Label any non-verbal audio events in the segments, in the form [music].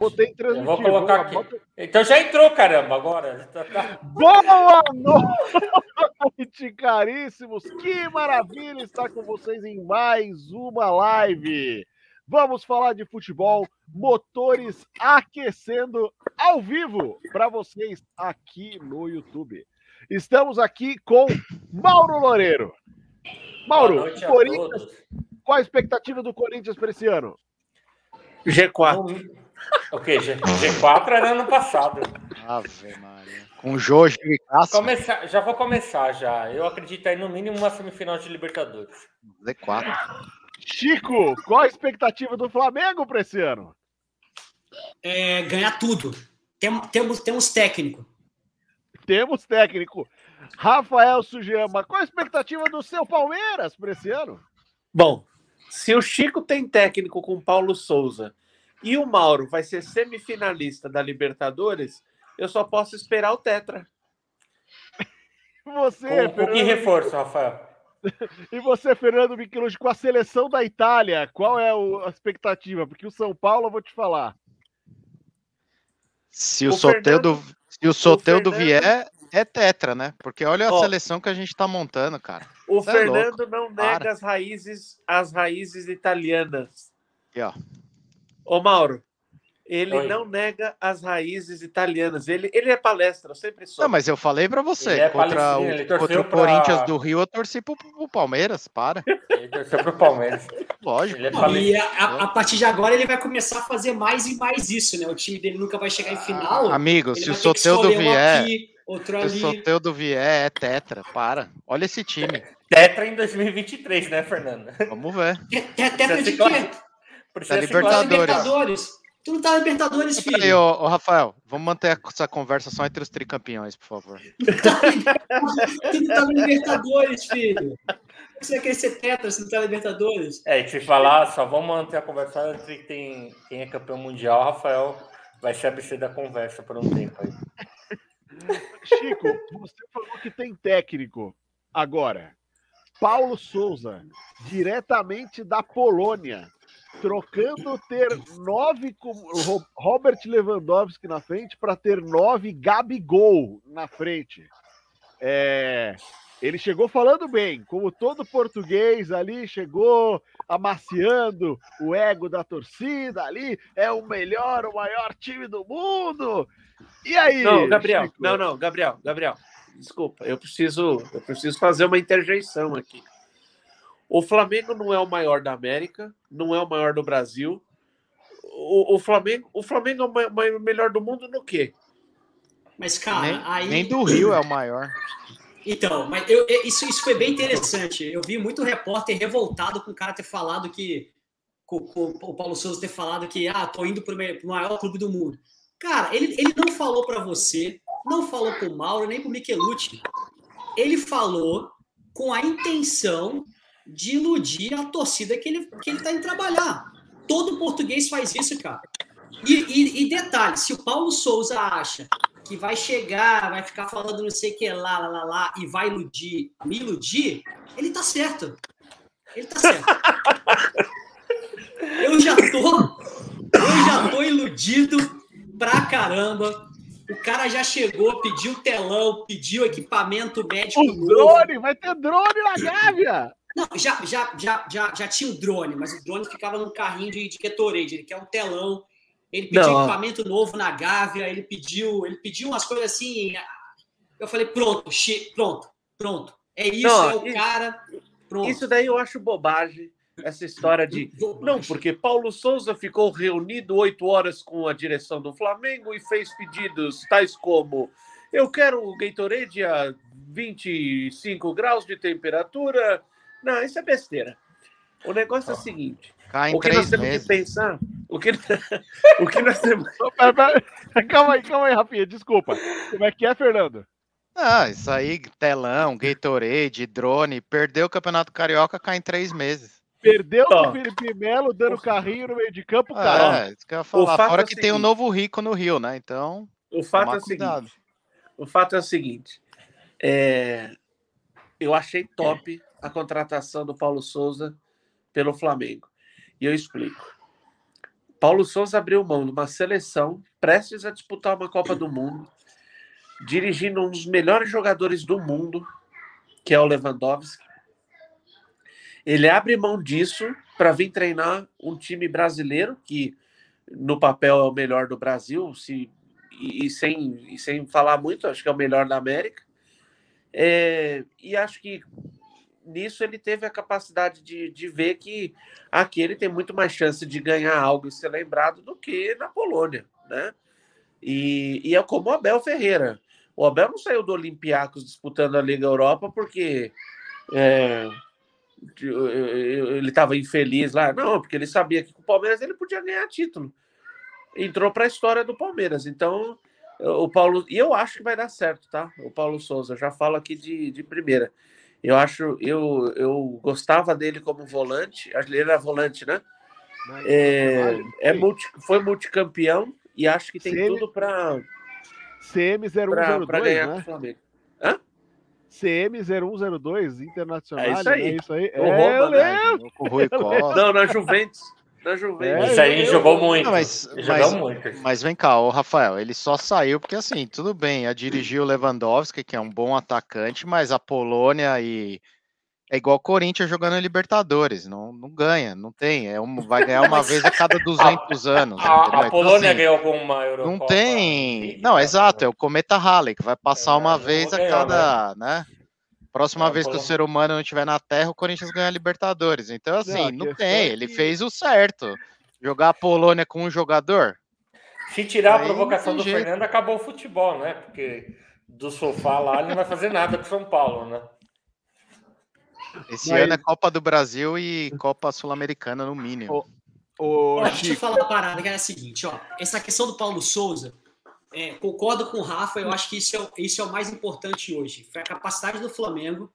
Botei transmitir. Eu vou colocar aqui. Bota... Então já entrou, caramba, agora. Tá, tá. Boa noite, caríssimos. Que maravilha estar com vocês em mais uma live. Vamos falar de futebol, motores aquecendo ao vivo para vocês aqui no YouTube. Estamos aqui com Mauro Loureiro. Mauro, Corinthians, qual a expectativa do Corinthians para esse ano? G4. Ok, G, G4 era ano passado. Ave Maria. Com Jorge e Cássio. Começar, já vou começar já. Eu acredito aí no mínimo uma semifinal de Libertadores. Z4. Chico, qual a expectativa do Flamengo para esse ano? É, ganhar tudo. Tem, temos, temos técnico. Temos técnico. Rafael Sugema, qual a expectativa do seu Palmeiras para esse ano? Bom, se o Chico tem técnico com Paulo Souza e o Mauro vai ser semifinalista da Libertadores, eu só posso esperar o Tetra. Você, com, com que reforço, Rafael? E você, Fernando Michelucci, com a seleção da Itália, qual é a expectativa? Porque o São Paulo, eu vou te falar. Se o, o Soteldo, Fernando... se o Soteldo Fernando... vier, é tetra, né? Porque olha a seleção que a gente tá montando, cara. O Isso é Fernando é não nega Para. as raízes, as raízes italianas. Aqui, ó. Ô, Mauro, ele Oi. não nega as raízes italianas. Ele, ele é palestra, eu sempre sou. Não, mas eu falei para você, é contra o, contra o pra... Corinthians do Rio, eu torci pro, pro Palmeiras, para. Ele torceu pro Palmeiras. Lógico. É e a, a, partir de agora ele vai começar a fazer mais e mais isso, né? O time dele nunca vai chegar em final. Amigo, se o Soteudo vier, aqui, outro ali. se o Soteudo vier, é tetra, para. Olha esse time. Tetra em 2023, né, Fernanda? Vamos ver. Tetra de quê? Precisa Libertadores. Libertadores. Tu não tá na Libertadores, filho. Aí, ô, ô, Rafael, vamos manter essa conversa só entre os tricampeões, por favor. [laughs] tu não tá na Libertadores, filho. Você quer ser tetra se não tá na Libertadores? É, e se falar, só vamos manter a conversa entre quem, quem é campeão mundial, Rafael vai ser ABC da conversa por um tempo aí. Chico, você falou que tem técnico. Agora, Paulo Souza, diretamente da Polônia trocando ter nove com Robert Lewandowski na frente para ter nove Gabigol na frente. É, ele chegou falando bem, como todo português ali, chegou amaciando o ego da torcida ali, é o melhor, o maior time do mundo. E aí? Não, Gabriel, Chico? não, não, Gabriel, Gabriel, desculpa, eu preciso, eu preciso fazer uma interjeição aqui. O Flamengo não é o maior da América, não é o maior do Brasil. O, o Flamengo, o Flamengo é o melhor do mundo no quê? Mas, cara, nem, aí. Nem do Rio é o maior. Então, mas eu, isso, isso foi bem interessante. Eu vi muito repórter revoltado com o cara ter falado que. Com, com o Paulo Souza ter falado que, ah, tô indo pro, pro maior clube do mundo. Cara, ele, ele não falou para você, não falou pro Mauro, nem pro Michelucci. Ele falou com a intenção de iludir a torcida que ele, que ele tá indo trabalhar. Todo português faz isso, cara. E, e, e, detalhe, se o Paulo Souza acha que vai chegar, vai ficar falando não sei o que lá, lá, lá, lá, e vai iludir, me iludir, ele tá certo. Ele tá certo. [laughs] Eu já tô, eu já tô iludido pra caramba. O cara já chegou, pediu telão, pediu equipamento médico. O drone, vai ter drone na Gávea! Não, já, já, já, já, já tinha o drone, mas o drone ficava num carrinho de, de Gatorade, ele quer um telão, ele pediu Não. equipamento novo na Gávea, ele pediu, ele pediu umas coisas assim. Eu falei, pronto, che pronto, pronto. É isso, Não, é o isso, cara. Pronto. Isso daí eu acho bobagem, essa história de. Não, porque Paulo Souza ficou reunido oito horas com a direção do Flamengo e fez pedidos tais como. Eu quero o Gatorade a 25 graus de temperatura, não, isso é besteira. O negócio é o seguinte. Cai o que nós temos meses. que pensar. O que, o que nós temos. calma aí, calma aí, Rafinha, desculpa. Como é que é, Fernando? Ah, isso aí, telão, Gatorade, drone, perdeu o Campeonato Carioca, cai em três meses. Perdeu o Felipe Melo dando carrinho no meio de campo, cara. É, isso que eu ia falar. Fora é que seguinte, tem um novo rico no Rio, né? Então. O fato é o seguinte. O fato é o seguinte. É, eu achei top a contratação do Paulo Souza pelo Flamengo. E eu explico. Paulo Souza abriu mão de uma seleção prestes a disputar uma Copa do Mundo, dirigindo um dos melhores jogadores do mundo, que é o Lewandowski. Ele abre mão disso para vir treinar um time brasileiro que no papel é o melhor do Brasil, se, e, e sem, e sem falar muito, acho que é o melhor da América. É, e acho que nisso ele teve a capacidade de, de ver que aqui ele tem muito mais chance de ganhar algo e ser lembrado do que na Polônia, né? E, e é como o Abel Ferreira. O Abel não saiu do Olympiacos disputando a Liga Europa porque é, ele estava infeliz lá. Não, porque ele sabia que com o Palmeiras ele podia ganhar título. Entrou para a história do Palmeiras. Então, o Paulo. E eu acho que vai dar certo, tá? O Paulo Souza. Já falo aqui de, de primeira. Eu acho, eu, eu gostava dele como volante. Ele era volante, né? É, é multi, foi multicampeão e acho que tem CM, tudo para CM0102, para ganhar né? com o Flamengo. Hã? CM0102 Internacional. É isso aí. É isso aí. O é, eu né? lembro. O Rui [laughs] Costa. Não, na Juventus. Na Juventus. É, Isso aí eu- jogou muito. Não, mas, jogou mas, muito. mas vem cá, o Rafael, ele só saiu porque assim, tudo bem, a dirigir o Lewandowski, que é um bom atacante, mas a Polônia e é igual o Corinthians jogando em Libertadores, não, não ganha, não tem, é um, vai ganhar uma vez a cada [laughs] 200 anos. A, a Então, Polônia assim, ganhou alguma Eurocopa? Não tem. Não, exato, é o Cometa Halley, que vai passar É, uma vez a ganhou, cada, né? Próxima É, vez que o ser humano não estiver na Terra, o Corinthians ganha a Libertadores. Então, assim, a não questão tem. Ele que- fez o certo. Jogar a Polônia com um jogador? Se tirar a Aí provocação não do jeito. Fernando, acabou o futebol, né? Porque do sofá lá ele não vai fazer nada com São Paulo, né? Esse Mas- ano é Copa do Brasil e Copa Sul-Americana, no mínimo. Ô, Ó, deixa eu falar uma parada que é a seguinte, ó. Essa questão do Paulo Souza, é, concordo com o Rafa, eu acho que isso é, o- isso é o mais importante hoje. Foi a capacidade do Flamengo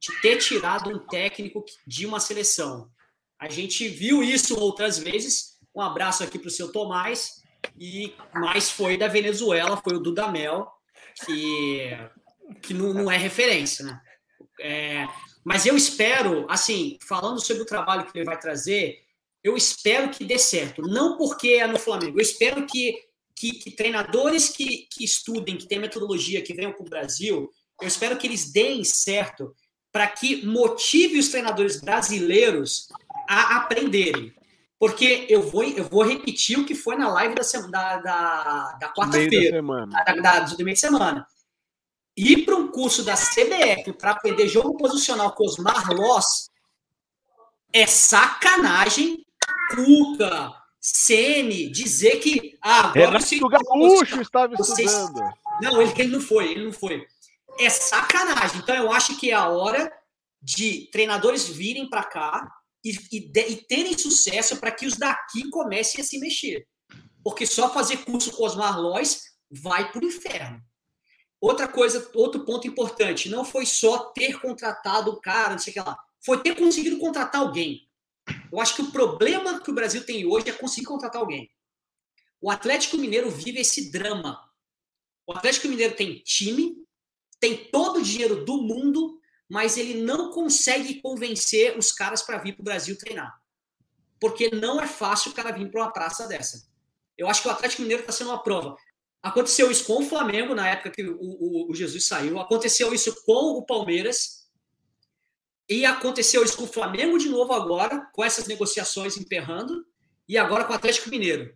de ter tirado um técnico de uma seleção. A gente viu isso outras vezes. Um abraço aqui para o seu Tomás. E mais foi da Venezuela, foi o Dudamel, que, que não, não é referência, né? É, mas eu espero, assim, falando sobre o trabalho que ele vai trazer, eu espero que dê certo. Não porque é no Flamengo, eu espero que, que, que treinadores que, que estudem, que têm metodologia, que venham para o Brasil, eu espero que eles deem certo para que motive os treinadores brasileiros a aprenderem. Porque eu vou, eu vou repetir o que foi na live da, da, da, da quarta-feira da, da, do meio de semana. Ir para um curso da CBF para aprender jogo posicional com os Marlos é sacanagem. Cuca, Sene, dizer que ah, agora se- Renato Gaúcho estava estudando. não, ele, ele não foi, ele não foi. É sacanagem. Então eu acho que é a hora de treinadores virem para cá e, e e terem sucesso para que os daqui comecem a se mexer. Porque só fazer curso com os Marlóis vai para o inferno. Outra coisa, outro ponto importante, não foi só ter contratado o cara, não sei o que lá. Foi ter conseguido contratar alguém. Eu acho que o problema que o Brasil tem hoje é conseguir contratar alguém. O Atlético Mineiro vive esse drama. O Atlético Mineiro tem time, tem todo o dinheiro do mundo, mas ele não consegue convencer os caras para vir para o Brasil treinar. Porque não é fácil o cara vir para uma praça dessa. Eu acho que o Atlético Mineiro está sendo uma prova. Aconteceu isso com o Flamengo na época que o, o- o Jesus saiu, aconteceu isso com o Palmeiras, e aconteceu isso com o Flamengo de novo agora, com essas negociações emperrando, e agora com o Atlético Mineiro.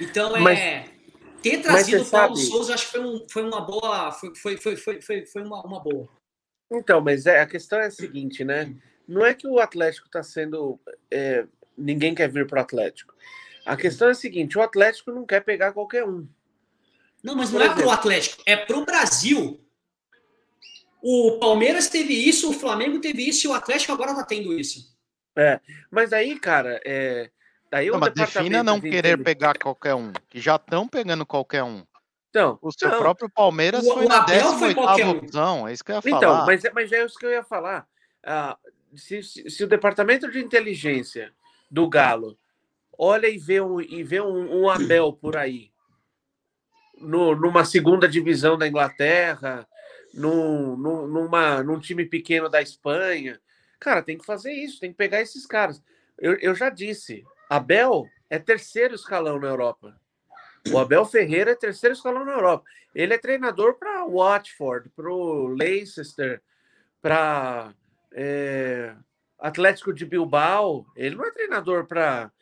Então é. Mas- ter trazido o Paulo sabe- Souza, acho que foi, um- foi uma boa. Foi, foi, foi, foi, foi, foi uma, uma boa. Então, mas é, a questão é a seguinte, né? Não é que o Atlético está sendo. é, ninguém quer vir para o Atlético. A questão é a seguinte: o Atlético não quer pegar qualquer um. Não, mas não é exemplo. pro Atlético, é pro Brasil. O Palmeiras teve isso, o Flamengo teve isso e o Atlético agora tá tendo isso. Mas aí, cara, é, daí Não, o mas defina departamento não de querer pegar qualquer um, que já estão pegando qualquer um. Então, O seu não, próprio Palmeiras O- foi o na Abel foi 18ª qualquer um. opção, é isso que eu ia Então, falar. mas, é- mas é isso que eu ia falar. Ah, se, se- se o departamento de inteligência do Galo olha e vê um, e vê um, um Abel por aí, no- numa segunda divisão da Inglaterra, num, num, numa, num time pequeno da Espanha, cara, tem que fazer isso, tem que pegar esses caras. Eu, eu já disse, Abel é terceiro escalão na Europa. O Abel Ferreira é terceiro escalão na Europa. Ele é treinador para Watford, para o Leicester, para é, Atlético de Bilbao. Ele não é treinador para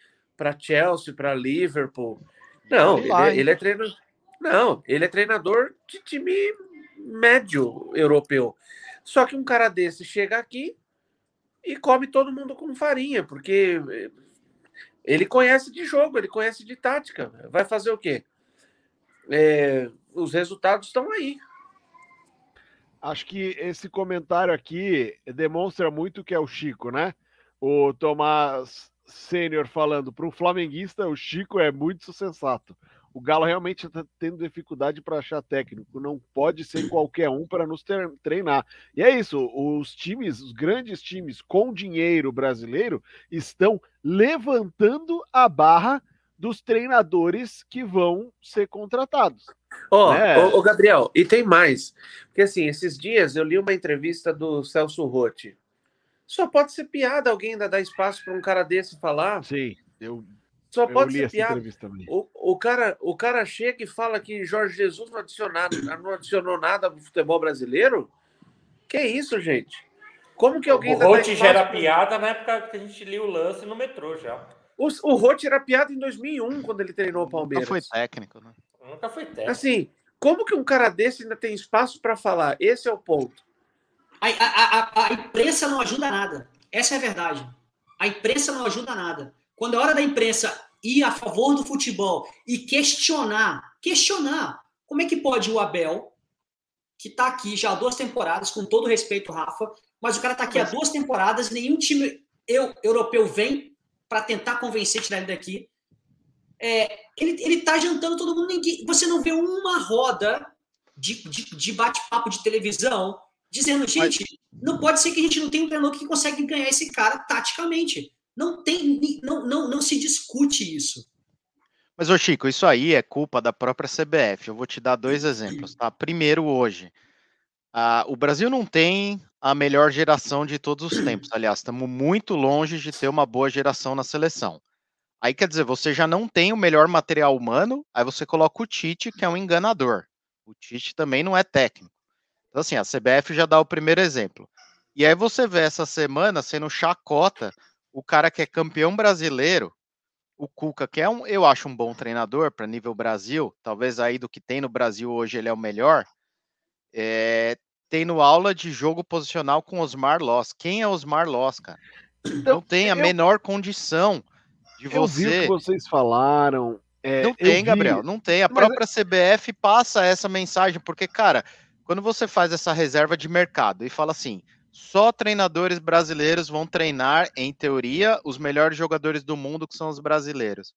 Chelsea, para Liverpool. Não, ele, ele é treinador. Não, ele é treinador de time médio europeu. Só que um cara desse chega aqui e come todo mundo com farinha, porque ele conhece de jogo, ele conhece de tática. Vai fazer o quê? É, os resultados estão aí. Acho que esse comentário aqui demonstra muito que é o Chico, né? O Tomás Sênior falando para um flamenguista, o Chico é muito sensato o Galo realmente está tendo dificuldade para achar técnico. Não pode ser qualquer um para nos treinar. E é isso. Os times, os grandes times com dinheiro brasileiro, estão levantando a barra dos treinadores que vão ser contratados. Ó, oh, oh, Gabriel, e tem mais. Porque assim, esses dias eu li uma entrevista do Celso Rotti. Só pode ser piada alguém ainda dar espaço para um cara desse falar. Sim, eu só pode ser piada. O, o, cara, o cara chega e fala que Jorge Jesus não, adicionado, não adicionou nada pro futebol brasileiro? Que isso, gente? Como que alguém. O Rote já era piada na época que a gente lia o lance no metrô já. O, o Rote era piada em 2001, quando ele treinou o Palmeiras. Nunca foi técnico, né? Nunca foi técnico. Assim, como que um cara desse ainda tem espaço para falar? Esse é o ponto. A, a, a, a imprensa não ajuda nada. Essa é a verdade. A imprensa não ajuda nada. Quando é hora da imprensa ir a favor do futebol e questionar, questionar, como é que pode o Abel, que está aqui já há duas temporadas, com todo respeito, Rafa, mas o cara está aqui há duas temporadas, nenhum time eu, europeu vem para tentar convencer, tirar ele daqui. É, ele, ele tá jantando todo mundo. Você não vê uma roda de, de, de bate-papo de televisão dizendo, gente, mas... não pode ser que a gente não tenha um treinador que consegue ganhar esse cara taticamente. Não tem, não, não, não se discute isso. Mas, ô Chico, isso aí é culpa da própria CBF. Eu vou te dar dois exemplos, tá? Primeiro, hoje, uh, o Brasil não tem a melhor geração de todos os tempos. Aliás, estamos muito longe de ter uma boa geração na seleção. Aí quer dizer, você já não tem o melhor material humano, aí você coloca o Tite, que é um enganador. O Tite também não é técnico. Então, assim, a CBF já dá o primeiro exemplo. E aí você vê essa semana sendo chacota o cara que é campeão brasileiro, o Cuca, que é um, eu acho um bom treinador para nível Brasil, talvez aí do que tem no Brasil hoje ele é o melhor, é, tendo aula de jogo posicional com Osmar Loss. Quem é Osmar Loss, cara? Então, não tem a eu, menor condição de você. Eu vi o que vocês falaram. É, não tem, Gabriel, não tem. A Mas... própria CBF passa essa mensagem, porque, cara, quando você faz essa reserva de mercado e fala assim, só treinadores brasileiros vão treinar, em teoria, os melhores jogadores do mundo, que são os brasileiros.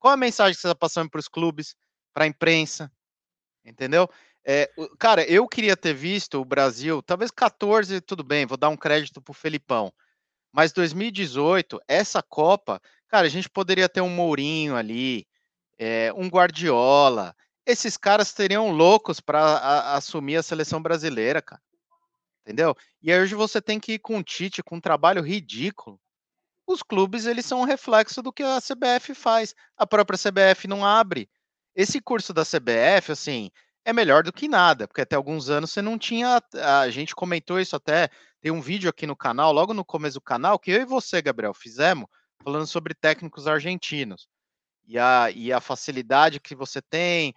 Qual a mensagem que você está passando para os clubes, para a imprensa? Entendeu? É, cara, eu queria ter visto o Brasil, talvez 14, tudo bem, vou dar um crédito para o Felipão. Mas 2018, essa Copa, cara, a gente poderia ter um Mourinho ali, é, um Guardiola. Esses caras teriam loucos para assumir a seleção brasileira, cara entendeu? E aí hoje você tem que ir com o Tite, com um trabalho ridículo. Os clubes, eles são um reflexo do que a CBF faz. A própria CBF não abre. Esse curso da CBF, assim, é melhor do que nada, porque até alguns anos você não tinha. A gente comentou isso até. Tem um vídeo aqui no canal, logo no começo do canal, que eu e você, Gabriel, fizemos, falando sobre técnicos argentinos. E a, e a facilidade que você tem,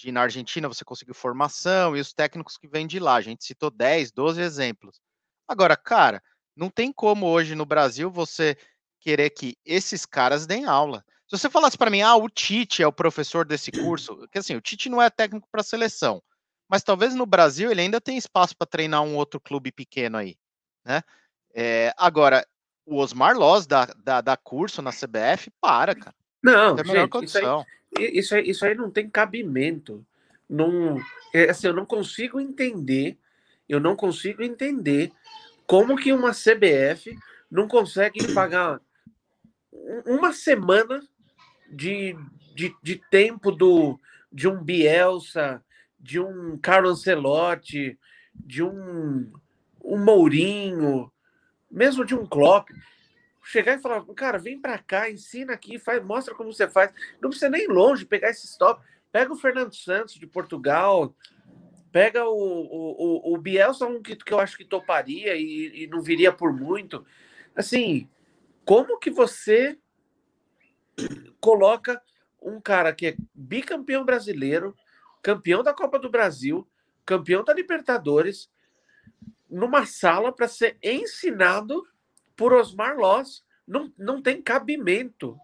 de na Argentina você conseguiu formação e os técnicos que vêm de lá. A gente citou 10, 12 exemplos. Agora, cara, não tem como hoje no Brasil você querer que esses caras deem aula. Se você falasse para mim, ah, o Tite é o professor desse curso, que assim, o Tite não é técnico para seleção, mas talvez no Brasil ele ainda tenha espaço para treinar um outro clube pequeno aí, né? É, agora, o Osmar Loz da, da, da curso na CBF, para, cara. Não, é gente, isso aí, isso aí, isso aí não tem cabimento. Não, é, assim, eu não consigo entender, eu não consigo entender como que uma CBF não consegue pagar uma semana de, de, de tempo do, de um Bielsa, de um Carlo Ancelotti, de um, um Mourinho, mesmo de um Klopp. Chegar e falar, cara, vem para cá, ensina aqui, faz, mostra como você faz. Não precisa nem longe pegar esse stop. Pega o Fernando Santos de Portugal, pega o, o, o, o Bielsa, um que, que eu acho que toparia e, e não viria por muito. Assim, como que você coloca um cara que é bicampeão brasileiro, campeão da Copa do Brasil, campeão da Libertadores, numa sala para ser ensinado por Osmar Loss. Não, não tem cabimento.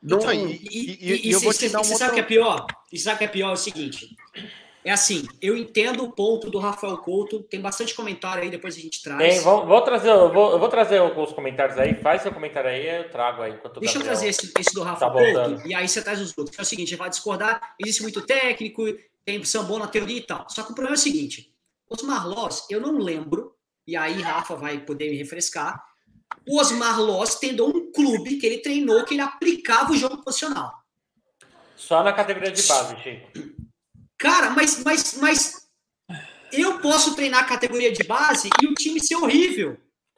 Não... Então, e, e, e, e eu vou te dar um outro... sabe o que é pior? E sabe o que é pior? É o seguinte. É assim, eu entendo o ponto do Rafael Couto, tem bastante comentário aí, depois a gente traz. Tem, vou, vou trazer, eu vou, eu vou trazer alguns comentários aí, faz seu comentário aí, eu trago aí. Deixa eu trazer esse, esse do Rafael tá Couto, e aí você traz os outros. É o seguinte, a gente vai discordar, existe muito técnico, tem sambô na teoria e tal. Só que o problema é o seguinte, Osmar Loss, eu não lembro, e aí Rafa vai poder me refrescar, o Osmar Loss tendo um clube que ele treinou, que ele aplicava o jogo posicional. Só na categoria de base, Chico. Cara, mas, mas, mas eu posso treinar a categoria de base e o time ser horrível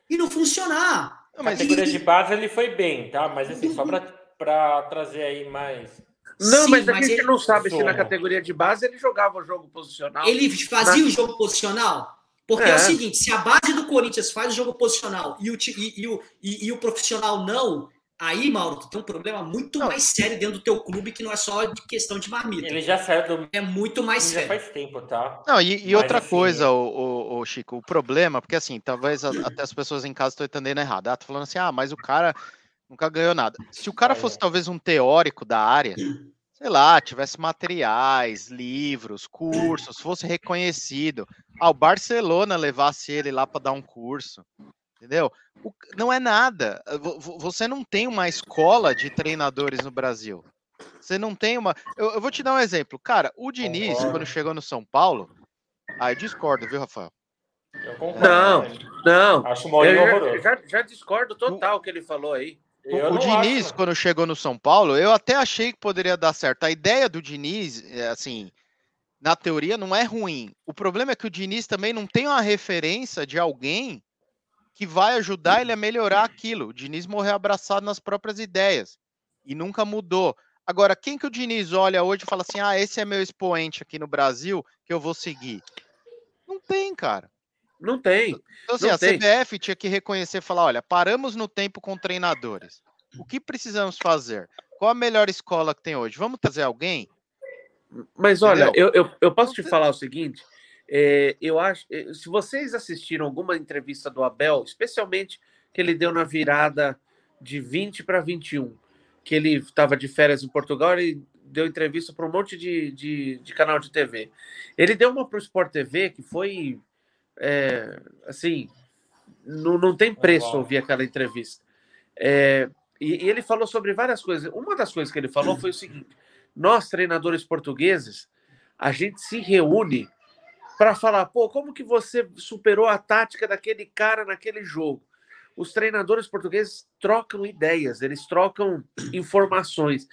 e não funcionar. Não, mas categoria de base ele foi bem, tá? Mas assim, só para trazer aí mais. Não, Sim, mas a gente ele... não sabe se na categoria de base ele jogava o jogo posicional. Ele fazia na... o jogo posicional? Porque é. é. o seguinte, se a base do Corinthians faz o jogo posicional e o, e, e, o, e, e o profissional não, Aí, Mauro, tu tem um problema muito não. mais sério dentro do teu clube que não é só de questão de marmita. Ele já saiu do. É muito mais Ele sério. Já faz tempo, tá? Não, e, e outra assim, coisa, o, o, o, Chico, o problema, porque assim, talvez até as pessoas em casa estão entendendo errado. Ah, tô falando assim, ah, mas o cara nunca ganhou nada. Se o cara fosse talvez um teórico da área, sei lá, tivesse materiais, livros, cursos, fosse reconhecido. Ah, o Barcelona levasse ele lá para dar um curso. Entendeu? O, não é nada. Você não tem uma escola de treinadores no Brasil. Você não tem uma. Eu, eu vou te dar um exemplo. Cara, o Diniz, quando chegou no São Paulo. Ah, eu discordo, viu, Rafael? Não, não. Acho o eu já, já, já, discordo total o que ele falou aí. O, o Diniz, acho. quando chegou no São Paulo, eu até achei que poderia dar certo. A ideia do Diniz, é, assim, na teoria, não é ruim. O problema é que o Diniz também não tem uma referência de alguém que vai ajudar ele a melhorar aquilo. O Diniz morreu abraçado nas próprias ideias e nunca mudou. Agora, quem que o Diniz olha hoje e fala assim: ah, esse é meu expoente aqui no Brasil que eu vou seguir? Não tem, cara. Não tem. Então, assim, não a tem. CBF tinha que reconhecer e falar: olha, paramos no tempo com treinadores. O que precisamos fazer? Qual a melhor escola que tem hoje? Vamos trazer alguém? Mas olha, eu, eu, eu, posso te falar o seguinte: é, eu acho, é, se vocês assistiram alguma entrevista do Abel, especialmente que ele deu na virada de 20 para 21, que ele estava de férias em Portugal e deu entrevista para um monte de, de, de, canal de TV. Ele deu uma para o Sport TV que foi é, assim, não, não tem preço ouvir aquela entrevista. É, e, e ele falou sobre várias coisas. Uma das coisas que ele falou foi o seguinte: nós, treinadores portugueses, a gente se reúne para falar, pô, como que você superou a tática daquele cara naquele jogo? Os treinadores portugueses trocam ideias, eles trocam informações.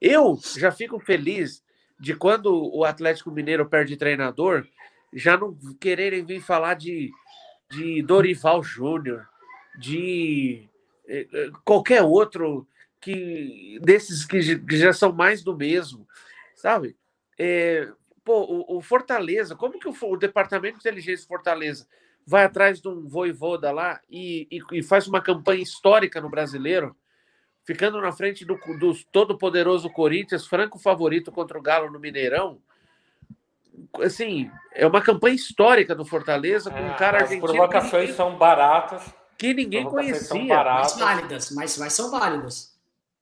Eu já fico feliz de quando o Atlético Mineiro perde treinador, já não quererem vir falar de, de Dorival Júnior, de eh, eh, qualquer outro que desses que já são mais do mesmo, sabe? É, pô, o, o, Fortaleza, como que o, o, Departamento de Inteligência Fortaleza vai atrás de um voivoda lá e, e, e, faz uma campanha histórica no brasileiro, ficando na frente do, do todo-poderoso Corinthians, franco favorito contra o Galo no Mineirão? Assim, é uma campanha histórica do Fortaleza com um cara As argentino. As provocações são baratas. Que ninguém conhecia. Mas válidas, mas, mas são válidas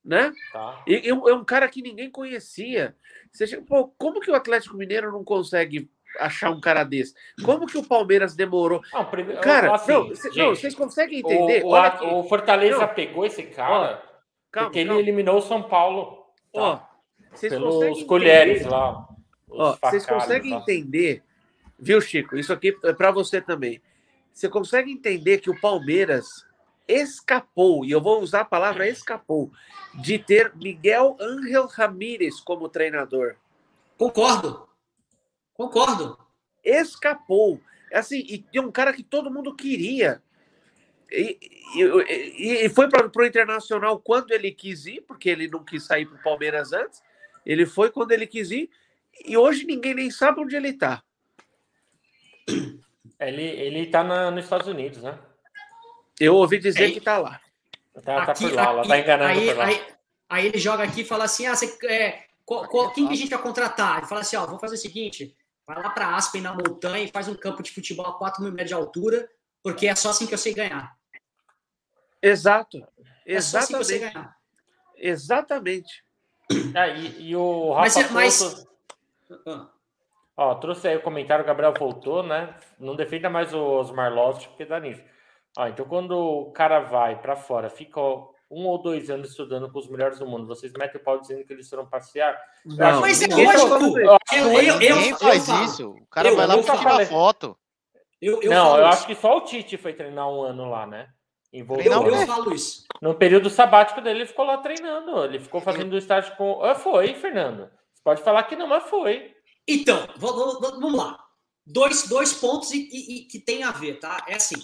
né? Tá. E, é um cara que ninguém conhecia. Você, pô, como que o Atlético Mineiro não consegue achar um cara desse? Como que o Palmeiras demorou? Não, primeiro, cara, assim, não, gente, não, vocês conseguem entender? O, o, o Fortaleza não. pegou esse cara calma, porque ele eliminou o São Paulo. Tá? Ó, vocês pelos colheres lá. Ó, vocês conseguem entender, viu, Chico? Isso aqui é para você também. Você consegue entender que o Palmeiras escapou, e eu vou usar a palavra escapou, de ter Miguel Ángel Ramírez como treinador. Concordo. Concordo. Escapou. Assim, e tem um cara que todo mundo queria. E, e, e foi para o Internacional quando ele quis ir, porque ele não quis sair para o Palmeiras antes. Ele foi quando ele quis ir. E hoje ninguém nem sabe onde ele está. Ele, ele tá na, nos Estados Unidos, né? Eu ouvi dizer é, que tá lá. Tá, aqui, tá por lá, aqui, tá enganando aí, por lá. Aí, aí, ele joga aqui e fala assim: ah, você, é, qual, qual, quem que a gente vai contratar? Ele fala assim: ó, vamos fazer o seguinte: vai lá para Aspen, na montanha, e faz um campo de futebol a 4 mil metros de altura, porque é só assim que eu sei ganhar. Exato. É só assim que eu sei ganhar. Exatamente. Ah, e, e, o Rafa mas, mas... Ah. Ó, trouxe aí o comentário, o Gabriel voltou, né? Não defenda mais os Marloft, porque dá nisso. Ó, então, quando o cara vai para fora, fica um ou dois anos estudando com os melhores do mundo, vocês metem o pau dizendo que eles foram passear? Não, mas é lógico. Eu, eu, eu, eu, faz eu isso. O cara vai lá para tirar foto. Eu, eu não, eu isso. acho que só o Tite foi treinar um ano lá, né? Eu, eu falo isso. No período sabático dele, ele ficou lá treinando. Ele ficou fazendo estágio com. Ah, foi, Fernando. Pode falar que não, mas foi. Então, vamos lá. Dois, dois pontos e, e, e, que tem a ver, tá? É assim: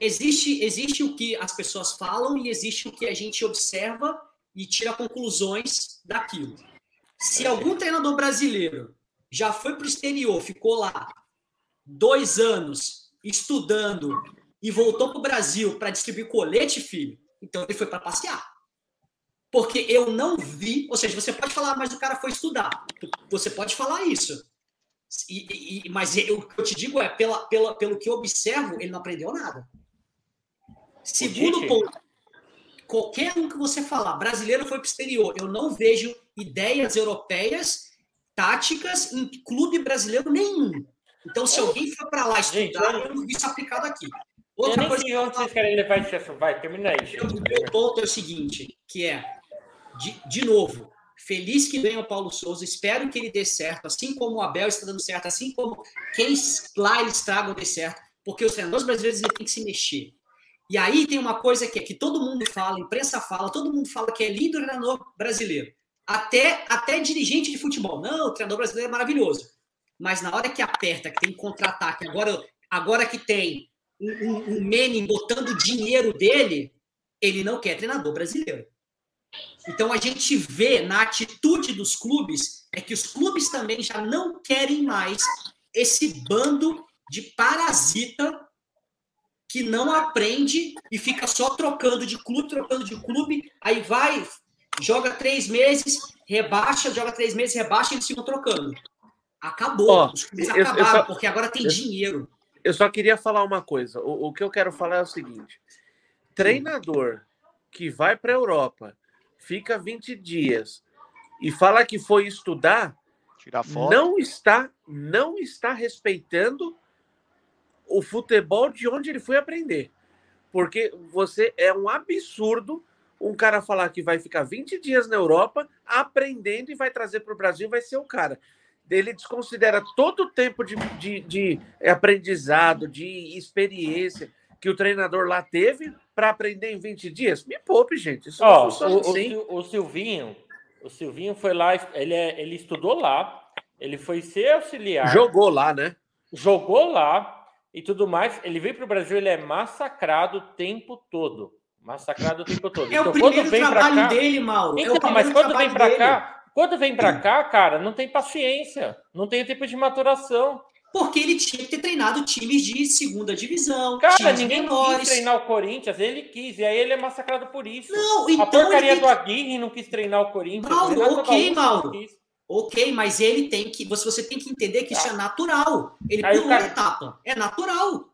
existe, existe o que as pessoas falam e existe o que a gente observa e tira conclusões daquilo. Se algum treinador brasileiro já foi para o exterior, ficou lá dois anos estudando e voltou para o Brasil para distribuir colete, filho, então ele foi para passear. Porque eu não vi, ou seja, você pode falar, mas o cara foi estudar. Você pode falar isso. E, e, mas eu, o que eu te digo é, pela, pela, pelo que eu observo, ele não aprendeu nada. Segundo ponto, qualquer um que você falar, brasileiro foi para o exterior, eu não vejo ideias europeias, táticas em clube brasileiro nenhum. Então, se alguém for para lá estudar, eu não vi isso aplicado aqui. Outra coisa que onde vocês querem levar isso, vai, termina aí. O meu ponto é o seguinte, que é de, de novo, feliz que venha o Paulo Souza, espero que ele dê certo, assim como o Abel está dando certo, assim como quem lá eles tragam dê certo, porque os treinadores brasileiros têm que se mexer. E aí tem uma coisa que é que todo mundo fala, imprensa fala, todo mundo fala que é lindo o treinador brasileiro. Até, até dirigente de futebol. Não, o treinador brasileiro é maravilhoso. Mas na hora que aperta, que tem contra-ataque, agora, agora que tem um, um, um Menem botando dinheiro dele, ele não quer treinador brasileiro. Então a gente vê na atitude dos clubes é que os clubes também já não querem mais esse bando de parasita que não aprende e fica só trocando de clube, trocando de clube, aí vai, joga três meses, rebaixa, joga três meses, rebaixa e eles ficam trocando. Acabou. Oh, Os clubes acabaram, eu só, porque agora tem eu, dinheiro. Eu só queria falar uma coisa. O, o que eu quero falar é o seguinte: treinador que vai para a Europa fica 20 dias e fala que foi estudar, não está não está respeitando o futebol de onde ele foi aprender. Porque você é um absurdo um cara falar que vai ficar 20 dias na Europa aprendendo e vai trazer para o Brasil, vai ser o cara. Ele desconsidera todo o tempo de, de, de aprendizado, de experiência que o treinador lá teve para aprender em 20 dias? Me poupe, gente. Isso oh, o, assim. o, o, Silvinho, o Silvinho foi lá, ele, é, ele estudou lá, ele foi ser auxiliar. Jogou lá, né? Jogou lá e tudo mais. Ele veio para o Brasil, ele é massacrado o tempo todo. Massacrado o tempo todo. É então, o primeiro trabalho cá, dele, Mauro. Então, é mas quando vem para cá, quando vem para cá, cara, não tem paciência, não tem tempo de maturação. Porque ele tinha que ter treinado times de segunda divisão. Cara, ninguém menores. quis treinar o Corinthians, ele quis, e aí ele é massacrado por isso. Não, então. A porcaria do Aguirre não quis treinar o Corinthians. Mauro, ok, Mauro. Ok, mas ele tem que. Você, você tem que entender que tá. isso é natural. Ele aí pulou cara... etapa. É natural.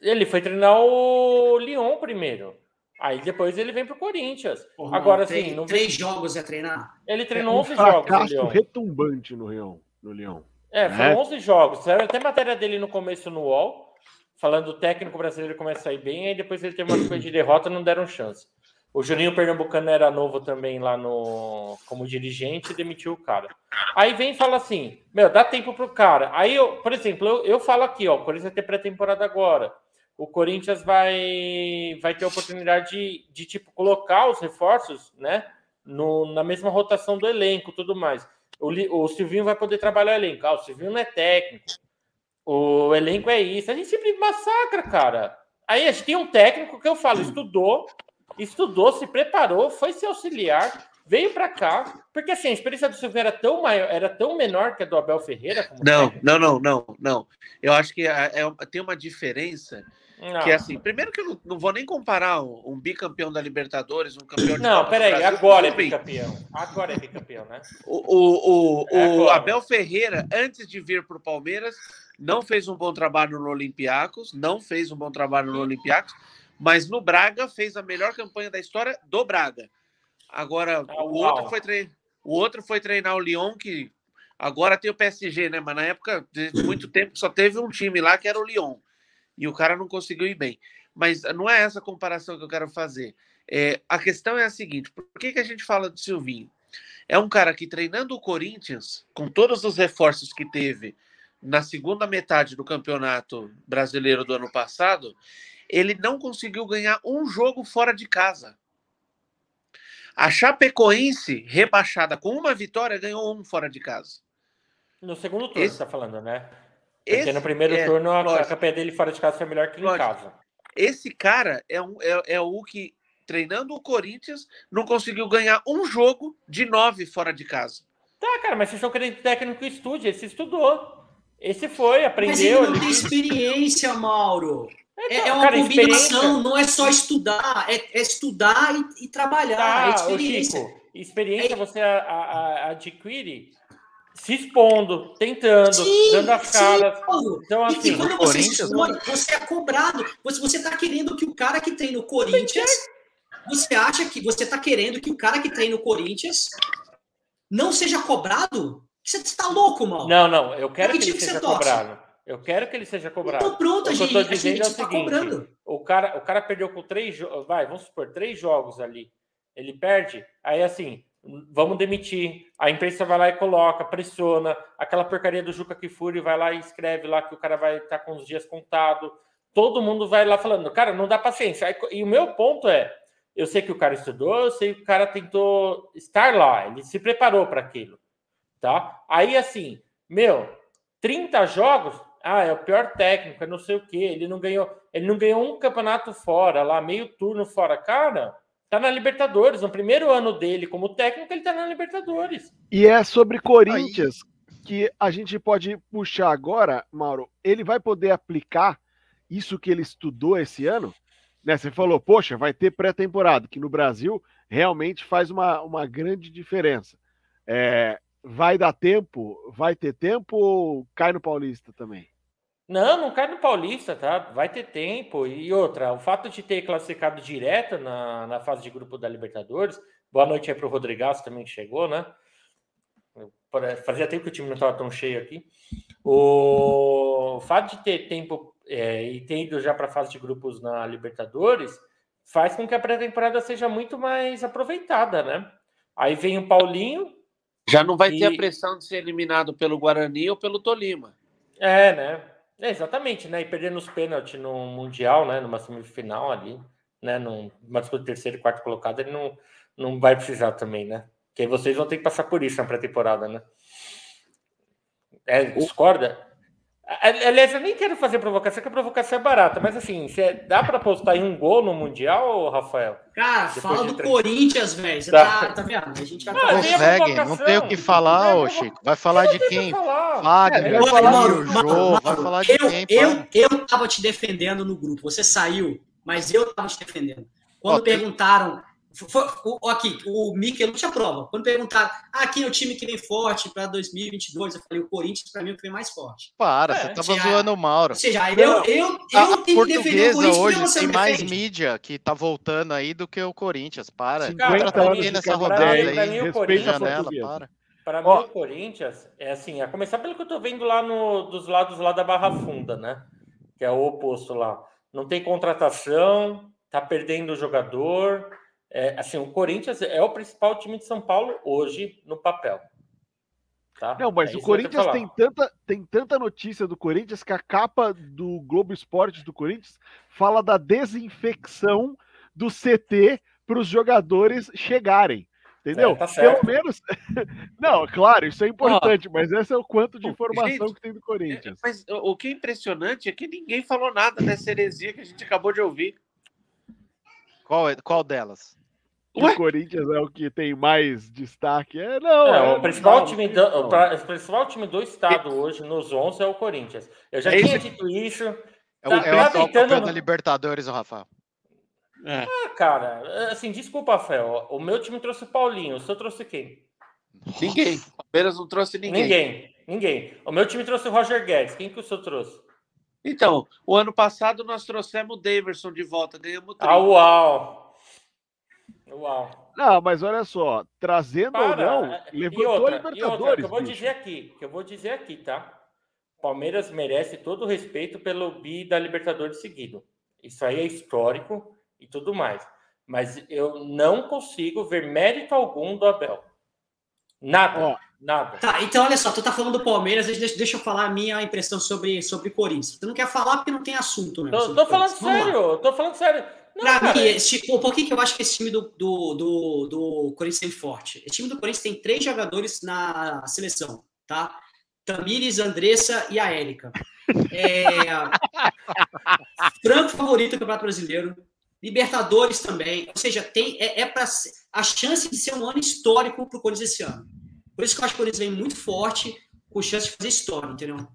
Ele foi treinar o Lyon primeiro. Aí depois ele vem pro Corinthians. Porra, Agora, sim. Não três jogos é treinar. Ele treinou é um 11 jogos. No retumbante no Lyon. No Lyon. É, foram é. 11 jogos. Saiu até matéria dele no começo no UOL, falando o técnico brasileiro começa a sair bem, aí depois ele teve uma sequência de derrota não deram chance. O Juninho Pernambucano era novo também lá no como dirigente e demitiu o cara. Aí vem e fala assim: Meu, dá tempo pro cara. Aí, eu, por exemplo, eu, eu falo aqui: ó, o Corinthians vai ter pré-temporada agora. O Corinthians vai, vai ter a oportunidade de, de tipo, colocar os reforços né, no, na mesma rotação do elenco tudo mais. O, o Silvinho vai poder trabalhar o elenco. Ah, o Silvinho não é técnico. O elenco é isso. A gente sempre massacra, cara. Aí a gente tem um técnico que eu falo, estudou, estudou, se preparou, foi se auxiliar, veio para cá, porque assim, a experiência do Silvio era tão maior, era tão menor que a do Abel Ferreira. não, não, não, não, não. Eu acho que é, é, tem uma diferença. Não. Que é assim, primeiro que eu não, não vou nem comparar um, um, bicampeão da Libertadores, um campeão de Não, peraí, agora é bicampeão. Agora é bicampeão, né? O, o, o, é o Abel Ferreira, antes de vir para o Palmeiras, não fez um bom trabalho no Olympiacos, não fez um bom trabalho no Olympiacos, mas no Braga fez a melhor campanha da história do Braga. Agora, ah, o, outro foi treinar, o outro foi treinar o Lyon, que agora tem o PSG, né? Mas na época, de muito tempo, só teve um time lá que era o Lyon. E o cara não conseguiu ir bem. Mas não é essa comparação que eu quero fazer. É, a questão é a seguinte: por que, que a gente fala do Silvinho? É um cara que treinando o Corinthians, com todos os reforços que teve na segunda metade do campeonato brasileiro do ano passado, ele não conseguiu ganhar um jogo fora de casa. A Chapecoense, rebaixada com uma vitória, ganhou um fora de casa. No segundo turno, Esse... você está falando, né? Porque esse, no primeiro é, turno a, a campanha dele fora de casa foi melhor que lógico. em casa. Esse cara é, um, é, é o que, treinando o Corinthians, não conseguiu ganhar um jogo de nove fora de casa. Tá, cara, mas vocês estão querendo técnico que estude, esse estudou. Esse foi, aprendeu. Mas ele não ele... tem experiência, Mauro. É, então, é, uma cara, combinação, não é só estudar, é, é estudar e, e trabalhar. Ah, é experiência. Chico, experiência é... você a, a, adquire se expondo, tentando, sim, dando as caras. Então, assim, e quando você se expõe, você é cobrado. Você está querendo que o cara que treina o Corinthians. Você acha que você está querendo que o cara que treina o Corinthians não seja cobrado? Você está louco, mal? Não, não. Eu quero que, que ele seja cobrado. Eu quero que ele seja cobrado. Então pronto, o que eu tô dizendo é o tá seguinte: cobrando. o cara, o cara perdeu com três jogos. Vai, vamos supor, três jogos ali. Ele perde, aí assim, vamos demitir. A imprensa vai lá e coloca, pressiona. Aquela porcaria do Juca Kifuri vai lá e escreve lá que o cara vai estar tá com os dias contados. Todo mundo vai lá falando, cara, não dá paciência. E o meu ponto é: eu sei que o cara estudou, eu sei que o cara tentou estar lá, ele se preparou para aquilo. Tá? Aí, assim, meu, 30 jogos, ah, é o pior técnico, é não sei o quê. Ele não ganhou, ele não ganhou um campeonato fora, lá, meio turno fora. Cara, Tá na Libertadores. No primeiro ano dele como técnico, ele tá na Libertadores. E é sobre Corinthians Aí. que a gente pode puxar agora, Mauro. Ele vai poder aplicar isso que ele estudou esse ano? Né, você falou, poxa, vai ter pré-temporada, que no Brasil realmente faz uma, uma grande diferença. É, vai dar tempo? Vai ter tempo ou cai no Paulista também? Não, não cai no Paulista, tá? Vai ter tempo. E outra, o fato de ter classificado direto na, na fase de grupo da Libertadores. Boa noite aí para o Rodrigaço também que chegou, né? Fazia tempo que o time não estava tão cheio aqui. O fato de ter tempo é, e ter ido já para a fase de grupos na Libertadores faz com que a pré-temporada seja muito mais aproveitada, né? Aí vem o Paulinho. Já não vai e... ter a pressão de ser eliminado pelo Guarani ou pelo Tolima. É, né? É, exatamente, né? E perder nos pênaltis no Mundial, né? Numa semifinal ali, né? Numa disputa terceiro e quarto colocado, ele não, não vai precisar também, né? Porque vocês vão ter que passar por isso na pré-temporada, né? É, discorda? Aliás, eu nem quero fazer provocação, porque a provocação é barata, mas assim, você dá para postar em um gol no Mundial, Rafael? Cara, Depois fala do três... Corinthians, velho. Você tá. Tá, tá vendo? A gente vai não, Consegue, não tem o que falar, ô Chico. Vai falar de quem? Wagner, vai falar do jogo, vai falar de quem? Eu, eu tava te defendendo no grupo, você saiu, mas eu tava te defendendo. Quando perguntaram foi, o, aqui, o Mikel não tinha prova. Quando perguntaram, ah, quem é o time que vem forte para 2022? Eu falei, o Corinthians, para mim, é o que vem mais forte. Para, é, você tava seja, zoando o Mauro. Ou seja, eu, eu, eu a, tenho que defender o Corinthians. hoje tem mais mídia que tá voltando aí do que o Corinthians. Para. Cara, tá mim, nessa rodada aí. Pra mim, o Corinthians, janela, para. Para mim, o Corinthians é assim, a começar pelo que eu tô vendo lá no, dos lados lá da Barra Funda, né? Que é o oposto lá. Não tem contratação, tá perdendo o jogador é, assim, o Corinthians é o principal time de São Paulo hoje no papel. Tá? Não, mas é o Corinthians tem tanta, tem tanta notícia do Corinthians que a capa do Globo Esporte do Corinthians fala da desinfecção do CT para os jogadores chegarem. Entendeu? É, tá Pelo menos. [laughs] Não, claro, isso é importante, mas esse é o quanto de informação gente, que tem do Corinthians. Mas o o que é impressionante é que ninguém falou nada dessa heresia que a gente acabou de ouvir. Qual, é- qual delas? Ué? o Corinthians é o que tem mais destaque. É, não. É, é- o, principal não, time do, o, o principal time do estado hoje, nos 11, é o Corinthians. Eu já É tinha isso. dito isso. É o, Tá- é o tá atual tentando- Libertadores, o Rafael. É. Ah, cara, assim, desculpa, Fel. O meu time trouxe o Paulinho. O seu trouxe quem? Ninguém. O Palmeiras não trouxe ninguém. Ninguém. Ninguém. O meu time trouxe o Roger Guedes. Quem que o seu trouxe? Então, o ano passado nós trouxemos o Daverson de volta, ganhamos Ah, 30. uau. Uau. Não, mas olha só, trazendo ou Para. não, E levantou outra, a e outra, Libertadores. que eu vou bicho. dizer aqui, que eu vou dizer aqui, tá? Palmeiras merece todo o respeito pelo bi da Libertadores seguido. Isso aí é histórico e tudo mais. Mas eu não consigo ver mérito algum do Abel. Nada, Ó. nada. Tá, então olha só, tu tá falando do Palmeiras, deixa, deixa eu falar a minha impressão sobre, sobre Corinthians. Tu não quer falar porque não tem assunto, né? Tô, tô falando Corinthians. Sério, tô falando sério. Não, Pra cara, mim, esse, time- por que, que eu acho que esse time do, do, do, do Corinthians tem forte? Esse time do Corinthians tem três jogadores na seleção, tá? Tamires, Andressa e a Érica. É... [laughs] Franco favorito do Campeonato Brasileiro. Libertadores também. Ou seja, tem, é, é para a chance de ser um ano histórico para o Corinthians esse ano. Por isso que eu acho que o Corinthians vem muito forte, com chance de fazer história, entendeu?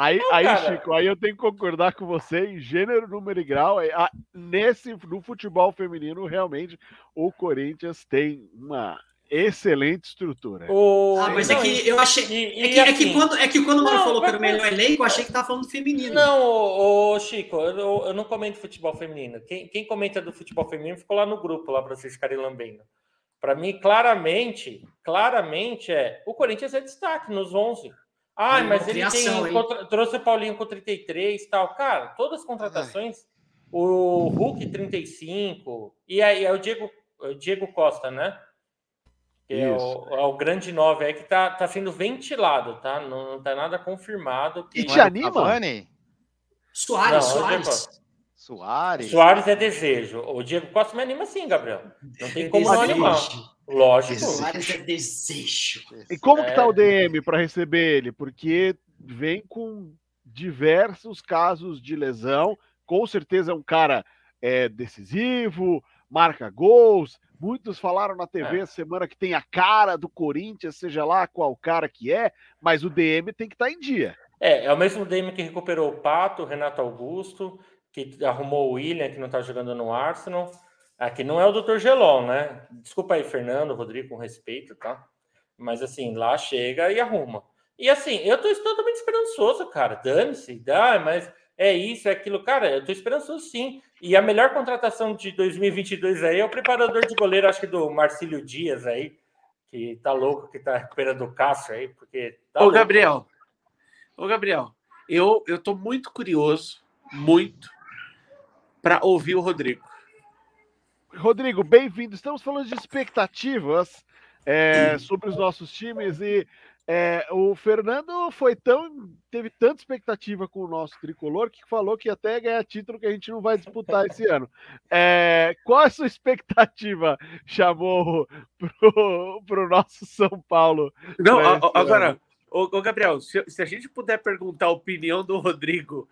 Aí, aí cara. Chico, aí eu tenho que concordar com você em gênero, número e grau. é, a- Nesse, no futebol feminino, realmente, o Corinthians tem uma excelente estrutura. o... Ah, mas não, é que eu achei. e- É que, é que assim, quando, é que quando o Mauro Não, falou que era o melhor elenco, eu achei que tava falando do feminino. Não, ô, ô, Chico, eu, eu não comento futebol feminino. Quem, quem comenta do futebol feminino ficou lá no grupo, lá para vocês ficarem lambendo. Para mim, claramente, claramente é o Corinthians é destaque nos 11. Ah, É uma mas ele criação, tem, contra- trouxe o Paulinho com 33 e tal. Cara, todas as contratações, o Hulk 35, e aí é o Diego, o Diego Costa, né? Que é o, é o grande 9 aí que tá, tá sendo ventilado, tá? Não, não tá nada confirmado. Que... E te anima? Soares, é Soares. Soares? Soares é desejo. O Diego Costa me anima sim, Gabriel. Não tem como não animar. Lógico. Soares é desejo. E como que tá É. o DM para receber ele? Porque vem com diversos casos de lesão. Com certeza é um cara é, decisivo, marca gols. Muitos falaram na TV É. essa semana que tem a cara do Corinthians, seja lá qual cara que é, mas o DM tem que estar em dia. É, é o mesmo DM que recuperou o Pato, o Renato Augusto, que arrumou o William, que não tá jogando no Arsenal. Aqui não é o Dr. Gelon, né? Desculpa aí, Fernando, Rodrigo, com respeito, tá? Mas assim, lá chega e arruma. E assim, eu tô totalmente esperançoso, cara. Dane-se, dá, mas é isso, é aquilo. Cara, eu tô esperançoso sim. E a melhor contratação de 2022 aí é o preparador de goleiro, acho que do Marcílio Dias aí, que tá louco, que tá recuperando o Cássio aí, porque tá Ô, louco. Gabriel. Ô, Gabriel, eu, eu tô muito curioso, muito, para ouvir o Rodrigo. Rodrigo, bem-vindo. Estamos falando de expectativas é, [clears throat] sobre os nossos times e é, o Fernando foi tão teve tanta expectativa com o nosso tricolor que falou que até ganhar título que a gente não vai disputar esse ano. É, qual é a sua expectativa? Chamou para o nosso São Paulo. Não, agora, ano. ô, Gabriel, se, se a gente puder perguntar a opinião do Rodrigo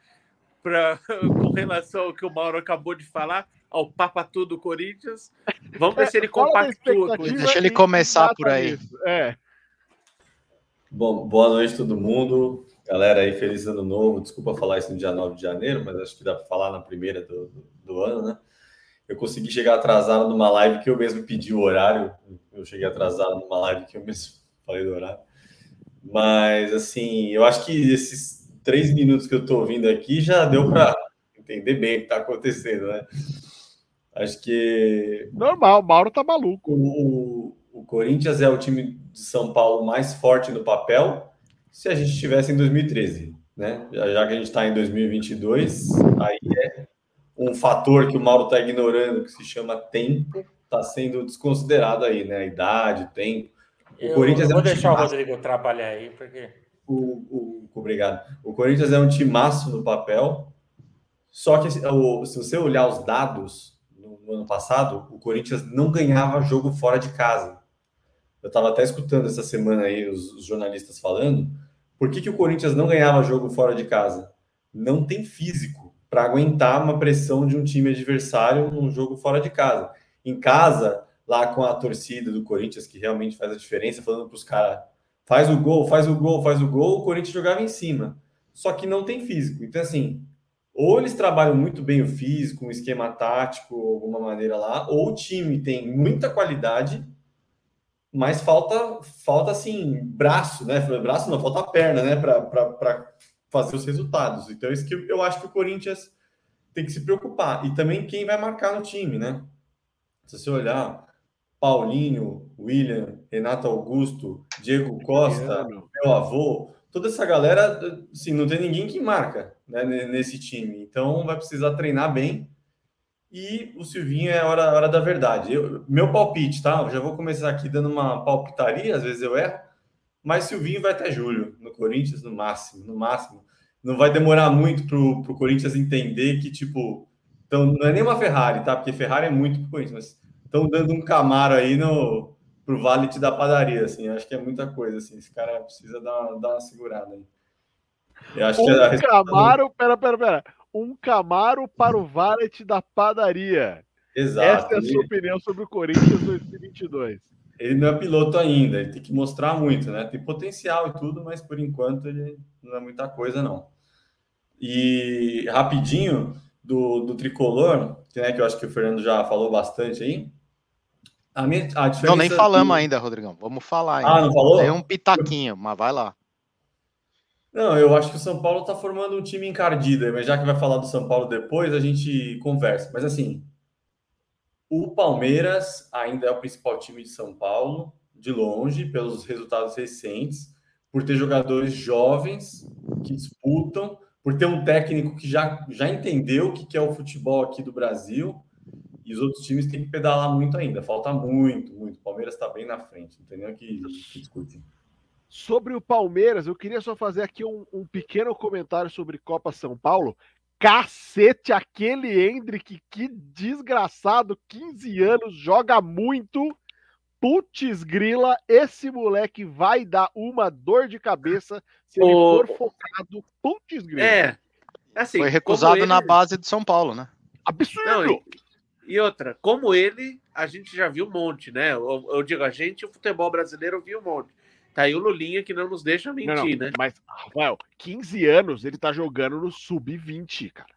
pra, [laughs] com relação ao que o Mauro acabou de falar, ao Papatu do Corinthians, vamos ver se ele [laughs] compactua com isso. Deixa ele começar por aí. É. Bom, boa noite todo mundo. Galera aí, feliz ano novo. Desculpa falar isso no dia 9 de janeiro, mas acho que dá para falar na primeira do, do, do ano, né? Eu consegui chegar atrasado numa live que eu mesmo pedi o horário. Eu cheguei atrasado numa live que eu mesmo [laughs] falei do horário. Mas, assim, eu acho que esses três minutos que eu estou ouvindo aqui já deu para entender bem o que está acontecendo, né? Acho que Normal, o Mauro tá maluco. o, o Corinthians é o time de São Paulo mais forte no papel se a gente estivesse em 2013, né? Já, já que a gente está em 2022, aí é um fator que o Mauro está ignorando, que se chama tempo, está sendo desconsiderado aí, né? A idade, o tempo. O Eu, Corinthians eu é vou um time deixar o massa. Rodrigo trabalhar aí, porque. O, o, obrigado. O Corinthians é um timaço no papel, só que o- se você olhar os dados no, no ano passado, o Corinthians não ganhava jogo fora de casa. eu estava até escutando essa semana aí os, os jornalistas falando, por que, que o Corinthians não ganhava jogo fora de casa? Não tem físico para aguentar uma pressão de um time adversário num jogo fora de casa. Em casa, lá com a torcida do Corinthians, que realmente faz a diferença, falando para os caras, faz o gol, faz o gol, faz o gol, o Corinthians jogava em cima. Só que não tem físico. Então, assim, ou eles trabalham muito bem o físico, um esquema tático, alguma maneira lá, ou o time tem muita qualidade, mas falta, falta assim, braço, né? Braço não, falta perna, né? Para fazer os resultados. Então, isso que eu acho que o Corinthians tem que se preocupar. E também quem vai marcar no time, né? Se você olhar, Paulinho, William, Renato Augusto, Diego Costa, meu avô, toda essa galera, assim, não tem ninguém que marca né, nesse time. Então vai precisar treinar bem. E o Silvinho é a hora, hora da verdade. Eu, meu palpite, tá? Eu já vou começar aqui dando uma palpitaria, às vezes eu erro, mas Silvinho vai até julho, no Corinthians, no máximo, no máximo. Não vai demorar muito para o Corinthians entender que, tipo, então, não é nem uma Ferrari, tá? Porque Ferrari é muito pro Corinthians, mas estão dando um Camaro aí no pro valet da padaria, assim. Acho que é muita coisa, assim. Esse cara precisa dar, dar uma segurada aí. Eu acho um que a Camaro, pera, pera, pera. Um Camaro para o valet da padaria. Exato. Essa é a sua opinião sobre o Corinthians 2022. Ele não é piloto ainda, ele tem que mostrar muito, né? Tem potencial e tudo, mas por enquanto ele não é muita coisa, não. E rapidinho, do, do tricolor, que, né, que eu acho que o Fernando já falou bastante aí. A minha, a diferença não, nem falamos do... ainda, Rodrigão. Vamos falar ainda. Ah, não falou? Tem um pitaquinho, mas vai lá. Não, eu acho que o São Paulo está formando um time encardido, mas já que vai falar do São Paulo depois, a gente conversa. Mas assim, o Palmeiras ainda é o principal time de São Paulo, de longe, pelos resultados recentes, por ter jogadores jovens que disputam, por ter um técnico que já, já entendeu o que é o futebol aqui do Brasil, e os outros times têm que pedalar muito ainda. Falta muito, muito. O Palmeiras está bem na frente, entendeu? Que, que discutir. Sobre o Palmeiras, eu queria só fazer aqui um, um, pequeno comentário sobre Copa São Paulo. Cacete, aquele Hendrick, que desgraçado, 15 anos, joga muito Putz grila, esse moleque vai dar uma dor de cabeça se ele for focado. Putz grila. É. Assim, Foi recusado ele... na base de São Paulo, né? Absurdo! Não, e, outra, como ele, a gente já viu um monte, né? Eu, eu, digo, a gente, o futebol brasileiro, viu um monte. Tá aí o Lulinha que não nos deixa mentir, não, não, né? Mas, Rafael, 15 anos ele tá jogando no sub-20, cara.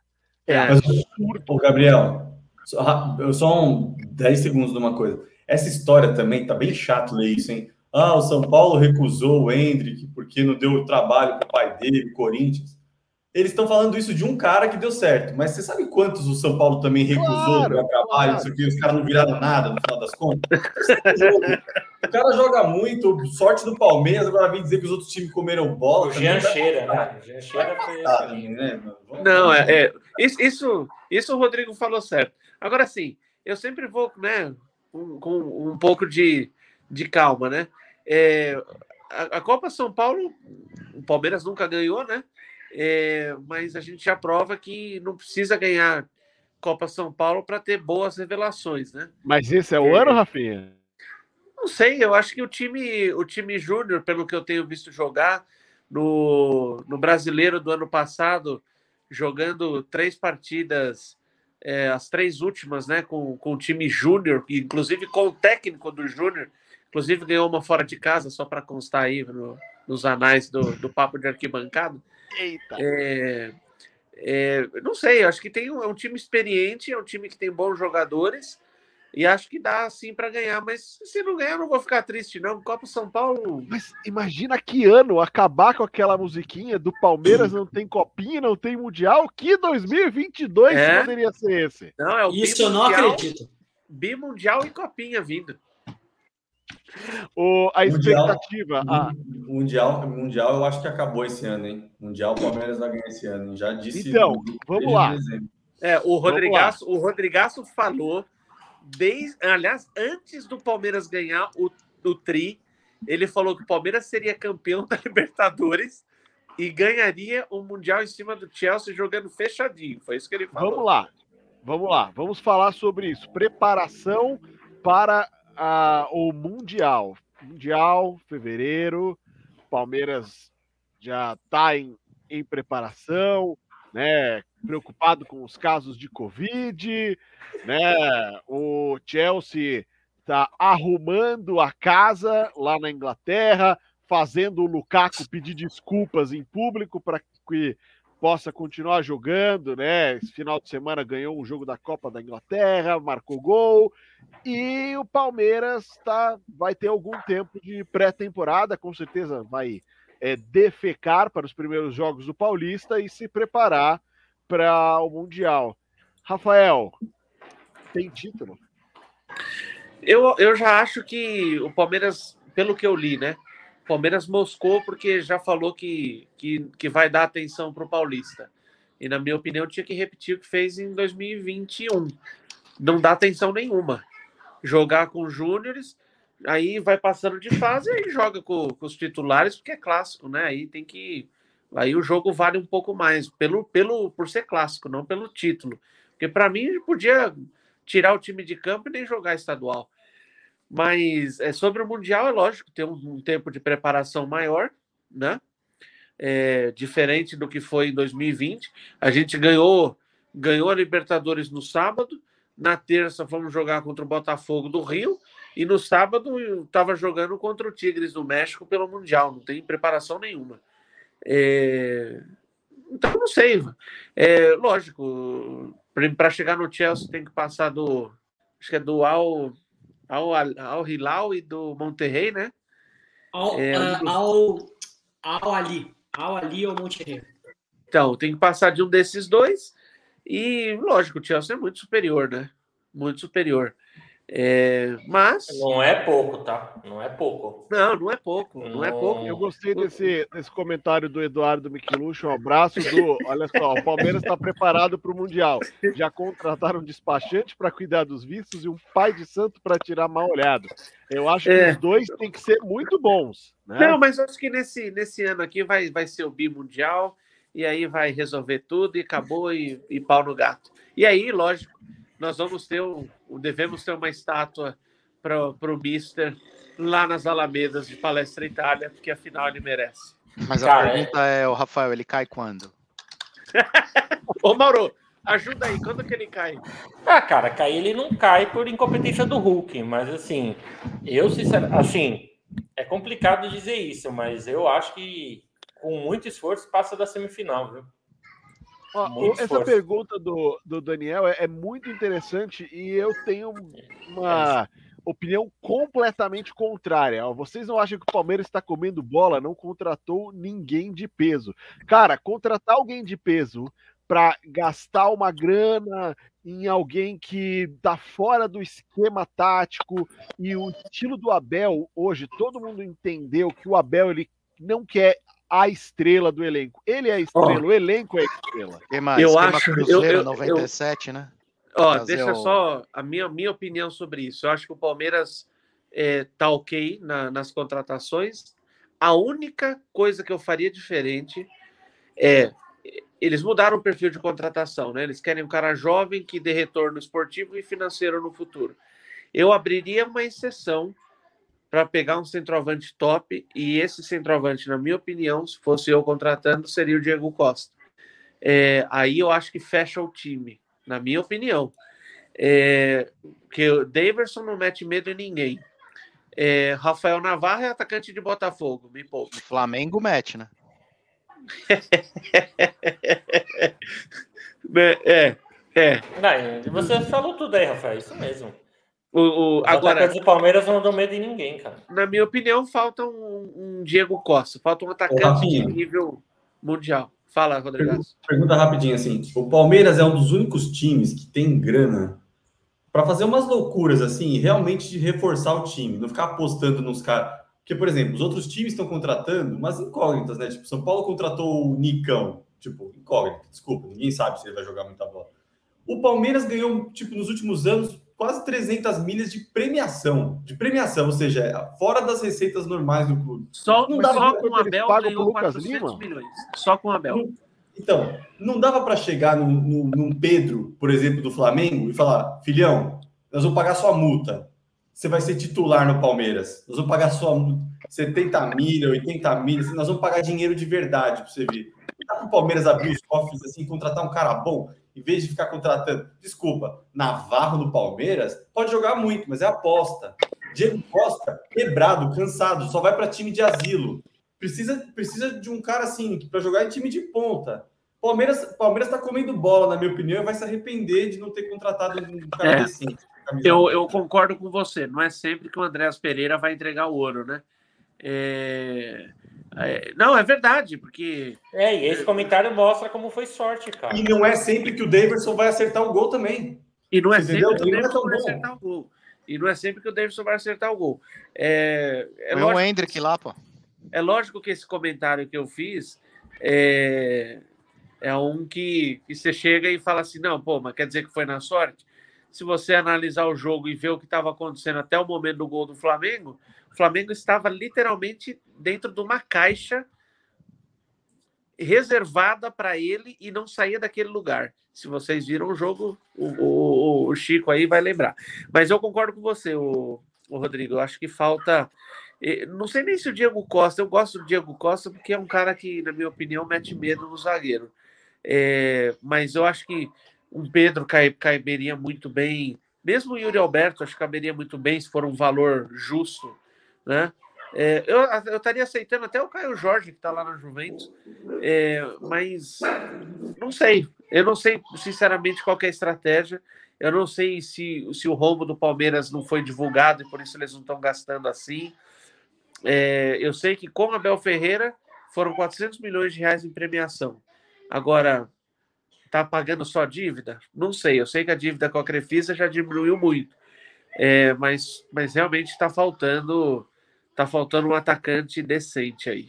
É, é absurdo. Ô, Gabriel, só, só um 10 segundos de uma coisa. Essa história também tá bem chato ler isso, hein? Ah, o São Paulo recusou o Hendrick porque não deu trabalho para o pai dele, o Corinthians. Eles estão falando isso de um cara que deu certo, mas você sabe quantos o São Paulo também recusou claro, trabalho, claro. isso aqui, os caras não viraram nada no final das contas? o cara joga muito, sorte do Palmeiras, agora vem dizer que os outros times comeram bola. O Jean Cheira, né? O Jean Cheira foi assim. Né? Não, é, é, isso, isso, isso o Rodrigo falou certo. Agora sim, eu sempre vou, né, com, com um pouco de, de calma, né? É, a, a, Copa São Paulo, o Palmeiras nunca ganhou, né? É, mas a gente já prova que não precisa ganhar Copa São Paulo para ter boas revelações, né? Mas esse é o é, ano, Rafinha? Não sei, eu acho que o time, o time júnior, pelo que eu tenho visto jogar no, no brasileiro do ano passado, jogando três partidas é, as três últimas, né, com, com o time júnior, inclusive com o técnico do júnior, inclusive ganhou uma fora de casa, só para constar aí no, nos anais do, do papo de arquibancada. Eita! É, é, não sei, acho que tem um, é um time experiente, é um time que tem bons jogadores, e acho que dá assim para ganhar, mas se não ganhar, não vou ficar triste, não. Copa São Paulo. Mas imagina que ano acabar com aquela musiquinha do Palmeiras não tem copinha, não tem mundial. Que 2022 é? poderia ser esse? Não, é o Isso eu não acredito. Bimundial e copinha vindo. O, a expectativa. Mundial, a... mundial, mundial, eu acho que acabou esse ano, hein? Mundial, o Palmeiras vai ganhar esse ano. Já disse. Então, vamos lá. É, o Rodrigaço, o Rodrigaço falou desde, aliás, antes do Palmeiras ganhar o, o Tri, ele falou que o Palmeiras seria campeão [laughs] da Libertadores e ganharia o Mundial em cima do Chelsea jogando fechadinho. Foi isso que ele falou. Vamos lá. Vamos lá. Vamos falar sobre isso. Preparação para a, o Mundial. Mundial, fevereiro, Palmeiras já está em, em preparação, né? Preocupado com os casos de Covid, né? O Chelsea está arrumando a casa lá na Inglaterra, fazendo o Lukaku pedir desculpas em público para que possa continuar jogando, né? Esse final de semana ganhou um jogo da Copa da Inglaterra, marcou gol. E o Palmeiras tá, vai ter algum tempo de pré-temporada, com certeza vai é, defecar para os primeiros jogos do Paulista e se preparar para o Mundial. Rafael, tem título? Eu, eu já acho que o Palmeiras, pelo que eu li, né? Palmeiras moscou porque já falou que, que, que vai dar atenção para o Paulista. E, na minha opinião, tinha que repetir o que fez em 2021. Não dá atenção nenhuma. Jogar com júniores, aí vai passando de fase e aí joga com, com, os titulares, porque é clássico, né? Aí tem que. Aí o jogo vale um pouco mais, pelo, pelo, por ser clássico, não pelo título. Porque para mim podia tirar o time de campo e nem jogar estadual. Mas é, sobre o Mundial, é lógico, tem um, um tempo de preparação maior, né? É, diferente do que foi em 2020. A gente ganhou, ganhou a Libertadores no sábado, na terça fomos jogar contra o Botafogo do Rio, e no sábado estava jogando contra o Tigres do México pelo Mundial, não tem preparação nenhuma. É... Então, não sei. É, lógico, para chegar no Chelsea tem que passar do. Acho que é do Al, Al, Al Hilal e do Monterrey, né? Al, é, uh, Al, Al Ali. Al Ali ou Monterrey. Então, tem que passar de um desses dois. E, lógico, o Chelsea é muito superior, né? Muito superior. É, mas. Não é pouco, tá? Não é pouco. Não, não é pouco. Não, não é pouco. Eu gostei desse, desse comentário do Eduardo Michelucho. Um abraço do. Olha só, o Palmeiras está preparado para o Mundial. Já contrataram um despachante para cuidar dos vistos e um pai de santo para tirar mal olhado. Eu acho é. que os dois têm que ser muito bons. Né? Não, mas acho que nesse, nesse ano aqui vai, vai ser o bimundial e aí vai resolver tudo e acabou e, e pau no gato. E aí, lógico nós vamos ter um, devemos ter uma estátua para o Mister lá nas Alamedas de Palestra Itália, porque afinal ele merece. Mas a pergunta é, o Rafael, ele cai quando? [laughs] Ô Mauro, ajuda aí, quando que ele cai? Ah, cara, cair ele não cai por incompetência do Hulk, mas assim, eu sinceramente, assim, é complicado dizer isso, mas eu acho que com muito esforço passa da semifinal, viu? Ó, essa pergunta do, do Daniel é, é, muito interessante e eu tenho uma opinião completamente contrária. Vocês não acham que o Palmeiras está comendo bola? Não contratou ninguém de peso. Cara, contratar alguém de peso para gastar uma grana em alguém que tá fora do esquema tático e o estilo do Abel hoje todo mundo entendeu que o Abel ele não quer a estrela do elenco. Ele é a estrela, oh. o elenco é a estrela. Que mais? Eu acho Cruzeiro, eu, eu, 97, eu, né? Ó, deixa o... só a minha, minha opinião sobre isso. Eu acho que o Palmeiras é, tá ok na, nas contratações. A única coisa que eu faria diferente é eles mudaram o perfil de contratação, né? Eles querem um cara jovem que dê retorno esportivo e financeiro no futuro. Eu abriria uma exceção para pegar um centroavante top, e esse centroavante, na minha opinião, se fosse eu contratando, seria o Diego Costa. É, aí eu acho que fecha o time, na minha opinião. É, que o Daverson não mete medo em ninguém. É, Rafael Navarro é atacante de Botafogo, me poupe. Flamengo mete, né? [laughs] é, é. Não, você falou tudo aí, Rafael, isso mesmo. O, o, agora, o Palmeiras não dão medo em ninguém, cara. Na minha opinião, falta um, um Diego Costa, falta um atacante de nível mundial. Fala, Rodrigo. Pergunta, pergunta rapidinho assim: o Palmeiras é um dos únicos times que tem grana para fazer umas loucuras assim, realmente de reforçar o time, não ficar apostando nos caras. Porque, por exemplo, os outros times estão contratando umas incógnitas, né? Tipo, São Paulo contratou o Nicão, tipo, incógnito, desculpa, ninguém sabe se ele vai jogar muita bola. O Palmeiras ganhou, tipo, nos últimos anos, quase 300 milhas de premiação, de premiação, ou seja, fora das receitas normais do clube. Só, não dava só com o Abel ganhou 400 Lima? milhões. Só com o Abel. Então, não dava para chegar num, num, num, Pedro, por exemplo, do Flamengo, e falar, filhão, nós vamos pagar sua multa. você vai ser titular no Palmeiras. Nós vamos pagar só 70 mil, 80 mil, nós vamos pagar dinheiro de verdade para você ver. Dá para o Palmeiras abrir os cofres assim, contratar um cara bom, em vez de ficar contratando. Desculpa, Navarro no Palmeiras pode jogar muito, mas é aposta. Diego Costa, quebrado, cansado, só vai para time de asilo. Precisa, precisa de um cara assim, para jogar em time de ponta. Palmeiras Palmeiras está comendo bola, na minha opinião, e vai se arrepender de não ter contratado um cara É. decente. Eu, eu concordo com você. Não é sempre que o Andréas Pereira vai entregar o ouro, né? É, é, não, é verdade, porque É, e esse comentário mostra como foi sorte, cara. E não é sempre que o Davidson vai acertar o gol também. E não é Você sempre entendeu? que o é Davidson vai acertar o gol. E não é sempre que o Davidson vai acertar o gol. É, é, lógico, Hendrick lá, pô. é lógico que esse comentário que eu fiz é, é um que, que você chega e fala assim: não, pô, mas quer dizer que foi na sorte? Se você analisar o jogo e ver o que estava acontecendo até o momento do gol do Flamengo, o Flamengo estava literalmente dentro de uma caixa reservada para ele e não saía daquele lugar. Se vocês viram o jogo, o, o- o Chico aí vai lembrar. Mas eu concordo com você, o, o Rodrigo. Eu acho que falta. eh, Não sei nem se o Diego Costa. Eu gosto do Diego Costa porque é um cara que, na minha opinião, mete medo no zagueiro. Eh, mas eu acho que um Pedro cai, muito bem. Mesmo o Yuri Alberto, acho que caberia muito bem se for um valor justo, né? É, eu, eu estaria aceitando até o Caio Jorge, que está lá na Juventus, é, mas não sei. Eu não sei, sinceramente, qual é a estratégia. Eu não sei se, se o rombo do Palmeiras não foi divulgado e por isso eles não estão gastando assim. É, eu sei que com Abel Ferreira foram 400 milhões de reais em premiação. Agora, tá pagando só dívida? Não sei. Eu sei que a dívida com a Crefisa já diminuiu muito. É, mas, mas realmente está faltando tá faltando um atacante decente aí.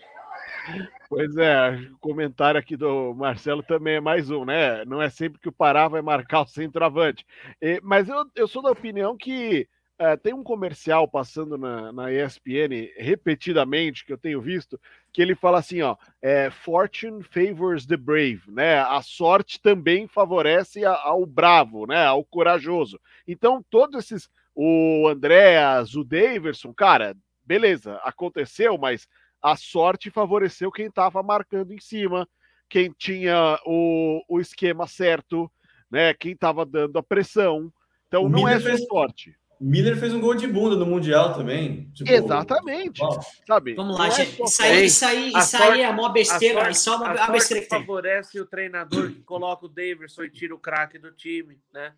Pois é, o comentário aqui do Marcelo também é mais um, né? Não é sempre que o Pará vai marcar o centroavante. E- mas eu, eu sou da opinião que eh, tem um comercial passando na, na ESPN repetidamente, que eu tenho visto, que ele fala assim, ó, é, Fortune favors the brave, né? A sorte também favorece a- ao bravo, né? Ao corajoso. Então, todos esses, o Andréas, o Daverson, cara, beleza, aconteceu, mas a sorte favoreceu quem estava marcando em cima, quem tinha o, o esquema certo, né? Quem estava dando a pressão. Então O não é Miller só fez- sorte. Miller fez um gol de bunda no Mundial também. Tipo, Exatamente. ó, Sabe? Vamos lá, é gente. só Isso aí, isso aí, a isso sorte- aí é mó besteira. sorte- isso é uma, a sorte besteira que favorece o treinador que coloca o Davidson e tira o craque do time, né?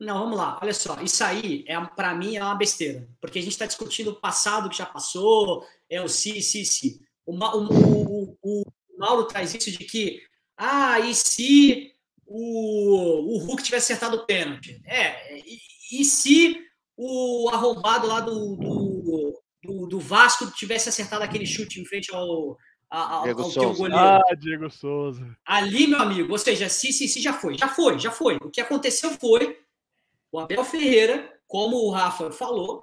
Não, vamos lá. Olha só, isso aí é para mim é uma besteira, porque a gente está discutindo o passado que já passou, é o si, si, si. O, o, o, o- o Mauro traz isso de que ah, e se o, o Hulk tivesse acertado o pênalti? É, e, e se o arrombado lá do, do, do, do Vasco tivesse acertado aquele chute em frente ao, ao, Diego ao teu Souza. goleiro? Ah, Diego Souza. Ali, meu amigo, ou seja, se, se, se já foi, já foi, já foi. O que aconteceu foi o Abel Ferreira, como o Rafa falou,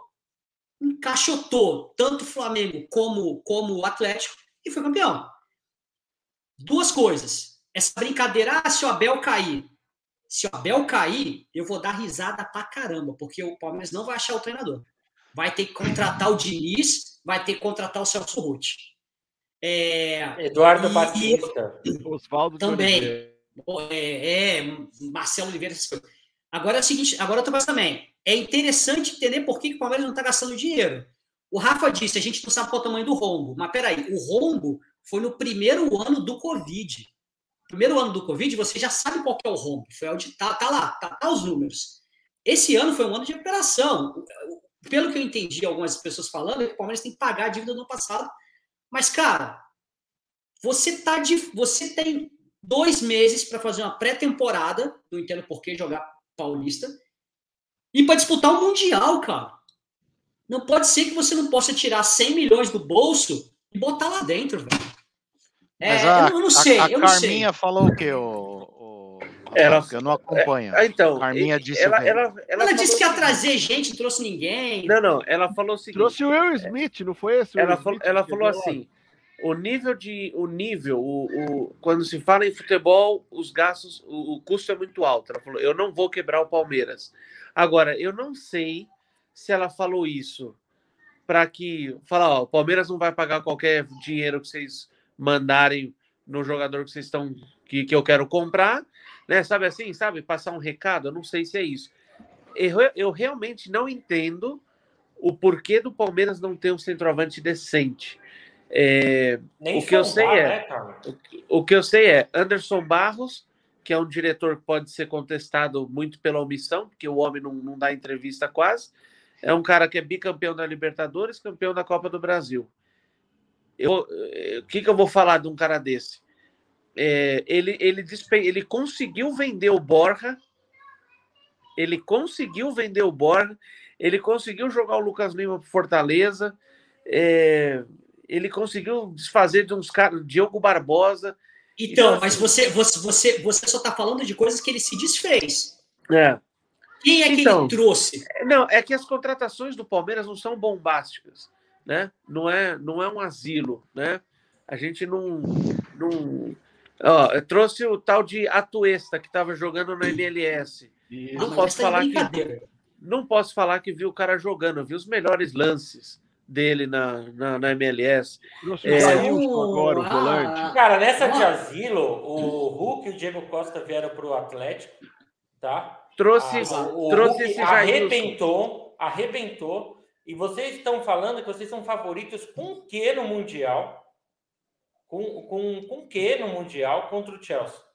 encaixotou tanto o Flamengo como, como o Atlético e foi campeão. Duas coisas. Essa brincadeira, ah, se o Abel cair. Se o Abel cair, eu vou dar risada pra caramba, porque o Palmeiras não vai achar o treinador. Vai ter que contratar o Diniz, vai ter que contratar o Celso Ruth. É, Eduardo E- Batista. Oswaldo de Também. É, é, Marcelo Oliveira, essas coisas. Agora é o seguinte, agora outra coisa também. É interessante entender por que, que o Palmeiras não está gastando dinheiro. O Rafa disse, a gente não sabe qual é o tamanho do rombo. Mas peraí, o rombo foi no primeiro ano do Covid. Primeiro ano do Covid, você já sabe qual é o rombo. Foi auditado, tá lá, tá, tá os números. Esse ano foi um ano de recuperação. Pelo que eu entendi, algumas pessoas falando, é que o Palmeiras tem que pagar a dívida do ano passado. Mas, cara, você tá de. Você tem dois meses para fazer uma pré-temporada, não entendo por que jogar paulista, e para disputar o Mundial, cara. Não pode ser que você não possa tirar 100 milhões do bolso e botar lá dentro, velho. É, Mas a, eu não- sei, a, a eu não sei. Carminha falou o quê? O, o... Ela- Eu não acompanho. Ah, Então, Carminha disse ela, ela, ela, Ela disse que ia trazer gente, não trouxe ninguém. Não, não, ela falou o seguinte. Trouxe o Will Smith, não foi esse? ela falou, ela falou assim: o nível de. O nível, o, o- quando se fala em futebol, os gastos, o, o custo é muito alto. Ela falou: eu não vou quebrar o Palmeiras. Agora, eu não sei se ela falou isso para que falar, o Palmeiras não vai pagar qualquer dinheiro que vocês mandarem no jogador que vocês estão que, que eu quero comprar, né? Sabe assim, sabe? Passar um recado, eu não sei se é isso. Eu, eu realmente não entendo o porquê do Palmeiras não ter um centroavante decente. É, o que eu sei é né, o, o que eu sei é Anderson Barros, que é um diretor que pode ser contestado muito pela omissão, porque o homem não, não dá entrevista quase. É um cara que é bicampeão da Libertadores, campeão da Copa do Brasil. Eu, eh, o que, que eu vou falar de um cara desse? É, ele, ele, ele conseguiu vender o Borja, ele conseguiu vender o Borja, ele conseguiu jogar o Lucas Lima para Fortaleza, é, ele conseguiu desfazer de uns caras, Diogo Barbosa. Então, então mas assim você, você, você, você só está falando de coisas que ele se desfez. É. Quem é que então, ele trouxe? Não, é que as contratações do Palmeiras não são bombásticas, né? Não é, não é um asilo, né? A gente não, não ó, trouxe o tal de Atuesta que estava jogando na MLS. Não, posso falar que não posso falar que vi o cara jogando, vi os melhores lances dele na, na, na MLS. É, agora, o ah, volante. Cara, nessa de asilo, o Hulk e o Diego Costa vieram para o Atlético, tá? Trouxe, ah, o, trouxe esse arrebentou, arrebentou. E vocês estão falando que vocês são favoritos com o que no Mundial? Com, com, com o que no Mundial contra o Chelsea?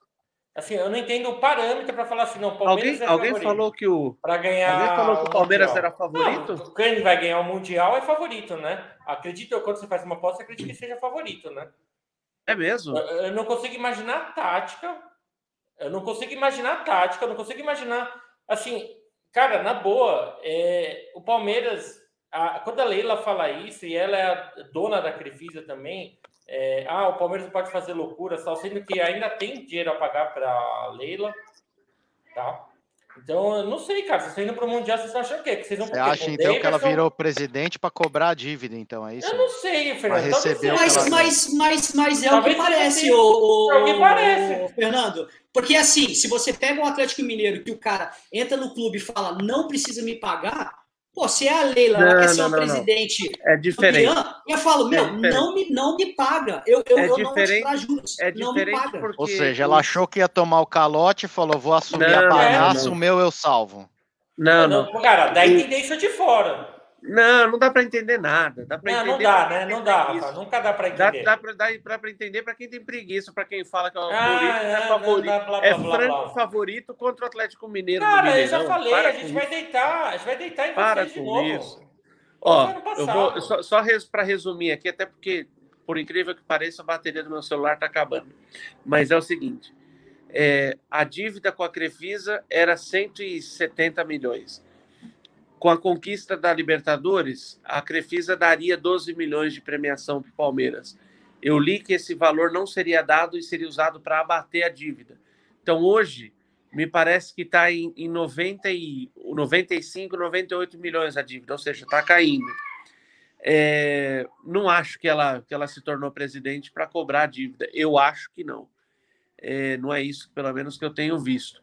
Assim, eu não entendo o parâmetro para falar assim, não, Palmeiras alguém, é alguém favorito. falou que o para ganhar Alguém falou que o Palmeiras era favorito? Não, quem vai ganhar o mundial é favorito, né? Acredito quando você faz uma aposta, acredito que seja favorito, né? É mesmo? Eu, eu não consigo imaginar a tática eu não consigo imaginar a tática, eu não consigo imaginar. Assim, cara, na boa, é, o Palmeiras, a, quando a Leila fala isso, e ela é a dona da Crefisa também, é, ah, o Palmeiras não pode fazer loucura, só sendo que ainda tem dinheiro a pagar para a Leila, tá? Então, eu não sei, cara. Vocês estão indo para o Mundial, vocês achando o quê? Que vocês vão Você acha, então, que ela virou presidente para cobrar a dívida, então, é isso? Eu não sei, Fernando. Receber mas, ela... mas, mas, mas é Talvez o que parece, o, o, é o que parece. Fernando. Porque, assim, se você pega um Atlético Mineiro que o cara entra no clube e fala não precisa me pagar, Pô, se é a Leila, não, ela quer ser uma presidente é diferente. Campeã, eu falo, meu, é não, me, não me paga. Eu, eu, é eu diferente, não juros. É não me paga. Porque... Ou seja, ela achou que ia tomar o calote e falou: vou assumir não, a bagaça, o meu eu salvo. Não, não. Cara, daí tem deixa de fora. Não, não dá para entender nada. Dá não, não dá, né? Não dá, Rafa. Nunca dá para entender. Dá, dá para entender para quem tem preguiça, para quem fala que é o ah, favorito, é, é, favorito. Blá, blá, é blá, franco favorito contra o Atlético Mineiro. Cara, eu já falei, a gente vai deitar, a gente vai deitar em para vocês de novo. Isso. Ó, eu vou só, só res, para resumir aqui, até porque, por incrível que pareça, a bateria do meu celular está acabando. Mas é o seguinte: é, a dívida com a Crefisa era 170 milhões com a conquista da Libertadores, a Crefisa daria 12 milhões de premiação para o Palmeiras. Eu li que esse valor não seria dado e seria usado para abater a dívida. Então, hoje, me parece que está em, em 90 e, 95, 98 milhões a dívida, ou seja, está caindo. É, não acho que ela, que ela se tornou presidente para cobrar a dívida. Eu acho que não. É, não é isso, pelo menos, que eu tenho visto.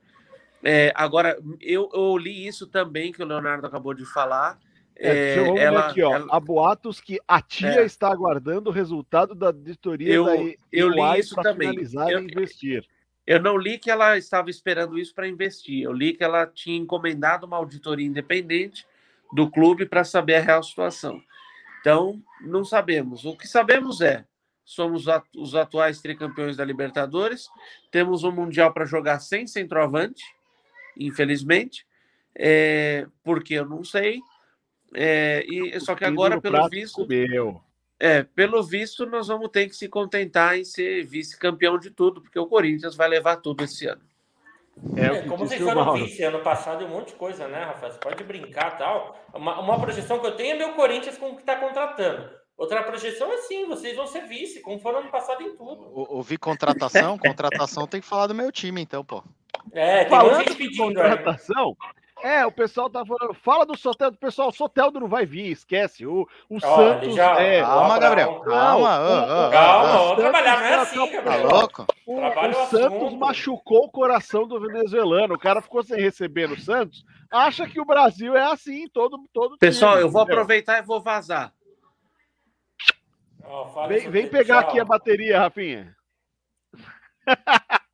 É, agora, eu, eu, li isso também que o Leonardo acabou de falar. É, é ela, aqui, ó. Ela... Há boatos que a tia é. está aguardando o resultado da auditoria eu, da eu li isso também. eu, e investir. Eu não li que ela estava esperando isso para investir. Eu li que ela tinha encomendado uma auditoria independente do clube para saber a real situação. Então, não sabemos. O que sabemos é somos os atuais tricampeões da Libertadores, temos um Mundial para jogar sem centroavante, infelizmente, é, porque eu não sei. É, e só que agora, pelo visto, meu. é, pelo visto, nós vamos ter que se contentar em ser vice-campeão de tudo, porque o Corinthians vai levar tudo esse ano. É, é como vocês foram vice ano passado um monte de coisa, né, Rafael? Você pode brincar tal. Uma, uma projeção que eu tenho é meu Corinthians com o que está contratando. Outra projeção é sim, vocês vão ser vice, como foram ano passado em tudo. Ouvi contratação? contratação tem que falar do meu time, então, pô. É, tem Falando de contratação, É, o pessoal tá falando. Fala do Soteldo, pessoal. O Soteldo não vai vir, esquece. O, o Santos. já- é, Calma. Gabriel. Calma. Calma, vamos trabalhar, não é assim, tá Tá Gabriel. louco? o, o o Santos assunto. machucou o coração do venezuelano. O cara ficou sem receber no Santos. Acha que o Brasil é assim, todo, todo Pessoal, time, eu vou entendeu? aproveitar e vou vazar. Fala Vem, vem pegar Tchau. aqui a bateria, Rafinha. [laughs]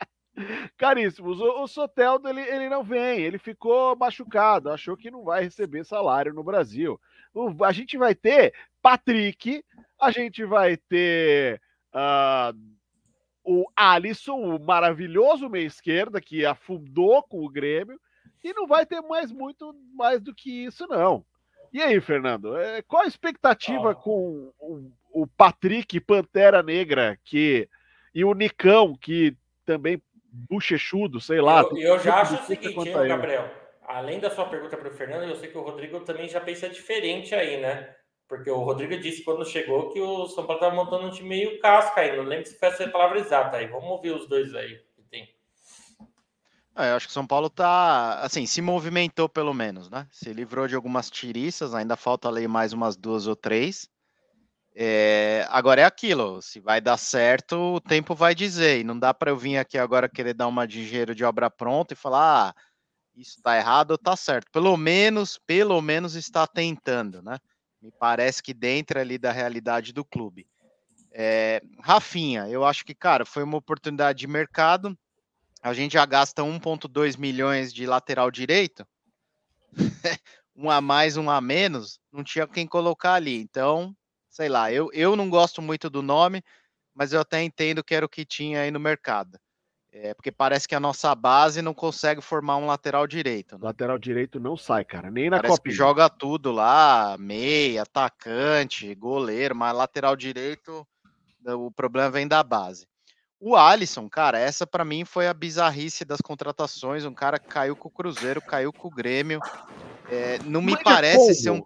Caríssimos, o, o Soteldo ele, ele não vem, ele ficou machucado, achou que não vai receber salário no Brasil. O- a gente vai ter Patrick, a gente vai ter ah, o Alisson, o maravilhoso meia esquerda, que afundou com o Grêmio, e não vai ter mais muito mais do que isso, não. E aí, Fernando, é, qual a expectativa Ah. com o, o Patrick Pantera Negra que, e o Nicão, que também bochechudo, sei lá. Eu, eu já acho o seguinte, hein. Gabriel. Além da sua pergunta para o Fernando, eu sei que o Rodrigo também já pensa diferente aí, né? Porque o Rodrigo disse quando chegou que o São Paulo estava montando um time meio casca aí. Não lembro se foi essa palavra exata aí. Vamos ouvir os dois aí. que tem. É, eu acho que o São Paulo tá, assim, se movimentou pelo menos, né? Se livrou de algumas tiriças, ainda falta ali mais umas duas ou três. É, agora é aquilo, se vai dar certo, o tempo vai dizer. E não dá para eu vir aqui agora querer dar uma de engenheiro de obra pronta e falar, ah, isso tá errado ou tá certo. Pelo menos, pelo menos está tentando, né? Me parece que dentro ali da realidade do clube. É, Rafinha, eu acho que, cara, foi uma oportunidade de mercado. A gente já gasta 1,2 milhões de lateral direito. [laughs] um a mais, um a menos, não tinha quem colocar ali. Então, sei lá, eu, eu não gosto muito do nome, mas eu até entendo que era o que tinha aí no mercado. É, porque parece que a nossa base não consegue formar um lateral direito. Né? Lateral direito não sai, cara, nem na Parece Copa. joga tudo lá, meia, atacante, goleiro, mas lateral direito, o problema vem da base. O Alisson, cara, essa para mim foi a bizarrice das contratações. Um cara que caiu com o Cruzeiro, caiu com o Grêmio. É, não me Manja parece como? ser um,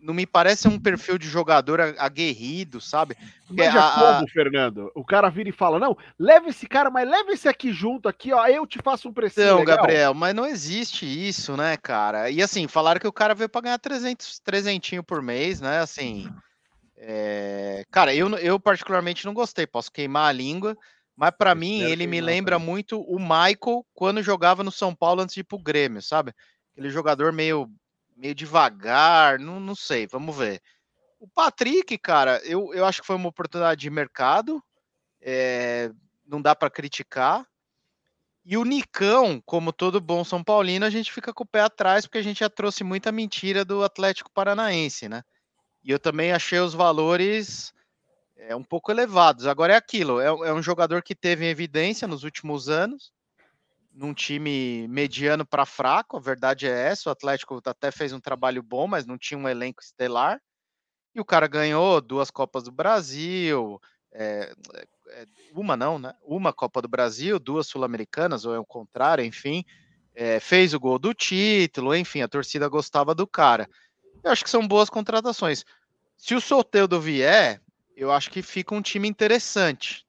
não me parece um perfil de jogador aguerrido, sabe? Porque Manja a- a- como, Fernando? O cara vira e fala: não, leva esse cara, mas leva esse aqui junto, aqui, ó. Eu te faço um precinho. Então, legal. Gabriel, mas não existe isso, né, cara? E assim, falaram que o cara veio para ganhar 300, 300 por mês, né? Assim, é, cara, eu, eu particularmente não gostei, posso queimar a língua, mas para mim ele me lembra também. muito o Michael quando jogava no São Paulo antes de ir pro Grêmio, sabe? Aquele jogador meio, meio devagar, não, não sei, vamos ver. O Patrick, cara, eu, eu acho que foi uma oportunidade de mercado, é, não dá para criticar. E o Nicão, como todo bom São Paulino, a gente fica com o pé atrás, porque a gente já trouxe muita mentira do Atlético Paranaense, né? E eu também achei os valores é, um pouco elevados. Agora é aquilo: é, é um jogador que teve em evidência nos últimos anos, num time mediano para fraco, a verdade é essa. O Atlético até fez um trabalho bom, mas não tinha um elenco estelar. E o cara ganhou duas Copas do Brasil, é, é, uma não, né? Uma Copa do Brasil, duas Sul-Americanas, ou é o contrário, enfim. É, fez o gol do título, enfim, a torcida gostava do cara. Eu acho que são boas contratações. Se o Soteldo vier, eu acho que fica um time interessante.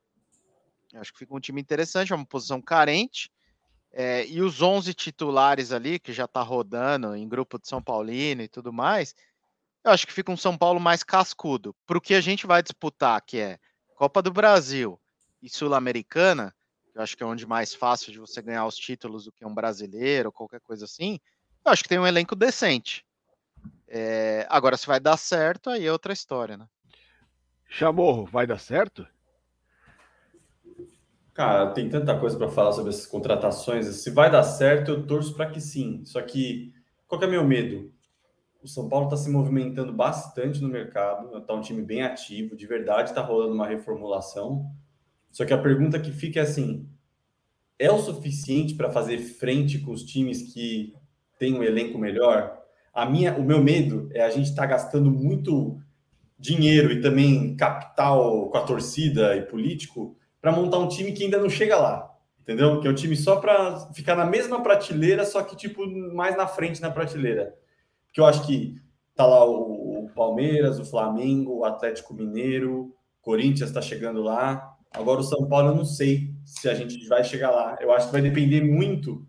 Eu acho que fica um time interessante, é uma posição carente. É, e os 11 titulares ali, que já tá rodando em grupo de São Paulino e tudo mais, eu acho que fica um São Paulo mais cascudo. Para o que a gente vai disputar, que é Copa do Brasil e Sul-Americana, eu acho que é onde mais fácil de você ganhar os títulos do que um brasileiro qualquer coisa assim, eu acho que tem um elenco decente. É, agora, se vai dar certo, aí é outra história, né? Chamorro, vai dar certo? Cara, tem tanta coisa para falar sobre essas contratações. Se vai dar certo, eu torço para que sim. Só que, qual que é meu medo? O São Paulo está se movimentando bastante no mercado, está um time bem ativo, de verdade está rolando uma reformulação. Só que a pergunta que fica é assim: é o suficiente para fazer frente com os times que têm um elenco melhor? A minha, o meu medo é a gente estar tá gastando muito dinheiro e também capital com a torcida e político para montar um time que ainda não chega lá, entendeu? Que é um time só para ficar na mesma prateleira, só que tipo mais na frente na prateleira. Porque eu acho que tá lá o, o Palmeiras, o Flamengo, o Atlético Mineiro, Corinthians está chegando lá. Agora o São Paulo eu não sei se a gente vai chegar lá. Eu acho que vai depender muito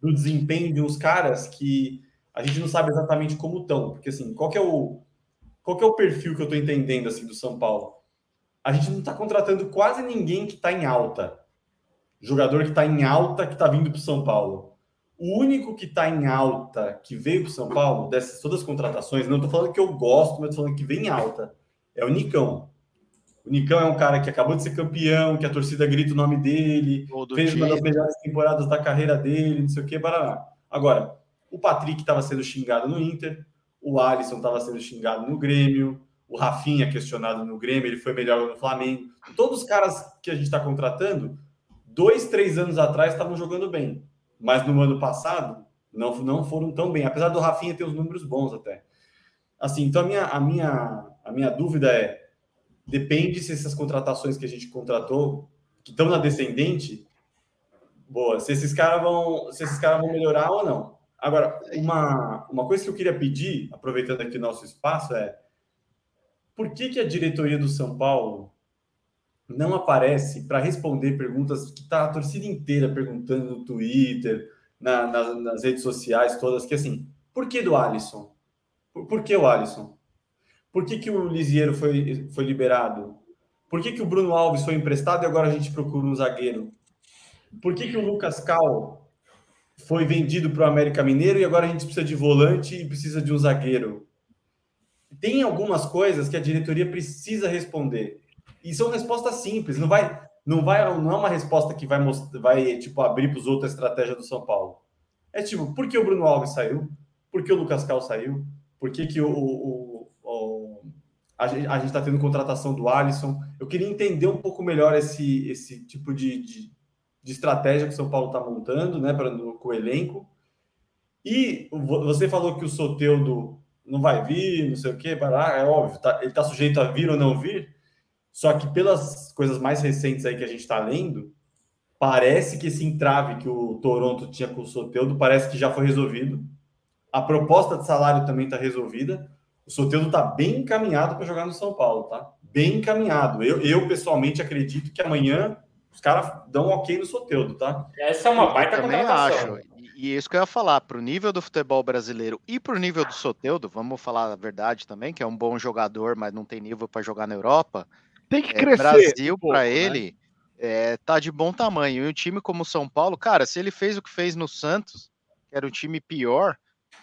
do desempenho de uns caras que a gente não sabe exatamente como estão, porque assim, qual que é o qual que é o perfil que eu estou entendendo assim do São Paulo? A gente não está contratando quase ninguém que está em alta. Jogador que está em alta que está vindo para o São Paulo. O único que está em alta que veio para o São Paulo, dessas todas as contratações, não estou falando que eu gosto, mas estou falando que vem em alta, é o Nicão. O Nicão é um cara que acabou de ser campeão, que a torcida grita o nome dele, fez uma das melhores temporadas da carreira dele, não sei o que, barará. Agora, o Patrick estava sendo xingado no Inter, o Alisson estava sendo xingado no Grêmio, o Rafinha questionado no Grêmio, ele foi melhor no Flamengo. Todos os caras que a gente está contratando, dois, três anos atrás estavam jogando bem, mas no ano passado não, não foram tão bem, apesar do Rafinha ter os números bons até. Assim, então a minha, a minha, a minha dúvida é, depende se essas contratações que a gente contratou, que estão na descendente, boa, se esses caras vão, se esses caras vão melhorar ou não. Agora, uma, uma coisa que eu queria pedir, aproveitando aqui o nosso espaço, é por que, que a diretoria do São Paulo não aparece para responder perguntas que está a torcida inteira perguntando no Twitter, na, na, nas redes sociais todas, que assim, por que do Alisson? Por, por que o Alisson? Por que, que o Lisieiro foi, foi liberado? Por que, que o Bruno Alves foi emprestado e agora a gente procura um zagueiro? Por que, que o Lucas Cal foi vendido para o América Mineiro e agora a gente precisa de volante e precisa de um zagueiro. Tem algumas coisas que a diretoria precisa responder. E são respostas simples, não vai não vai não é uma resposta que vai vai tipo abrir para os outros a estratégia do São Paulo. É tipo, por que o Bruno Alves saiu? Por que o Lucas Cal saiu? Por que, que o, o, o a gente está tendo contratação do Alisson? Eu queria entender um pouco melhor esse, esse tipo de, de de estratégia que o São Paulo está montando, né, para com o elenco. E você falou que o Soteudo não vai vir, não sei o quê, vai lá, é óbvio, tá, ele está sujeito a vir ou não vir. Só que pelas coisas mais recentes aí que a gente está lendo, parece que esse entrave que o Toronto tinha com o Soteudo parece que já foi resolvido. A proposta de salário também está resolvida. O Soteudo está bem encaminhado para jogar no São Paulo, tá? Bem encaminhado. Eu, eu pessoalmente acredito que amanhã os caras dão um ok no Soteudo, tá? Essa é uma baita eu também acho. E isso que eu ia falar, para o nível do futebol brasileiro e para o nível do Soteudo, vamos falar a verdade também, que é um bom jogador, mas não tem nível para jogar na Europa. Tem que é, crescer. Brasil, um para né? ele, é, tá de bom tamanho. E um time como o São Paulo, cara, se ele fez o que fez no Santos, que era um time pior,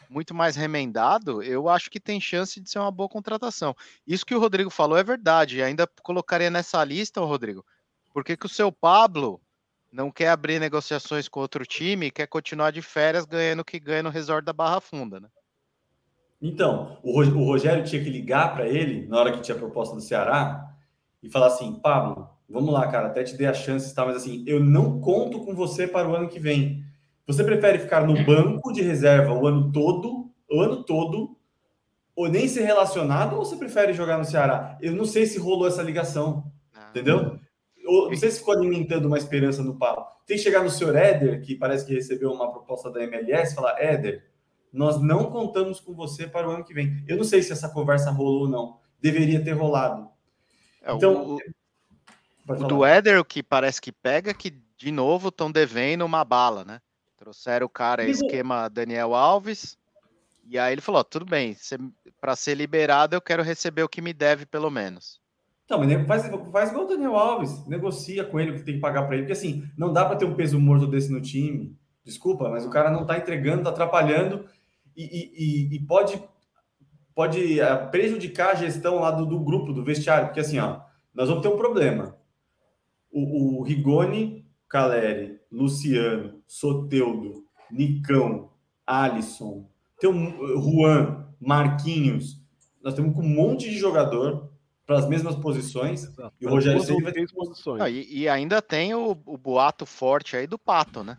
muito mais remendado, eu acho que tem chance de ser uma boa contratação. Isso que o Rodrigo falou é verdade. Ainda colocaria nessa lista, Rodrigo, por que, que o seu Pablo não quer abrir negociações com outro time quer continuar de férias ganhando o que ganha no resort da Barra Funda, né? Então, o Rogério tinha que ligar para ele na hora que tinha a proposta do Ceará e falar assim: Pablo, vamos lá, cara, até te dei a chance, tá? mas assim, eu não conto com você para o ano que vem. Você prefere ficar no banco de reserva o ano todo, o ano todo, ou nem ser relacionado, ou você prefere jogar no Ceará? Eu não sei se rolou essa ligação, ah. entendeu? Não sei se ficou alimentando uma esperança no Paulo. Tem que chegar no senhor Éder, que parece que recebeu uma proposta da MLS, falar: Éder, nós não contamos com você para o ano que vem. Eu não sei se essa conversa rolou ou não. Deveria ter rolado. É, então. O, o do Éder, o que parece que pega, que de novo estão devendo uma bala, né? Trouxeram o cara, esquema Daniel Alves. E aí ele falou: tudo bem, para ser liberado, eu quero receber o que me deve, pelo menos. Mas faz, faz igual o Daniel Alves, negocia com ele o que tem que pagar para ele, porque assim, não dá para ter um peso morto desse no time. Desculpa, mas o cara não está entregando, está atrapalhando e, e, e, pode, pode é, prejudicar a gestão lá do, do, grupo, do vestiário, porque assim, ó, nós vamos ter um problema. O, o Rigoni, Caleri, Luciano, Soteudo, Nicão, Alisson, tem um Juan, Marquinhos, nós temos um monte de jogador para as mesmas posições. Exato. E o Rogério Ceni vai ter posições. Ah, e, e, ainda tem o, o, boato forte aí do Pato, né?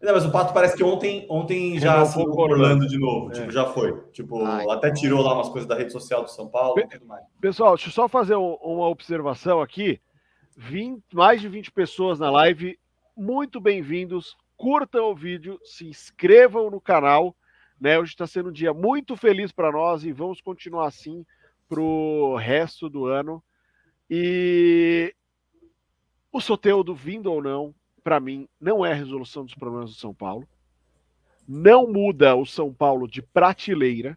Não, mas o Pato parece que ontem, ontem já assinou Orlando de novo. É. Tipo, já foi. Tipo, Ai, até tirou lá umas coisas da rede social do São Paulo e tudo mais. Pessoal, deixa eu só fazer uma observação aqui. 20, mais de 20 pessoas na live. Muito bem-vindos. Curtam o vídeo, se inscrevam no canal. Né? Hoje está sendo um dia muito feliz para nós e vamos continuar assim para o resto do ano. E o Soteudo, vindo ou não, para mim, não é a resolução dos problemas do São Paulo. não muda o São Paulo de prateleira.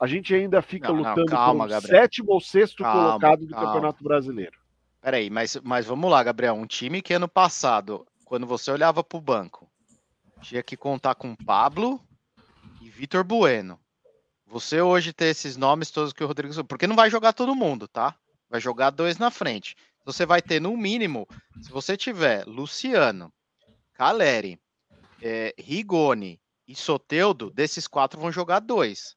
A gente ainda fica Não, não, lutando calma, por um Gabriel. sétimo ou sexto Calma, colocado do calma. Campeonato Brasileiro. Peraí, mas, mas vamos lá, Gabriel. Um time que ano passado, quando você olhava pro banco, tinha que contar com Pablo e Vitor Bueno. Você hoje ter esses nomes todos que o Rodrigo. Porque não vai jogar todo mundo, tá? Vai jogar dois na frente. Você vai ter, no mínimo, se você tiver Luciano, Caleri, eh, Rigoni e Soteudo, desses quatro vão jogar dois.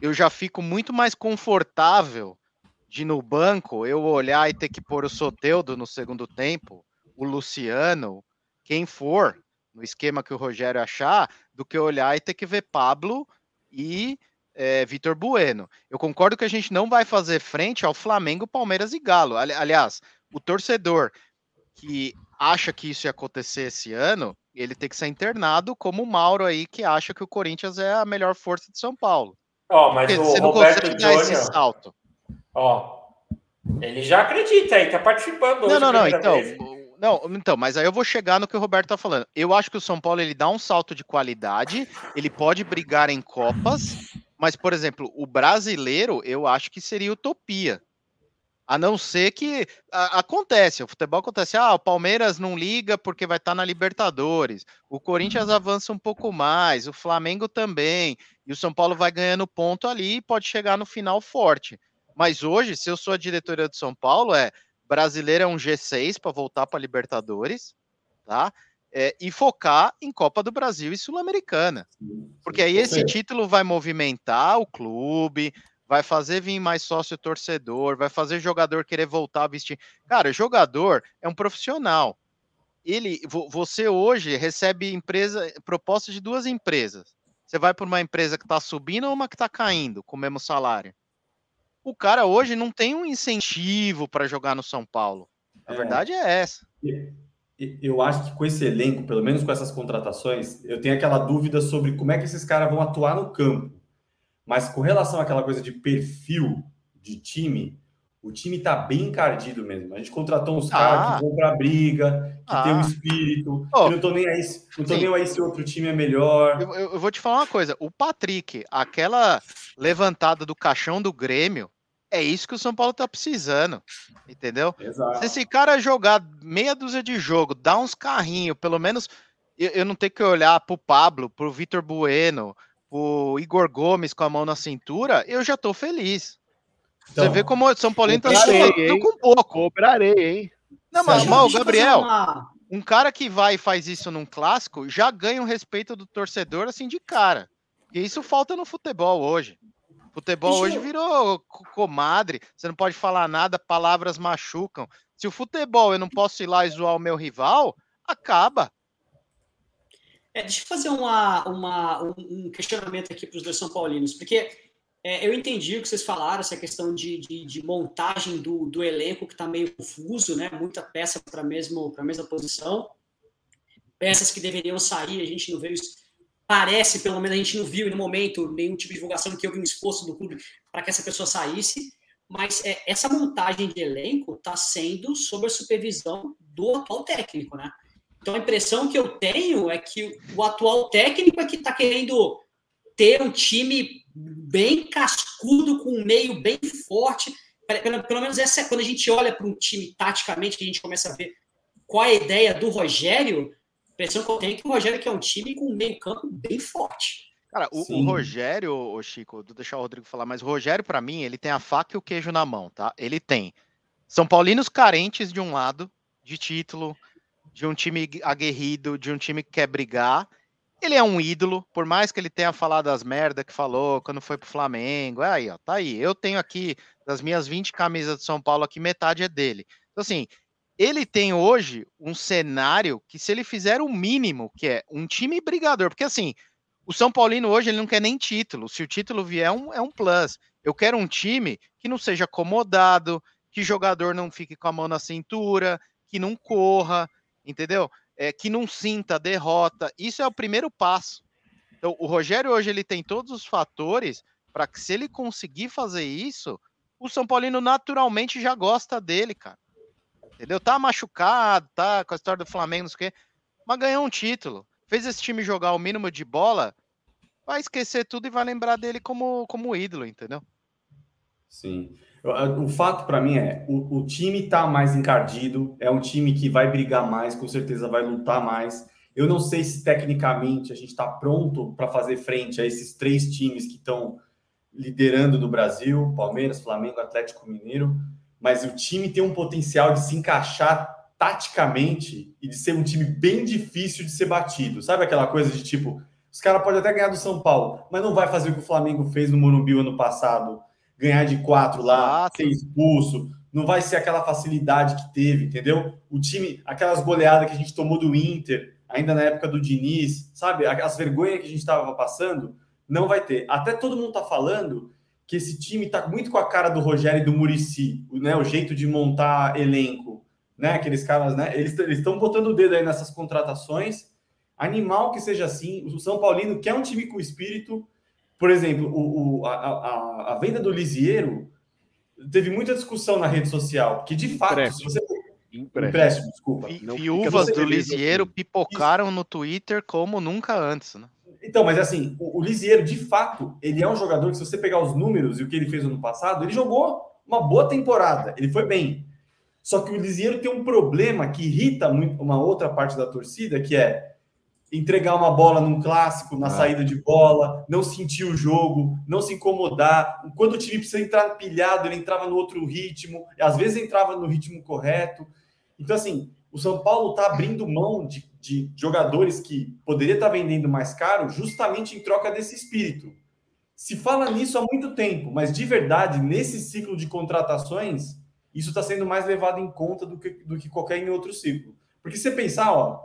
Eu já fico muito mais confortável de no banco eu olhar e ter que pôr o Soteudo no segundo tempo, o Luciano, quem for, no esquema que o Rogério achar, do que olhar e ter que ver Pablo e eh, Vitor Bueno. Eu concordo que a gente não vai fazer frente ao Flamengo, Palmeiras e Galo. Ali- aliás, o torcedor que acha que isso ia acontecer esse ano, ele tem que ser internado, como o Mauro aí, que acha que o Corinthians é a melhor força de São Paulo. Ó, mas Porque o você não Roberto consegue dar esse salto. ó, ele já acredita aí, tá participando. Não, não, não. Então, vez. não, então, mas aí eu vou chegar no que o Roberto tá falando. Eu acho que o São Paulo ele dá um salto de qualidade, ele pode brigar em copas, mas por exemplo, o brasileiro, eu acho que seria utopia. A não ser que a- acontece, o futebol acontece, ah, o Palmeiras não liga porque vai estar na Libertadores. O Corinthians avança um pouco mais, o Flamengo também, e o São Paulo vai ganhando ponto ali e pode chegar no final forte. Mas hoje, se eu sou a diretoria do São Paulo, é brasileiro é um G6 para voltar para Libertadores, tá? É, e focar em Copa do Brasil e Sul-Americana. Porque aí esse título vai movimentar o clube, vai fazer vir mais sócio torcedor, vai fazer jogador querer voltar a vestir. Cara, jogador é um profissional. Ele, vo- você hoje recebe empresa, proposta de duas empresas. Você vai para uma empresa que está subindo ou uma que está caindo com o mesmo salário. O cara hoje não tem um incentivo para jogar no São Paulo. A É. verdade é essa. Eu acho que com esse elenco, pelo menos com essas contratações, eu tenho aquela dúvida sobre como é que esses caras vão atuar no campo. Mas com relação àquela coisa de perfil de time, o time tá bem encardido mesmo. A gente contratou uns Ah. caras que vão pra briga, que tem um Ah. espírito, Oh, que não tô nem aí, não tô sim. nem aí se outro time é melhor. Eu, eu- eu vou te falar uma coisa. O Patrick, aquela levantada do caixão do Grêmio, é isso que o São Paulo tá precisando. Entendeu? Exato. Se esse cara jogar meia dúzia de jogo, dar uns carrinhos, pelo menos eu, eu não tenho que olhar pro Pablo, pro Vitor Bueno, pro Igor Gomes com a mão na cintura, eu já tô feliz. Você Então, vê como o São Paulino tá hein? com pouco. Cobrarei, hein? Não, mas, o Gabriel, uma- um cara que vai e faz isso num clássico já ganha o respeito do torcedor assim de cara. E isso falta no futebol hoje. Futebol hoje virou co- comadre, você não pode falar nada, palavras machucam. Se o futebol eu não posso ir lá e zoar o meu rival, acaba. É, deixa eu fazer uma, uma- um, um questionamento aqui para os dois São Paulinos, porque é, eu entendi o que vocês falaram, essa questão de, de, de montagem do, do elenco que está meio confuso, né? Muita peça para a mesma posição. Peças que deveriam sair, a gente não veio isso. Parece, pelo menos, a gente não viu no momento nenhum tipo de divulgação que houve um esforço do clube para que essa pessoa saísse. Mas é, essa montagem de elenco está sendo sob a supervisão do atual técnico, né? Então a impressão que eu tenho é que o atual técnico é que está querendo ter um time bem cascudo, com um meio bem forte. Pelo, pelo menos essa é quando a gente olha para um time taticamente, que a gente começa a ver qual é a ideia do Rogério. Impressão que eu tenho é que o Rogério quer um time com um meio-campo bem forte. Cara, o, o. Rogério, ô Chico, vou deixar o Rodrigo falar, mas o Rogério, pra mim, ele tem a faca e o queijo na mão, tá? Ele tem São Paulinos carentes de um lado, de título, de um time aguerrido, de um time que quer brigar. Ele é um ídolo, por mais que ele tenha falado as merda que falou quando foi pro Flamengo. É aí, ó, tá aí. Eu tenho aqui, das minhas 20 camisas de São Paulo aqui, metade é dele. Então, assim, ele tem hoje um cenário que, se ele fizer o mínimo, que é um time brigador, porque assim, o São Paulino hoje ele não quer nem título. Se o título vier, é um, é um plus. Eu quero um time que não seja acomodado, que jogador não fique com a mão na cintura, que não corra, entendeu? É, que não sinta derrota. Isso é o primeiro passo. Então, o Rogério hoje ele tem todos os fatores para que, se ele conseguir fazer isso, o São Paulino naturalmente já gosta dele, cara. Entendeu? Tá machucado, tá com a história do Flamengo, não sei o quê, mas ganhou um título. Fez esse time jogar o mínimo de bola vai esquecer tudo e vai lembrar dele como, como ídolo, entendeu? Sim. O fato para mim é o, o time está mais encardido, é um time que vai brigar mais, com certeza vai lutar mais. Eu não sei se tecnicamente a gente está pronto para fazer frente a esses três times que estão liderando do Brasil: Palmeiras, Flamengo, Atlético Mineiro. Mas o time tem um potencial de se encaixar taticamente e de ser um time bem difícil de ser batido. Sabe aquela coisa de tipo, os caras podem até ganhar do São Paulo, mas não vai fazer o que o Flamengo fez no Morumbi ano passado, ganhar de quatro lá, ser expulso. Não vai ser aquela facilidade que teve, entendeu? O time, aquelas goleadas que a gente tomou do Inter, ainda na época do Diniz, sabe? As vergonhas que a gente estava passando, não vai ter. Até todo mundo tá falando que esse time tá muito com a cara do Rogério e do Murici, né? O jeito de montar elenco né? Aqueles caras, né? Eles estão botando o dedo aí nessas contratações. Animal que seja assim. O São Paulino quer um time com espírito. Por exemplo, o, o a, a, a, venda do Lisieiro teve muita discussão na rede social, porque de fato, se você. Empréstimo, desculpa. Vi, viúvas do Lisieiro pipocaram no Twitter como nunca antes, né? Então, mas assim, o, o Lisieiro, de fato, ele é um jogador que, se você pegar os números e o que ele fez ano passado, ele jogou uma boa temporada, ele foi bem. Só que o Lisieiro tem um problema que irrita muito uma outra parte da torcida, que é entregar uma bola num clássico, na ah. saída de bola, não sentir o jogo, não se incomodar. Quando o time precisa entrar pilhado, ele entrava no outro ritmo, às vezes entrava no ritmo correto. Então, assim, o São Paulo está abrindo mão de, de, jogadores que poderia estar tá vendendo mais caro justamente em troca desse espírito. Se fala nisso há muito tempo, mas de verdade, nesse ciclo de contratações, isso está sendo mais levado em conta do que, do que qualquer em outro ciclo. Porque você pensar, ó,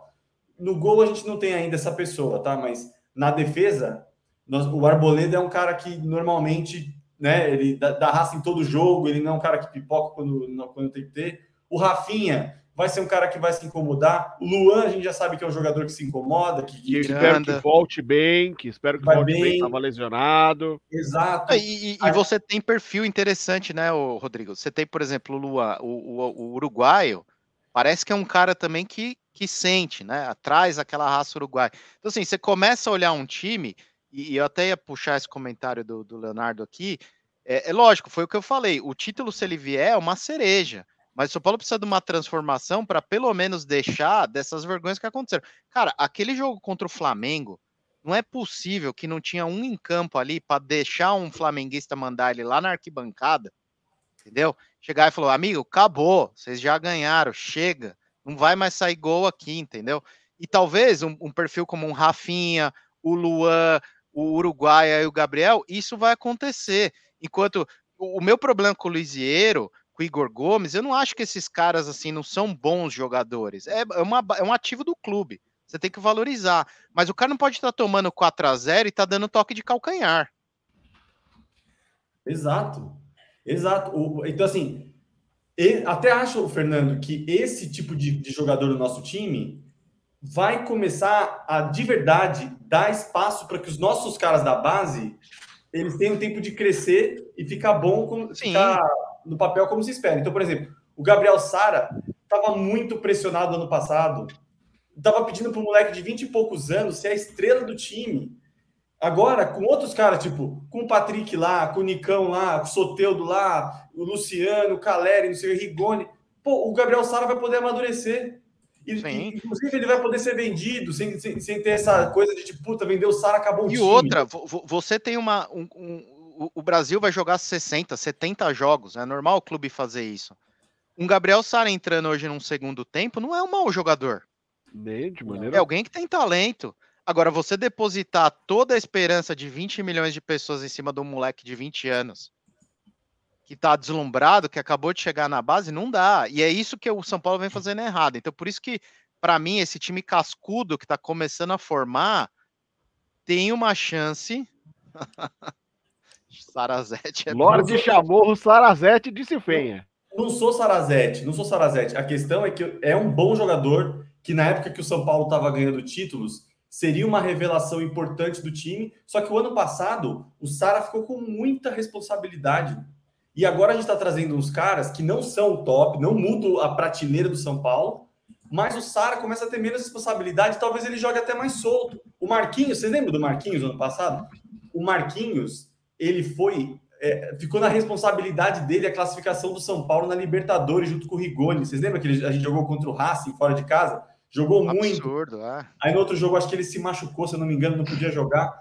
no gol a gente não tem ainda essa pessoa, tá? Mas na defesa, nós, o Arboleda é um cara que normalmente, né, ele dá, dá raça em todo jogo, ele não é um cara que pipoca quando, quando tem que ter. O Rafinha vai ser um cara que vai se incomodar. O Luan, a gente já sabe que é um jogador que se incomoda, que, que espero que volte bem, que espero que vai volte bem, estava lesionado. Exato. E, e, e, você tem perfil interessante, né, Rodrigo? Você tem, por exemplo, o Luan, o, o, o, uruguaio, parece que é um cara também que, que sente, né? Atrás aquela raça uruguaia. Então, assim, você começa a olhar um time, e, eu até ia puxar esse comentário do, do Leonardo aqui. É, é lógico, foi o que eu falei. O título, se ele vier, é uma cereja. Mas o São Paulo precisa de uma transformação para pelo menos deixar dessas vergonhas que aconteceram. Cara, aquele jogo contra o Flamengo, não é possível que não tinha um em campo ali para deixar um flamenguista mandar ele lá na arquibancada, entendeu? Chegar e falou: amigo, acabou, vocês já ganharam, chega, não vai mais sair gol aqui, entendeu? E talvez um, um perfil como um Rafinha, o Luan, o Uruguai e o Gabriel, isso vai acontecer. Enquanto o, o meu problema com o Lisieiro com o Igor Gomes, eu não acho que esses caras assim não são bons jogadores. É, é, uma, é um ativo do clube. Você tem que valorizar. Mas o cara não pode estar tomando 4 a 0 e estar tá dando toque de calcanhar. Exato. Exato. Então, assim, até acho, Fernando, que esse tipo de, de jogador do nosso time vai começar a, de verdade, dar espaço para que os nossos caras da base eles tenham tempo de crescer e ficar bom, com, ficar no papel como se espera. Então, por exemplo, o Gabriel Sara estava muito pressionado ano passado. Estava pedindo para um moleque de 20 e poucos anos ser a estrela do time. Agora, com outros caras, tipo, com o Patrick lá, com o Nicão lá, com o Soteudo lá, o Luciano, o Caleri, não sei, o Rigoni. Pô, o Gabriel Sara vai poder amadurecer. E, inclusive, ele vai poder ser vendido sem, sem, sem ter essa coisa de tipo, puta, vendeu o Sara, acabou o e time. E outra, você tem uma, um, o, Brasil vai jogar 60, 70 jogos. É normal o clube fazer isso. Um Gabriel Sara entrando hoje num segundo tempo não é um mau jogador. Nem de maneira... É alguém que tem talento. Agora, você depositar toda a esperança de 20 milhões de pessoas em cima de um moleque de 20 anos que tá deslumbrado, que acabou de chegar na base, não dá. E é isso que o São Paulo vem fazendo errado. Então, por isso que, para mim, esse time cascudo que tá começando a formar tem uma chance [laughs] Sarazete é Lorde chamou o Sarazete disse fenha. Não sou Sarazete, não sou Sarazete. A questão é que é um bom jogador que na época que o São Paulo estava ganhando títulos, seria uma revelação importante do time. Só que o ano passado, o Sara ficou com muita responsabilidade. E agora a gente está trazendo uns caras que não são o top, não mudam a prateleira do São Paulo, mas o Sara começa a ter menos responsabilidade, talvez ele jogue até mais solto. O Marquinhos, vocês lembram do Marquinhos ano passado? O Marquinhos, ele foi é, ficou na responsabilidade dele a classificação do São Paulo na Libertadores junto com o Rigoni. Vocês lembram que a gente jogou contra o Racing fora de casa? Jogou Absurdo, muito. É. Aí no outro jogo, acho que ele se machucou, se eu não me engano, não podia jogar.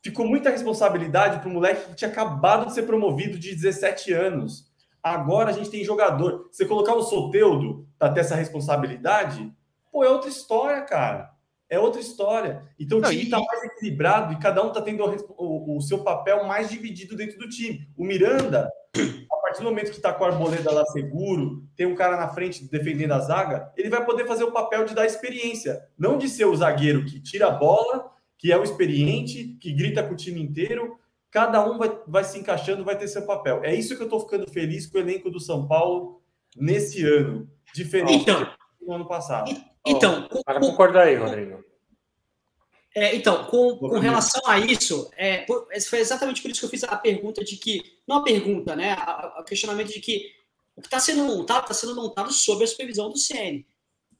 Ficou muita responsabilidade para o moleque que tinha acabado de ser promovido de 17 anos. Agora a gente tem jogador. Você colocar o Soteudo para ter essa responsabilidade, pô, é outra história, cara. É outra história. Então o time está mais equilibrado e cada um está tendo o, o, seu papel mais dividido dentro do time. O Miranda, a partir do momento que está com a arboleda lá seguro, tem um cara na frente defendendo a zaga, ele vai poder fazer o papel de dar experiência. Não de ser o zagueiro que tira a bola, que é o experiente, que grita com o time inteiro, cada um vai, vai se encaixando, vai ter seu papel. É isso que eu estou ficando feliz com o elenco do São Paulo nesse ano, diferente então, do ano passado. Então, oh, para concordar aí, Rodrigo. É, então, com, com, relação a isso, é, foi exatamente por isso que eu fiz a pergunta de que, não a pergunta, né, o questionamento de que o que está sendo montado está sendo montado sob a supervisão do CN.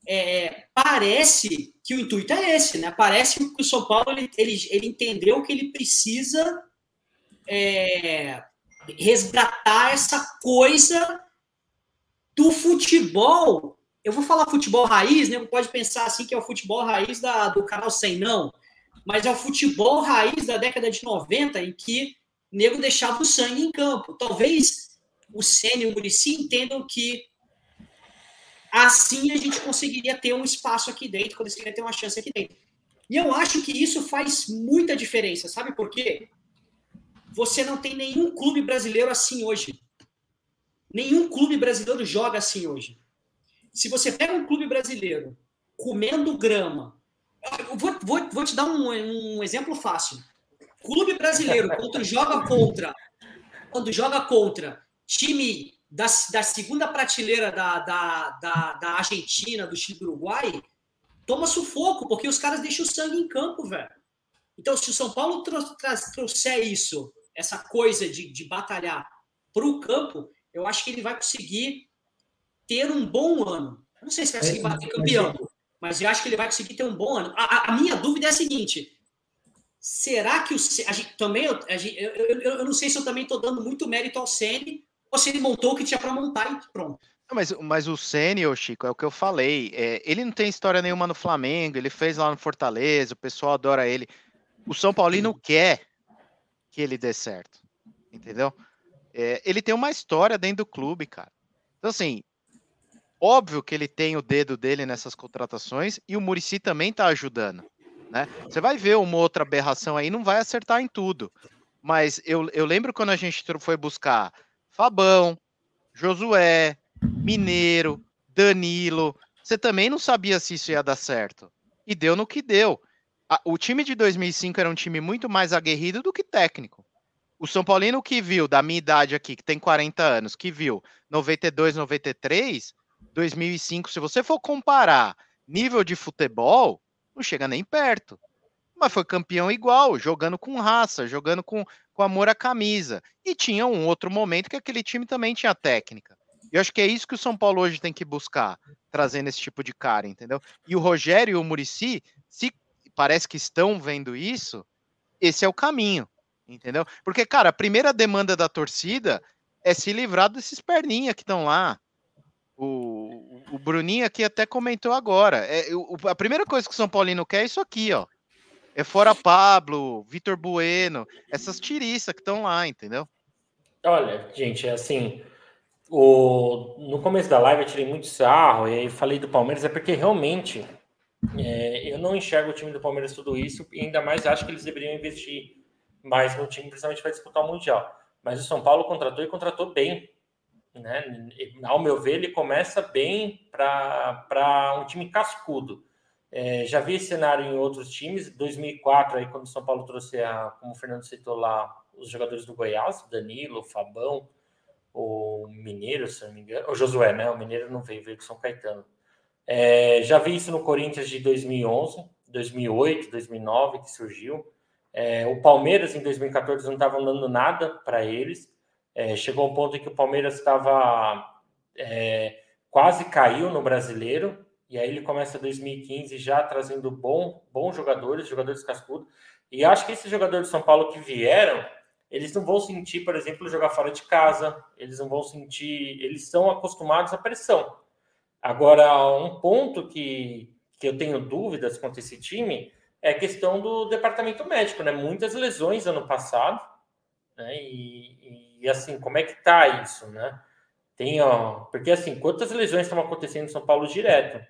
É, parece que o intuito é esse, né? Parece que o São Paulo ele, ele, ele entendeu que ele precisa é, resgatar essa coisa do futebol. Eu vou falar futebol raiz, né? Pode pensar assim que é o futebol raiz da, do canal Sem Não, mas é o futebol raiz da década de 90 em que o nego deixava o sangue em campo. Talvez o Senna e o Murici entendam que assim a gente conseguiria ter um espaço aqui dentro, conseguiria ter uma chance aqui dentro. E eu acho que isso faz muita diferença, sabe por quê? Você não tem nenhum clube brasileiro assim hoje. Nenhum clube brasileiro joga assim hoje. Se você pega um clube brasileiro comendo grama, vou, vou, vou te dar um, um exemplo fácil. Clube brasileiro, [laughs] quando joga contra, quando joga contra time da, da segunda prateleira da, da, da, da Argentina, do Chile do Uruguai, toma sufoco, porque os caras deixam o sangue em campo, velho. Então, se o São Paulo trouxer isso essa coisa de, de batalhar para o campo, eu acho que ele vai conseguir ter um bom ano. Não sei se vai conseguir é, bater campeão, mas eu acho que ele vai conseguir ter um bom ano. A, a minha dúvida é a seguinte: será que o a gente, também eu, gente, eu, eu, eu, não sei se eu também estou dando muito mérito ao Ceni ou se ele montou o que tinha para montar e pronto. Mas, mas o Ceni, Chico, é o que eu falei. É, ele não tem história nenhuma no Flamengo, ele fez lá no Fortaleza, o pessoal adora ele. O São Paulino quer que ele dê certo. Entendeu? É, ele tem uma história dentro do clube, cara. Então, assim, óbvio que ele tem o dedo dele nessas contratações e o Murici também tá ajudando. Né? Você vai ver uma outra aberração aí, não vai acertar em tudo. Mas eu, eu lembro quando a gente foi buscar Fabão, Josué, Mineiro, Danilo. Você também não sabia se isso ia dar certo. E deu no que deu o time de 2005 era um time muito mais aguerrido do que técnico. O São Paulino que viu, da minha idade aqui, que tem 40 anos, que viu 92, 93, 2005, se você for comparar nível de futebol, não chega nem perto. Mas foi campeão igual, jogando com raça, jogando com, com amor à camisa. E tinha um outro momento que aquele time também tinha técnica. E eu acho que é isso que o São Paulo hoje tem que buscar, trazendo esse tipo de cara, entendeu? E o Rogério e o Murici, se parece que estão vendo isso, esse é o caminho, entendeu? Porque, cara, a primeira demanda da torcida é se livrar desses perninha que estão lá. O, o Bruninho aqui até comentou agora. É, o, a primeira coisa que o São Paulino quer é isso aqui, ó. É fora Pablo, Vitor Bueno, essas tiriças que estão lá, entendeu? Olha, gente, é assim. O... No começo da live eu tirei muito sarro e aí falei do Palmeiras, é porque realmente é, eu não enxergo o time do Palmeiras tudo isso, e ainda mais acho que eles deveriam investir mais no time, principalmente para disputar o Mundial. Mas o São Paulo contratou e contratou bem. Né? Ao meu ver, ele começa bem para um time cascudo. É, já vi esse cenário em outros times. 2004, aí, quando o São Paulo trouxe, a, como o Fernando citou lá, os jogadores do Goiás, Danilo, Fabão, o Mineiro, se não me engano, o Josué, né? O Mineiro não veio, veio com São Caetano. É, já vi isso no Corinthians de 2011, 2008, 2009 que surgiu. É, o Palmeiras em 2014 não estava dando nada para eles. É, chegou um ponto em que o Palmeiras estava é, quase caiu no brasileiro E aí ele começa 2015 já trazendo bom, bons jogadores, jogadores cascudos. E acho que esses jogadores de São Paulo que vieram, eles não vão sentir, por exemplo, jogar fora de casa, eles não vão sentir, eles são acostumados à pressão. Agora, um ponto que, que eu tenho dúvidas quanto a esse time é a questão do departamento médico, né? Muitas lesões ano passado, né? E, e assim, como é que tá isso, né? Tem, ó, porque assim, quantas lesões estão acontecendo em São Paulo direto?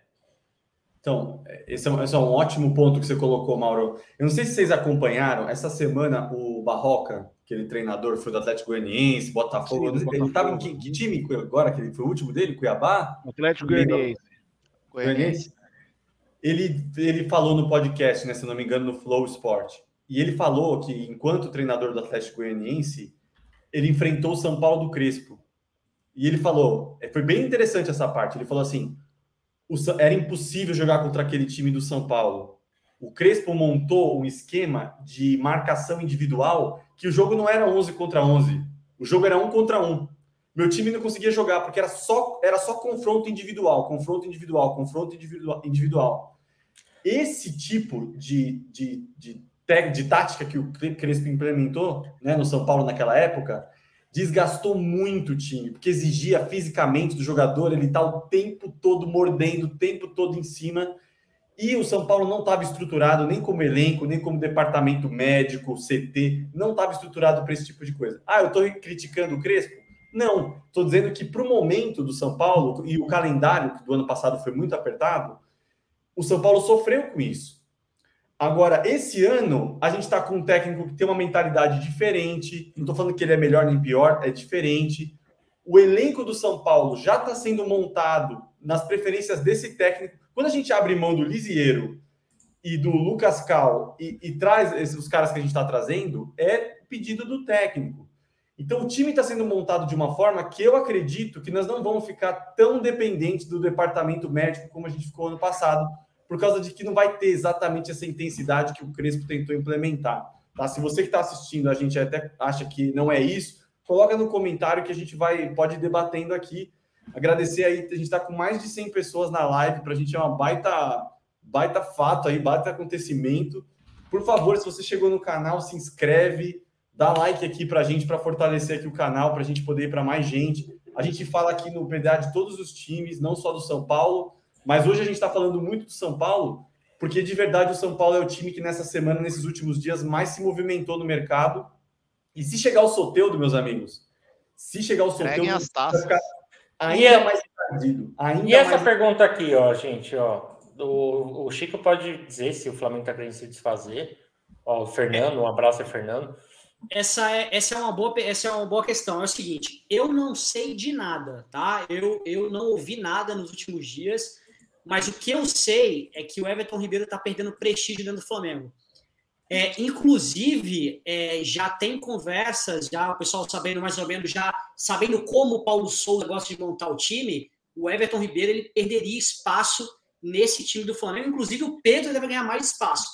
Então, esse é, um, esse é, um, ótimo ponto que você colocou, Mauro. Eu não sei se vocês acompanharam, essa semana o Barroca, aquele treinador, foi do Atlético Goianiense, Botafogo, Sim, ele estava em que, que, time agora, que ele foi o último dele, Cuiabá? Atlético Goianiense. Goianiense. Ele, ele falou no podcast, né, se não me engano, no Flow Sport, e ele falou que, enquanto treinador do Atlético Goianiense, ele enfrentou o São Paulo do Crespo. E ele falou, é, foi bem interessante essa parte, ele falou assim, era impossível jogar contra aquele time do São Paulo. O Crespo montou um esquema de marcação individual que o jogo não era 11 contra 11. O jogo era um contra um. Meu time não conseguia jogar porque era só, era só confronto individual, confronto individual, confronto individual. individual. Esse tipo de, de, de, de tática que o Crespo implementou né, no São Paulo naquela época desgastou muito o time, porque exigia fisicamente do jogador ele tá o tempo todo mordendo, o tempo todo em cima. E o São Paulo não estava estruturado nem como elenco, nem como departamento médico, CT, não estava estruturado para esse tipo de coisa. Ah, eu estou criticando o Crespo? Não, estou dizendo que para o momento do São Paulo e o calendário do ano passado foi muito apertado, o São Paulo sofreu com isso. Agora, esse ano, a gente está com um técnico que tem uma mentalidade diferente. Não estou falando que ele é melhor nem pior, é diferente. O elenco do São Paulo já está sendo montado nas preferências desse técnico. Quando a gente abre mão do Lisieiro e do Lucas Cal e, e traz esses, os caras que a gente está trazendo, é pedido do técnico. Então, o time está sendo montado de uma forma que eu acredito que nós não vamos ficar tão dependentes do departamento médico como a gente ficou ano passado por causa de que não vai ter exatamente essa intensidade que o Crespo tentou implementar. Tá? Se você que está assistindo, a gente até acha que não é isso, coloca no comentário que a gente vai pode ir debatendo aqui. Agradecer aí, a gente está com mais de 100 pessoas na live, para a gente é uma baita, baita fato aí, baita acontecimento. Por favor, se você chegou no canal, se inscreve, dá like aqui para a gente, para fortalecer aqui o canal, para a gente poder ir para mais gente. A gente fala aqui no PDA de todos os times, não só do São Paulo, mas hoje a gente está falando muito do São Paulo, porque de verdade o São Paulo é o time que nessa semana, nesses últimos dias, mais se movimentou no mercado. E se chegar o Soteudo, meus amigos, se chegar o Soteudo, as taças. ainda é... mais perdido. Ainda e essa mais... pergunta aqui, ó, gente, ó, o, o Chico pode dizer se o Flamengo está querendo se desfazer. Ó, o Fernando, um abraço, Fernando. Essa é, essa, é uma boa, essa é uma boa questão. É o seguinte, eu não sei de nada, tá? Eu, eu não ouvi nada nos últimos dias. Mas o que eu sei é que o Everton Ribeiro está perdendo prestígio dentro do Flamengo. É, inclusive, é, já tem conversas, já o pessoal sabendo mais ou menos, já sabendo como o Paulo Souza gosta de montar o time, o Everton Ribeiro ele perderia espaço nesse time do Flamengo. Inclusive, o Pedro deve ganhar mais espaço.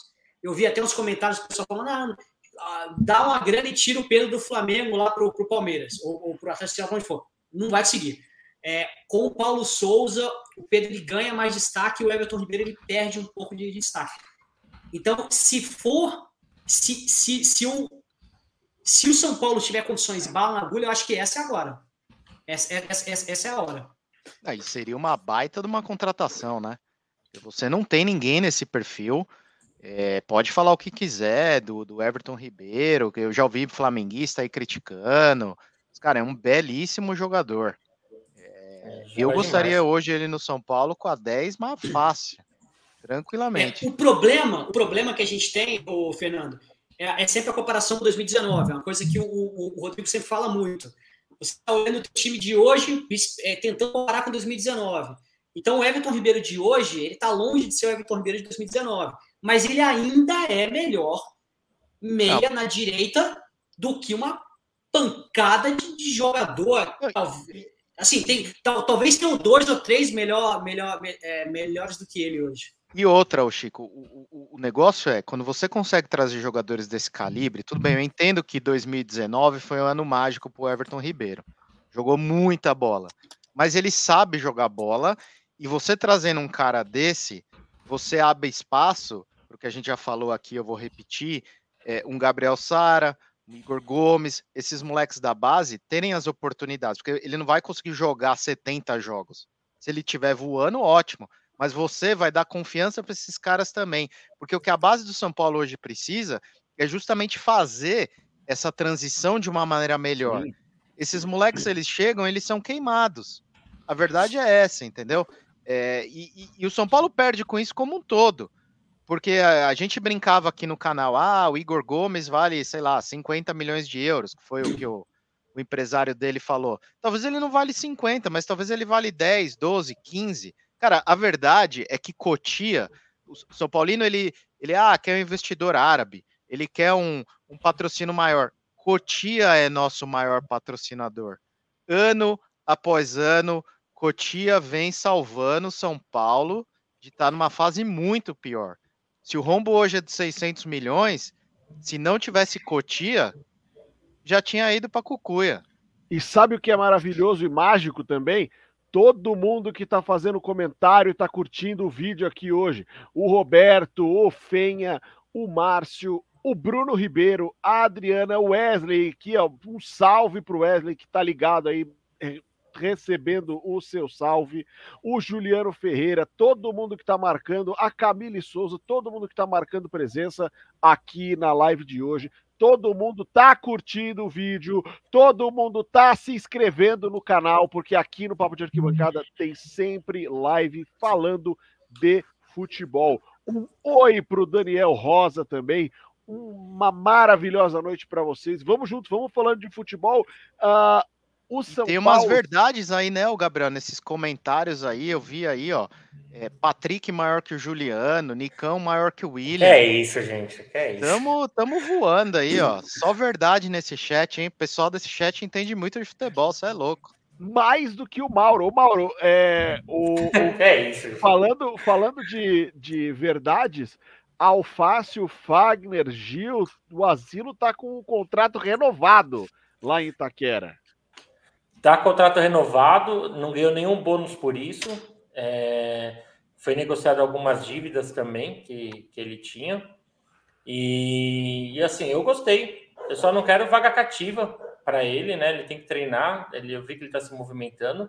Eu vi até uns comentários do pessoal falando: ah, dá uma grana e tira o Pedro do Flamengo lá para o Palmeiras, ou, ou para o Atlético, onde for. Não vai conseguir. É, com o Paulo Souza, o Pedro ele ganha mais destaque e o Everton Ribeiro ele perde um pouco de destaque. Então, se for, se, se, se, o, se o São Paulo tiver condições bala na agulha, eu acho que essa é agora. Essa, essa, essa, essa é a hora. Aí seria uma baita de uma contratação, né? Você não tem ninguém nesse perfil. É, pode falar o que quiser do, do Everton Ribeiro, que eu já ouvi flamenguista aí criticando. Cara, é um belíssimo jogador. É, eu gostaria demais. hoje ele no São Paulo com a 10, mas fácil. Tranquilamente. É, o problema, o problema que a gente tem, o Fernando, é, é, sempre a comparação com 2019. É uma coisa que o, o, o Rodrigo sempre fala muito. Você está olhando o time de hoje, é, tentando comparar com 2019. Então, o Everton Ribeiro de hoje, ele está longe de ser o Everton Ribeiro de 2019. Mas ele ainda é melhor meia Não. na direita do que uma pancada de, de jogador. Talvez, Assim, tem, tal, talvez tenham dois ou três melhor, melhor, é, melhores do que ele hoje. E outra, o Chico, o, o, negócio é, quando você consegue trazer jogadores desse calibre, tudo bem, eu entendo que 2019 foi um ano mágico para o Everton Ribeiro. Jogou muita bola. Mas ele sabe jogar bola E você trazendo um cara desse, você abre espaço, porque a gente já falou aqui, eu vou repetir, é, um Gabriel Sara, Igor Gomes, esses moleques da base terem as oportunidades, porque ele não vai conseguir jogar 70 jogos. Se ele tiver voando, ótimo. Mas você vai dar confiança para esses caras também. Porque o que a base do São Paulo hoje precisa é justamente fazer essa transição de uma maneira melhor. Esses moleques, eles chegam, eles são queimados. A verdade é essa, entendeu? É, e, e, e, o São Paulo perde com isso como um todo. Porque a, a, gente brincava aqui no canal, ah, o Igor Gomes vale, sei lá, 50 milhões de euros, que foi o que o, o empresário dele falou. Talvez ele não vale 50, mas talvez ele vale 10, 12, 15. Cara, a verdade é que Cotia, o São Paulino, ele, ele ah, quer um investidor árabe, ele quer um, um patrocínio maior. Cotia é nosso maior patrocinador. Ano após ano, Cotia vem salvando São Paulo de estar tá numa fase muito pior. Se o rombo hoje é de 600 milhões, se não tivesse Cotia, já tinha ido para Cucuia. E sabe o que é maravilhoso e mágico também? todo mundo que está fazendo comentário e está curtindo o vídeo aqui hoje. O Roberto, o Fenha, o Márcio, o Bruno Ribeiro, a Adriana, o Wesley, que ó, um salve para o Wesley que está ligado aí recebendo o seu salve, o Juliano Ferreira, todo mundo que está marcando, a Camille Souza, todo mundo que está marcando presença aqui na live de hoje todo mundo tá curtindo o vídeo, todo mundo tá se inscrevendo no canal, porque aqui no Papo de Arquibancada tem sempre live falando de futebol. Um oi pro Daniel Rosa também. Uma maravilhosa noite para vocês. Vamos juntos, vamos falando de futebol. Uh, o São Tem umas Paulo... verdades aí, né, o Gabriel, nesses comentários aí, eu vi aí, ó, é, Patrick maior que o Juliano, Nicão maior que o William. É isso, gente, que é isso. Tamo, tamo voando aí, ó, só verdade nesse chat, hein, o pessoal desse chat entende muito de futebol, você é louco. Mais do que o Mauro. O Mauro, é, o, [laughs] o é isso. Falando, falando de, de verdades, Alface, o Fagner, Gil, o Asilo tá com um contrato renovado lá em Itaquera. Tá contrato renovado, não ganhou nenhum bônus por isso. É, foi negociado algumas dívidas também que, que ele tinha. E, e, assim, eu gostei. Eu só não quero vaga cativa para ele, né? Ele tem que treinar. Ele, eu vi que ele está se movimentando,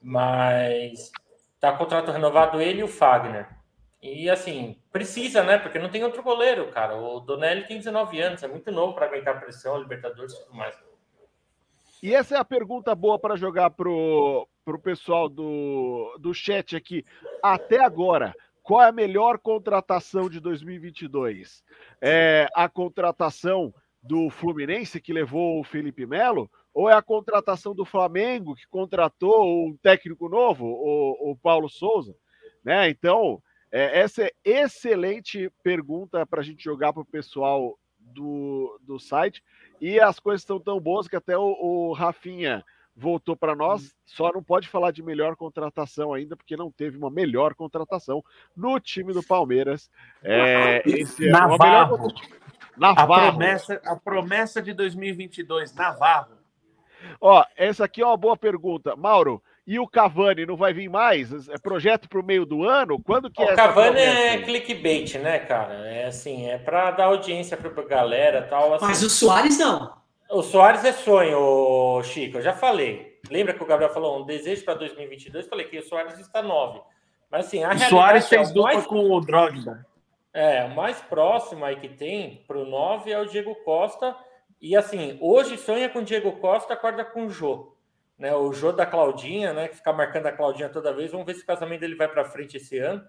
mas tá contrato renovado ele e o Fagner. E assim, precisa, né? Porque não tem outro goleiro, cara. O Donelli tem 19 anos, é muito novo para aguentar pressão, Libertadores e tudo mais. E essa é a pergunta boa para jogar pro, pro pessoal do, do chat aqui. Até agora, qual é a melhor contratação de 2022? É a contratação do Fluminense que levou o Felipe Melo? Ou é a contratação do Flamengo que contratou um técnico novo, o, o Paulo Souza? Né? Então, é, essa é excelente pergunta para a gente jogar para o pessoal do, do site. E as coisas estão tão boas que até o, o Rafinha voltou para nós. Só não pode falar de melhor contratação ainda, porque não teve uma melhor contratação no time do Palmeiras. É, esse é Navarro. Melhor... Navarro. A promessa, a promessa de 2022, Navarro. Ó, essa aqui é uma boa pergunta. Mauro, e o Cavani não vai vir mais? É projeto para o meio do ano? Quando que o é O Cavani é clickbait, né, cara? É assim, é para dar audiência para a galera tal. Assim. Mas o Soares não. O Soares é sonho, Chico. Eu já falei. Lembra que o Gabriel falou um desejo para 2022? Eu falei que o Soares está 9. Mas assim, a o Soares fez é dupla mais... com o Drogba. É, o mais próximo aí que tem para o 9 é o Diego Costa. E assim, hoje sonha com o Diego Costa, acorda com o Jô né? O Jô da Claudinha, né? Que fica marcando a Claudinha toda vez. Vamos ver se o casamento dele vai para frente esse ano,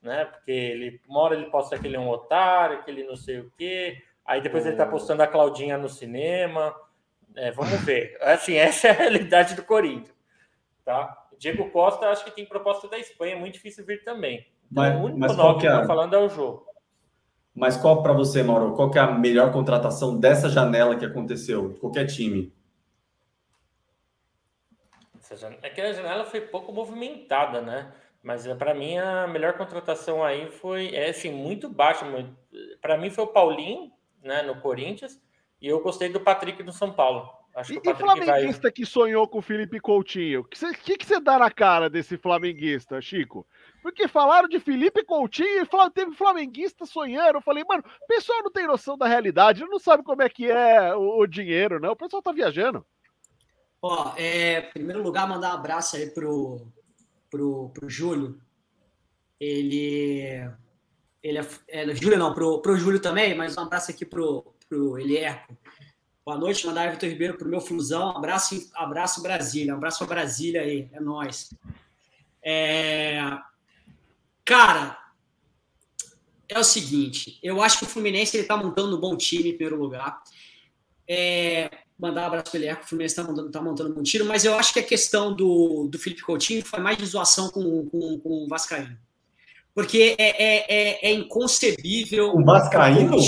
né? Porque ele, uma hora ele posta que ele é um otário, que ele não sei o quê. Aí depois ele tá postando a Claudinha no cinema. É, vamos ver. [laughs] Assim, essa é a realidade do Corinthians, tá? Diego Costa, acho que tem proposta da Espanha, é muito difícil vir também. Então, mas, o único mas nome que é... falando é o jogo. Mas qual para você, Mauro? Qual é a melhor contratação dessa janela que aconteceu? Qualquer time? É que a janela foi pouco movimentada, né? Mas eh, para mim a melhor contratação aí foi é assim muito baixa. Para mim foi o Paulinho, né, no Corinthians, e eu gostei do Patrick do São Paulo. Acho e, que o e flamenguista vai... que sonhou com o Felipe Coutinho? O que você que que dá na cara desse flamenguista, Chico? Porque falaram de Felipe Coutinho e falaram, teve flamenguista sonhando. Eu falei, mano, o pessoal não tem noção da realidade, não sabe como é que é o, o dinheiro, né? O pessoal tá viajando. Ó, é, em primeiro lugar, mandar um abraço aí pro, pro, pro Júlio. Ele. Ele é, é Júlio não, pro, pro Júlio também, mas um abraço aqui pro, pro Elierco. Boa noite, mandar Everton Ribeiro pro meu flusão. Abraço, abraço Brasília, abraço pra Brasília aí, é nóis. É... Cara, é o seguinte, eu acho que o Fluminense ele tá montando um bom time em primeiro lugar. É, mandar um abraço para ele, o Fluminense está montando, tá montando um tiro, mas eu acho que a questão do, do Felipe Coutinho foi mais de zoação com, com, com o Vascaíno. Porque é, é, é, é inconcebível. O Vascaíno?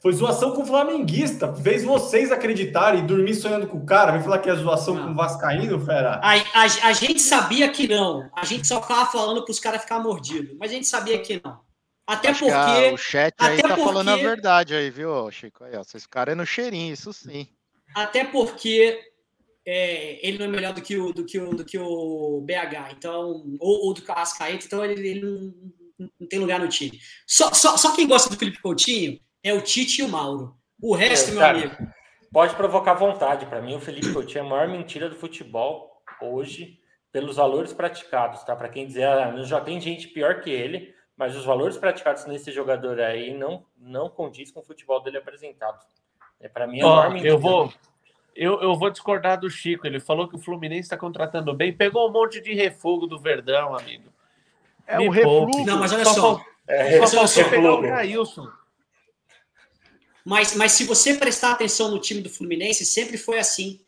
Foi zoação com o Flamenguista. Fez vocês acreditarem e dormir sonhando com o cara. Vai falar que é zoação não. com o Vascaíno, fera? A, a, a, gente sabia que não. A gente só ficava falando para os caras ficar mordidos. Mas a gente sabia que não. Até Acho porque. o chat aí tá porque, falando a verdade aí, viu, Chico? Aí, ó, esses caras é no cheirinho, isso sim. Até porque é, ele não é melhor do que o, do que o, do que o BH, então, ou, ou do Arrascaeta, então ele, ele não, não, tem lugar no time. Só, só, só quem gosta do Felipe Coutinho é o Tite e o Mauro. O resto, é, meu amigo. Pode provocar vontade. Para mim, o Felipe Coutinho é a maior mentira do futebol hoje, pelos valores praticados, tá? Para quem dizer, ah, já tem gente pior que ele mas os valores praticados nesse jogador aí não não condiz com o futebol dele apresentado. É para mim é oh, Eu vou eu, eu vou discordar do Chico. Ele falou que o Fluminense está contratando bem. Pegou um monte de refugo do Verdão, amigo. É o refluxo. Não, mas olha só. só, é, só, só pegar o Grailson. Mas, mas se você prestar atenção no time do Fluminense, sempre foi assim.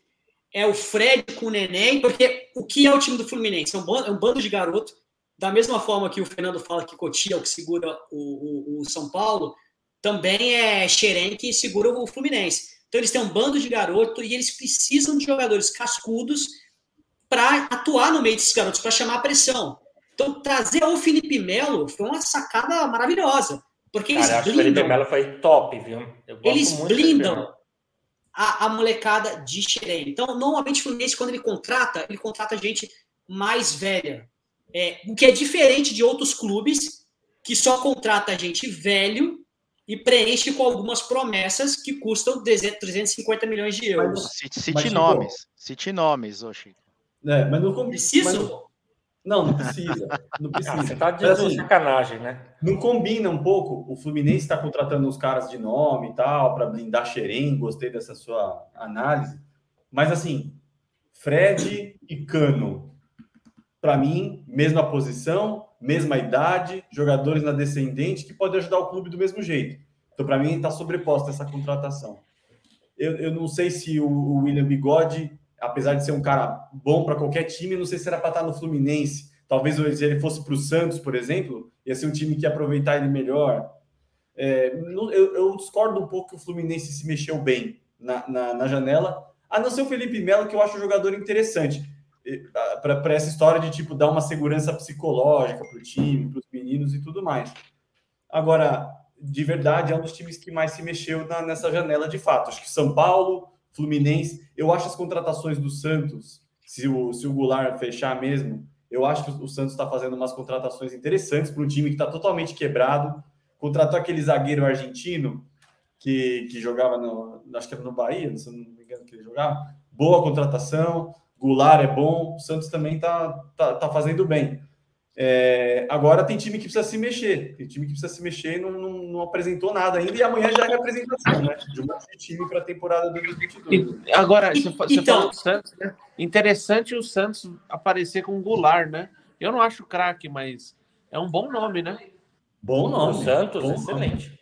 É o Fred com o Neném, porque o que é o time do Fluminense? É um bando, é um bando de garoto da mesma forma que o Fernando fala que Cotia é o que segura o, o, o São Paulo, também é Xeren que segura o Fluminense. Então eles têm um bando de garoto e eles precisam de jogadores cascudos para atuar no meio desses garotos, para chamar a pressão. Então trazer o Felipe Melo foi uma sacada maravilhosa. Porque eles Cara, blindam. O Felipe Melo foi top, viu? eles blindam a, a, molecada de Xeren. Então, normalmente o Fluminense, quando ele contrata, ele contrata gente mais velha. É, o que é diferente de outros clubes que só contrata gente velho e preenche com algumas promessas que custam 350 milhões de euros. Cite, cite nomes, cite nomes, Oxi. É, mas não precisa. Mas... Não, não precisa. Não precisa. Ah, você tá de assim, sacanagem, né? Não combina um pouco. O Fluminense está contratando uns caras de nome e tal, para blindar Xerém. Gostei dessa sua análise. Mas assim, Fred e Cano para mim, mesma posição, mesma idade, jogadores na descendente que pode ajudar o clube do mesmo jeito. Então, para mim, está sobreposta essa contratação. Eu, eu não sei se o, o, William Bigode, apesar de ser um cara bom para qualquer time, não sei se era para estar tá no Fluminense. Talvez se ele fosse para o Santos, por exemplo, ia ser um time que ia aproveitar ele melhor. É, eu, eu, discordo um pouco que o Fluminense se mexeu bem na, na, na janela, a não ser o Felipe Melo, que eu acho um jogador interessante para essa história de tipo dar uma segurança psicológica para o time, para os meninos e tudo mais. Agora, de verdade, é um dos times que mais se mexeu na, nessa janela de fato. Acho que São Paulo, Fluminense, eu acho as contratações do Santos, se o, se o Goulart fechar mesmo, eu acho que o Santos está fazendo umas contratações interessantes para um time que está totalmente quebrado. Contratou aquele zagueiro argentino que, que jogava no, acho que era no Bahia, se não me engano que ele jogava. Boa contratação. Goulart é bom, o Santos também tá, tá, tá fazendo bem. É, agora tem time que precisa se mexer, tem time que precisa se mexer e não, não, não apresentou nada ainda, e amanhã já é a apresentação, né? De um monte de time para a temporada 2022. E, agora, você, você então, falou do Santos, né? Interessante o Santos aparecer com o Goulart, né? Eu não acho craque, mas é um bom nome, né? Bom nome. O Santos, bom excelente. Nome.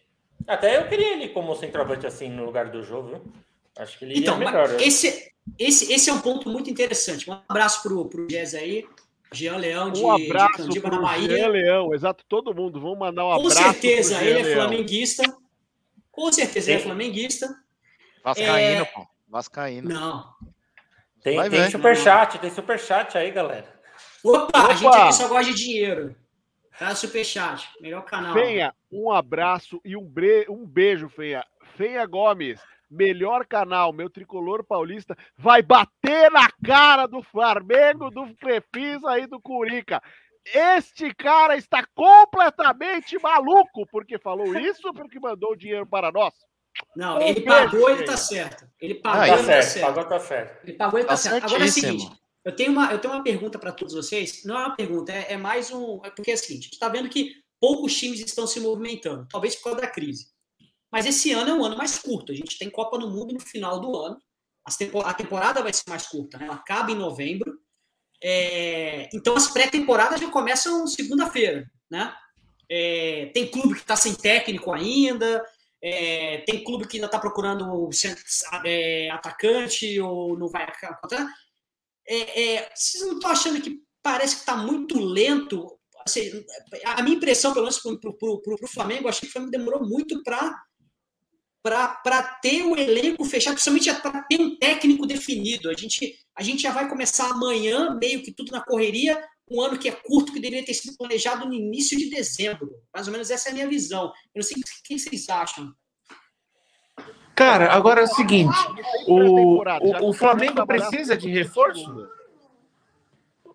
Até eu queria ele como centroavante assim no lugar do jogo, viu? Acho que ele então, melhor. Esse, esse, esse é um ponto muito interessante. Um abraço para o Jazz aí. Jean Leão de, um abraço de Candiba, na Bahia. Jean Leão, exato, todo mundo. Vamos mandar um abraço. Com certeza ele é flamenguista. Com certeza ele é flamenguista. Vascaíno, é... pô. Vascaíno. Não. Tem, tem superchat, tem superchat aí, galera. Opa, Opa, a gente aqui só gosta de dinheiro. Tá superchat, melhor canal. Fenha, um abraço e um, bre... um beijo, Fenha. Fenha Gomes, melhor canal, meu tricolor paulista, vai bater na cara do Flamengo, do Crefisa e do Curica. Este cara está completamente maluco porque falou isso, porque mandou o dinheiro para nós. Não, ele pagou, ele tá certo. Ele Ah, pagou, Tá ele tá certo, certo. agora tá certo. Ele pagou, ele tá, Tá certo. Agora é o seguinte, eu tenho uma, eu tenho uma pergunta para todos vocês. Não é uma pergunta, é, é mais um. É porque é o seguinte, a gente está vendo que poucos times estão se movimentando, talvez por causa da crise. Mas esse ano é um ano mais curto. A gente tem Copa do Mundo no final do ano. A temporada vai ser mais curta, né? ela acaba em novembro. É, então as pré-temporadas já começam segunda-feira, né? É, tem clube que está sem técnico ainda, é, tem clube que ainda está procurando é, atacante ou não vai contratar. É, é, vocês não estão achando que parece que está muito lento? Assim, a minha impressão, pelo menos para o Flamengo, achei que o Flamengo demorou muito para para ter o elenco fechado, principalmente para ter um técnico definido. A gente, a gente já vai começar amanhã, meio que tudo na correria, um ano que é curto, que deveria ter sido planejado no início de dezembro. Mais ou menos essa é a minha visão. Eu não sei o que vocês acham. Cara, agora é o seguinte: o, o, o Flamengo precisa de reforço?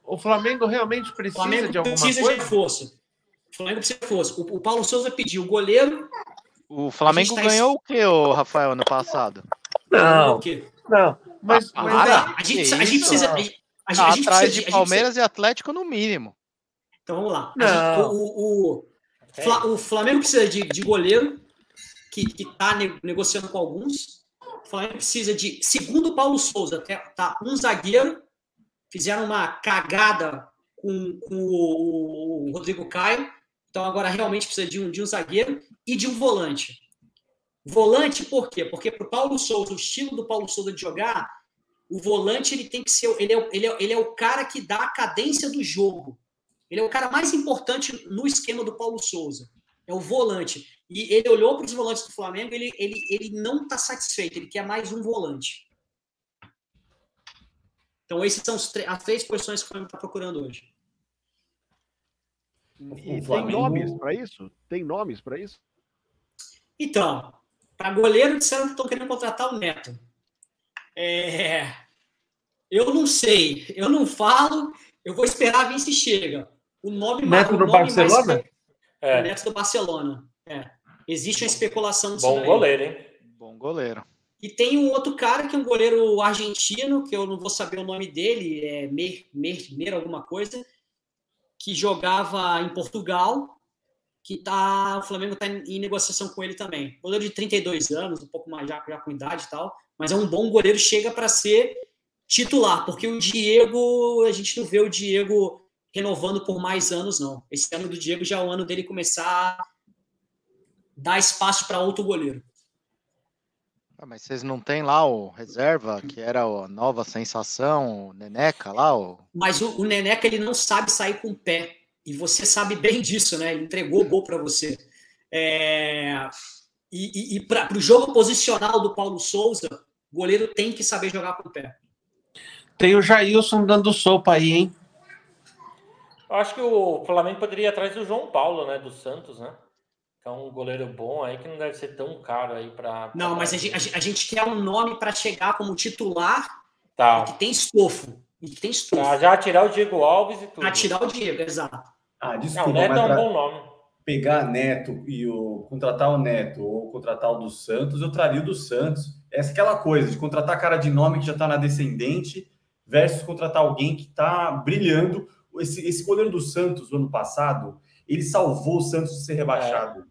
O Flamengo realmente precisa Flamengo de alguma precisa de coisa? reforço. O Flamengo precisa de reforço. O, o Paulo Souza pediu o goleiro. O Flamengo tá ganhou o que, ô, [laughs] Rafael, ano passado? Não, o quê? não. Mas, Ah, mas para. a gente, que a gente precisa. A gente, a Tá gente atrás precisa de a gente Palmeiras e Atlético no mínimo. precisa- então vamos lá. Gente- o, o, o, o Flamengo precisa de, de goleiro, que está negociando com alguns. O Flamengo precisa de, segundo o Paulo Souza, tá, tá um zagueiro. Fizeram uma cagada com, com o, o Rodrigo Caio. Então agora realmente precisa de um, de um zagueiro e de um volante. Volante por quê? Porque para o Paulo Souza, o estilo do Paulo Souza de jogar, o volante ele tem que ser, ele é, o- ele, é, ele é o cara que dá a cadência do jogo. Ele é o cara mais importante no esquema do Paulo Souza. É o volante. E ele olhou para os volantes do Flamengo, ele, ele, ele não está satisfeito, ele quer mais um volante. Então, esses são as três posições que o Flamengo está procurando hoje. E tem nomes para isso? Tem nomes para isso? Então, para goleiro, disseram que estão querendo contratar o Neto. É, Eu não sei, eu não falo, eu vou esperar ver se chega. O nome Neto o do nome mais- Barcelona? O É, Neto do Barcelona. É. Existe uma especulação disso bom daí. goleiro, hein? Bom goleiro. E tem um outro cara que é um goleiro argentino, que eu não vou saber o nome dele, é Mer, Mer, Mer alguma coisa, que jogava em Portugal, que tá, o Flamengo está em, em negociação com ele também. Goleiro de 32 anos, um pouco mais já, já com idade e tal, mas é um bom goleiro, chega para ser titular, porque o Diego, a gente não vê o Diego renovando por mais anos, não. Esse ano do Diego já é o ano dele começar a dar espaço para outro goleiro. Ah, mas vocês não tem lá o reserva, que era a nova sensação, o Neneca lá, o... Mas o, o Neneca ele não sabe sair com o pé. E você sabe bem disso, né? Ele entregou o gol para você. É, E, e, e para o jogo posicional do Paulo Souza, o goleiro tem que saber jogar com o pé. Tem o Jailson dando sopa aí, hein? Eu acho que o Flamengo poderia ir atrás do João Paulo, né? Do Santos, né? Que é um goleiro bom aí que não deve ser tão caro aí para. Não, mas a gente, a gente- quer um nome para chegar como titular Tá. que tem estofo. E que tem estofo. Pra já tirar o Diego Alves e tudo. Para tirar o Diego, exato. Ah, Não, desculpa, o Neto é um bom nome. pegar Neto e o contratar o Neto ou contratar o do Santos, eu traria o do Santos. Essa é aquela coisa de contratar cara de nome que já está na descendente versus contratar alguém que está brilhando. Esse, esse goleiro do Santos, no ano passado, ele salvou o Santos de ser rebaixado.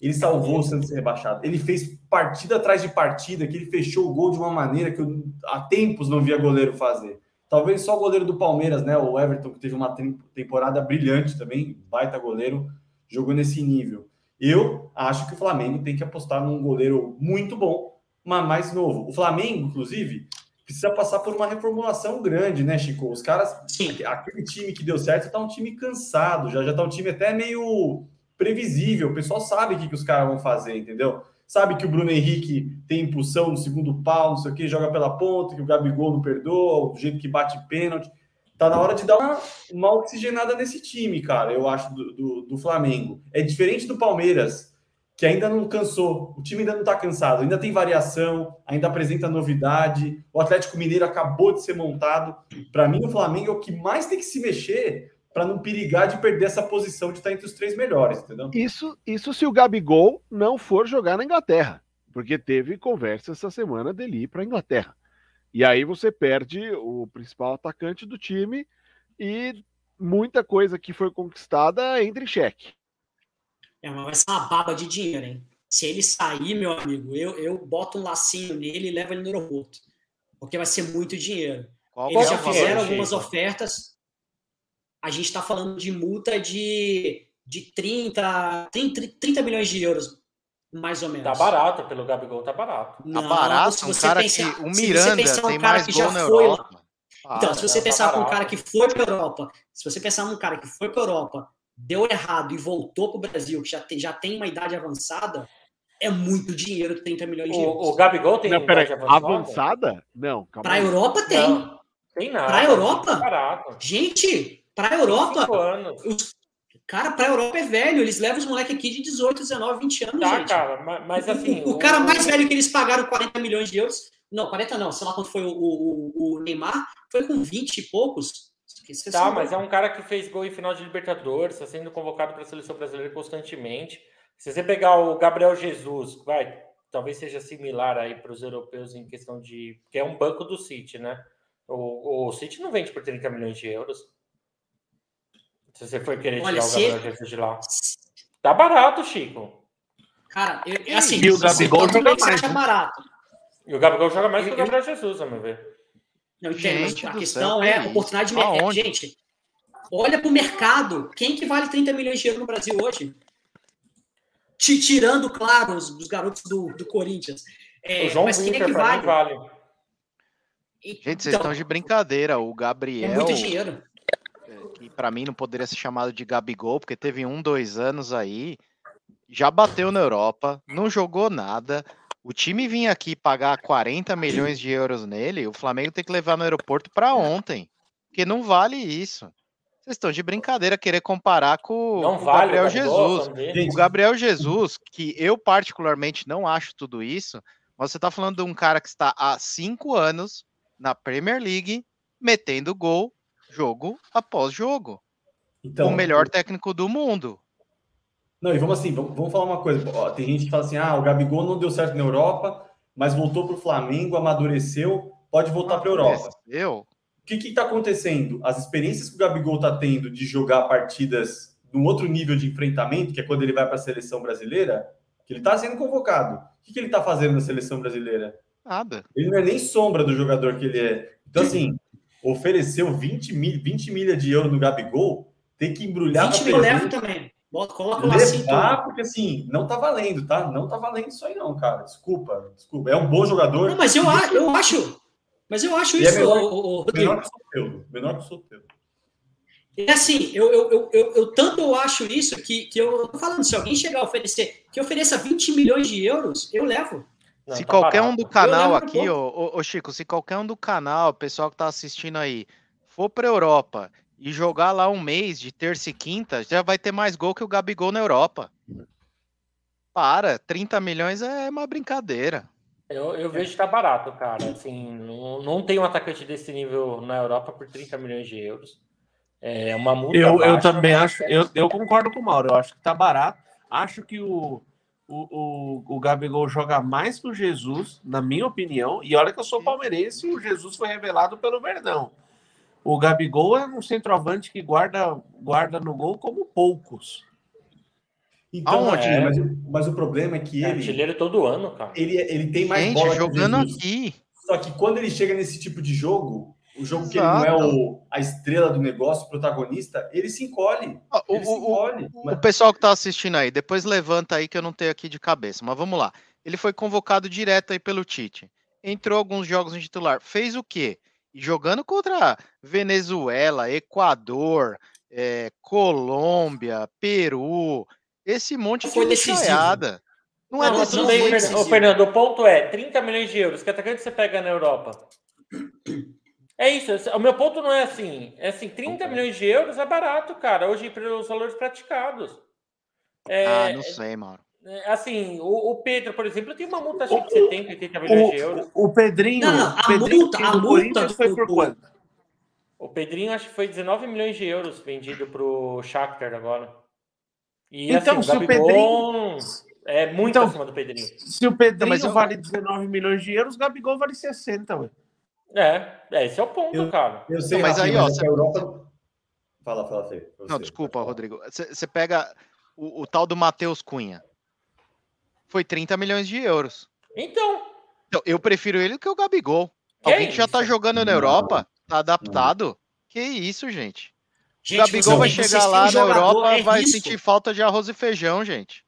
Ele salvou o Santos de ser rebaixado. Ele fez partida atrás de partida, que ele fechou o gol de uma maneira que eu há tempos não via goleiro fazer. Talvez só o goleiro do Palmeiras, né? O Everton, que teve uma tem- temporada brilhante também, baita goleiro, jogou nesse nível. Eu acho que o Flamengo tem que apostar num goleiro muito bom, mas mais novo. O Flamengo, inclusive, precisa passar por uma reformulação grande, né, Chico? Os caras, Sim. aquele time que deu certo tá um time cansado, já já tá um time até meio previsível. O pessoal sabe o que, que os caras vão fazer, entendeu? Sabe que o Bruno Henrique tem impulsão no segundo pau, não sei o que, joga pela ponta, que o Gabigol não perdoa, do jeito que bate pênalti. Tá na hora de dar uma, uma oxigenada nesse time, cara, eu acho, do, do, do Flamengo. É diferente do Palmeiras, que ainda não cansou. O time ainda não está cansado, ainda tem variação, ainda apresenta novidade. O Atlético Mineiro acabou de ser montado. Para mim, o Flamengo é o que mais tem que se mexer para não perigar de perder essa posição de estar entre os três melhores, entendeu? Isso, isso se o Gabigol não for jogar na Inglaterra, porque teve conversa essa semana dele ir para a Inglaterra. E aí você perde o principal atacante do time e muita coisa que foi conquistada entra em xeque. É, mas vai ser uma baba de dinheiro, hein? Se ele sair, meu amigo, eu, eu boto um lacinho nele e levo ele no aeroporto. Porque vai ser muito dinheiro. Qual Eles já fizeram algumas ofertas. A gente está falando de multa de, de 30, 30, 30 milhões de euros, mais ou menos. Tá barato, pelo Gabigol tá barato. Não, tá barato, se você um cara pensar, que o Miranda um tem mais gol na Europa. Lá, então, se você tá pensar tá um cara que foi para Europa, se você pensar num cara que foi para Europa, deu errado e voltou para o Brasil, que já tem, já tem uma idade avançada, é muito dinheiro, 30 milhões de euros. O, o Gabigol tem não, peraí, avançada? avançada? Não. Para a Europa tem. Não, tem nada. Para a Europa? Gente, para a Europa. Os, cara, para a Europa é velho. Eles levam os moleques aqui de 18, 19, 20 anos. Tá, gente. cara, mas, mas assim. O, o, cara mais velho que eles pagaram 40 milhões de euros. Não, 40 não, sei lá quanto foi o, o, o Neymar, foi com 20 e poucos. Tá, mas é um cara que fez gol em final de Libertadores, está sendo convocado para a seleção brasileira constantemente. Se você pegar o Gabriel Jesus, vai, talvez seja similar aí para os europeus em questão de. que é um banco do City, né? O, o City não vende por 30 milhões de euros. Se você for querer Olha, tirar o Gabriel Jesus de lá. Tá barato, Chico. Cara, eu, assim, e o Gabigol joga mais. Né? barato. E o Gabigol joga mais que o Gabriel Jesus, a meu ver. Não mas a questão céu, é oportunidade de mercado. Gente, olha para o mercado. Quem que vale 30 milhões de euros no Brasil hoje? Tirando, claro, os, os garotos do, do Corinthians. É, o João mas quem é que vale? vale? Gente, vocês então, estão de brincadeira. O Gabriel. É muito dinheiro. Que para mim não poderia ser chamado de Gabigol, porque teve um, dois anos aí. Já bateu na Europa, não jogou nada o time vinha aqui pagar 40 milhões de euros nele, o Flamengo tem que levar no aeroporto para ontem. Porque não vale isso. Vocês estão de brincadeira querer comparar com não o vale, Gabriel Jesus. O Gabriel Jesus, que eu particularmente não acho tudo isso, mas você está falando de um cara que está há cinco anos na Premier League, metendo gol, jogo após jogo. Então, o melhor técnico do mundo. Não, e vamos assim, vamos, vamos falar uma coisa. Ó, tem gente que fala assim: ah, o Gabigol não deu certo na Europa, mas voltou para o Flamengo, amadureceu, pode voltar para a Europa. Eu? O que está acontecendo? As experiências que o Gabigol está tendo de jogar partidas num outro nível de enfrentamento, que é quando ele vai para a seleção brasileira, que ele está sendo convocado. O que, que ele está fazendo na seleção brasileira? Nada. Ele não é nem sombra do jogador que ele é. Então, assim, ofereceu 20, mil, 20 milha de euro no Gabigol, tem que embrulhar. 20 mil leva também. Coloca lá Levar, porque assim, não tá valendo, tá? Não tá valendo isso aí, não, cara. Desculpa, desculpa. É um bom jogador. Não, mas eu, a, eu acho. Mas eu acho e é isso, é menor, o, o, menor que o Soteudo. Menor que o. É assim, eu, eu, eu, eu, eu tanto eu acho isso que, que eu tô falando, se alguém chegar a oferecer, que ofereça 20 milhões de euros, eu levo. Não, se tá qualquer barato. um do canal aqui, ô, ô, Chico, se qualquer um do canal, o pessoal que tá assistindo aí, for pra Europa e jogar lá um mês de terça e quinta, já vai ter mais gol que o Gabigol na Europa. Para, 30 milhões é uma brincadeira. Eu, eu vejo que tá barato, cara. Assim, não, não tem um atacante desse nível na Europa por 30 milhões de euros. É uma multa. Eu, baixa, eu também acho, eu, eu concordo com o Mauro. Eu acho que tá barato. Acho que o, o, o, o Gabigol joga mais que o Jesus, na minha opinião. E olha que eu sou palmeirense e o Jesus foi revelado pelo Verdão. O Gabigol é um centroavante que guarda, guarda no gol como poucos. Então, é. mas, mas, o problema é que é ele. Artilheiro todo ano, cara. Ele, ele tem mais Gente, bola jogando aqui. Só que quando ele chega nesse tipo de jogo, o jogo Exato. que ele não é o, a estrela do negócio, o protagonista, ele se encolhe. Ah, o, ele se encolhe. O, mas... o, pessoal que tá assistindo aí, depois levanta aí que eu não tenho aqui de cabeça, mas vamos lá. Ele foi convocado direto aí pelo Tite. Entrou alguns jogos no titular. Fez o quê? jogando contra Venezuela, Equador, é, Colômbia, Peru, esse monte foi de chaiada. Não, é decisivo. Bem, Fernando, o ponto é 30 milhões de euros. Que atacante você pega na Europa? É isso. O meu ponto não é assim. É assim, 30 milhões de euros é barato, cara. Hoje, pelos valores praticados. É, ah, não sei, mano. É, Assim, o, o Pedro, por exemplo, tem uma multa acho que de 70, 80 milhões de euros. O, o Pedrinho, Não, não, a o Pedrinho multa- a multa do- foi por quanto? O Pedrinho acho que foi 19 milhões de euros vendido pro Shakhtar agora. E Então, assim, se o o Gabigol é muito Então- acima do Pedrinho. Se o Pedrinho Não, mas eu- vale 19 milhões de euros, o Gabigol vale 60, ué. É, é, esse é o ponto, Eu- cara. Eu sei, Não, mas aí, ó, é que você- a Europa... Fala, fala, Fê. Não, desculpa, Rodrigo. Você pega o, o tal do Matheus Cunha. Foi 30 milhões de euros. Então, Então, eu prefiro ele do que o Gabigol. Que Alguém que já tá jogando na Não. Europa, tá adaptado. Que isso, gente. O Gente, Gabigol você- vai chegar lá na Europa, é vai risco. sentir falta de arroz e feijão, gente.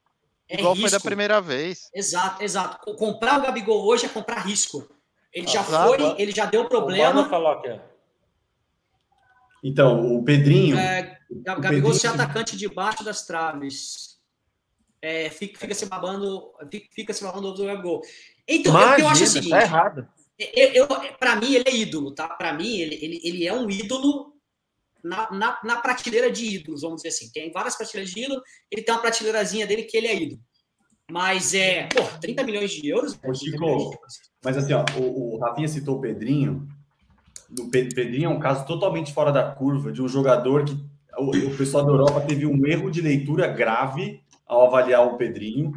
É Igual foi da risco. primeira vez. Exato, exato. Co- Comprar o Gabigol hoje é comprar risco. Ele já foi, ele já deu problema. falou ó. Então, o Pedrinho... É, Gabigol Pedrinho- ser atacante debaixo das traves. É, fica, fica se babando, fica, fica se babando do Gabigol. Então, o que eu acho é o Imagina, seguinte: tá errado. eu, eu, para mim, ele é ídolo, tá? Para mim, ele, ele, ele é um ídolo na, na, na prateleira de ídolos, vamos dizer assim. Tem várias prateleiras de ídolo, ele tem uma prateleirazinha dele que ele é ídolo. Mas é, pô, 30 milhões de euros. Ô, Chico, Mas assim, ó, o, o Rafinha citou o Pedrinho. O Pe- Pedrinho é um caso totalmente fora da curva de um jogador que o, o pessoal da Europa teve um erro de leitura grave ao avaliar o Pedrinho,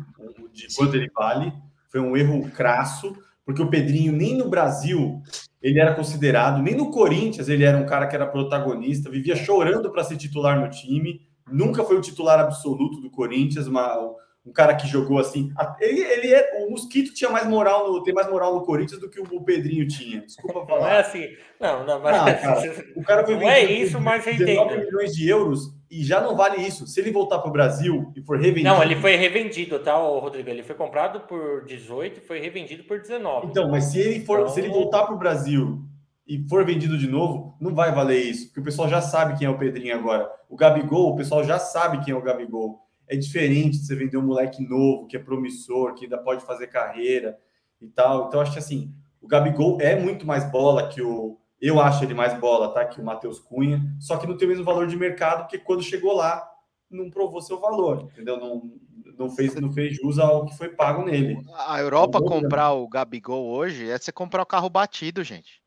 de quanto ele vale. Foi um erro crasso, porque o Pedrinho nem no Brasil ele era considerado, nem no Corinthians ele era um cara que era protagonista, vivia chorando para ser titular no time, nunca foi o titular absoluto do Corinthians, uma, um cara que jogou assim. Ele, ele é, o Mosquito tinha mais moral, no, tem mais moral no Corinthians do que o Pedrinho tinha. Desculpa Não é falar. assim. Não, não, mas. Ah, cara, [laughs] O cara foi Não é isso, mas eu 19 entendo. milhões de euros e já não vale isso. Se ele voltar para o Brasil e for revendido. Não, ele foi revendido, tá, Rodrigo? Ele foi comprado por 18 e foi revendido por 19. Então, mas se ele for, Então- se ele voltar para o Brasil e for vendido de novo, não vai valer isso, porque o pessoal já sabe quem é o Pedrinho agora. O Gabigol, o pessoal já sabe quem é o Gabigol. É diferente de você vender um moleque novo, que é promissor, que ainda pode fazer carreira e tal. Então, acho que assim, o Gabigol é muito mais bola que o. Eu acho ele mais bola, tá? Que o Matheus Cunha, só que não tem o mesmo valor de mercado, porque quando chegou lá, não provou seu valor, entendeu? Não, não, fez, não fez jus ao que foi pago nele. A Europa comprar o Gabigol hoje é você comprar o carro batido, gente.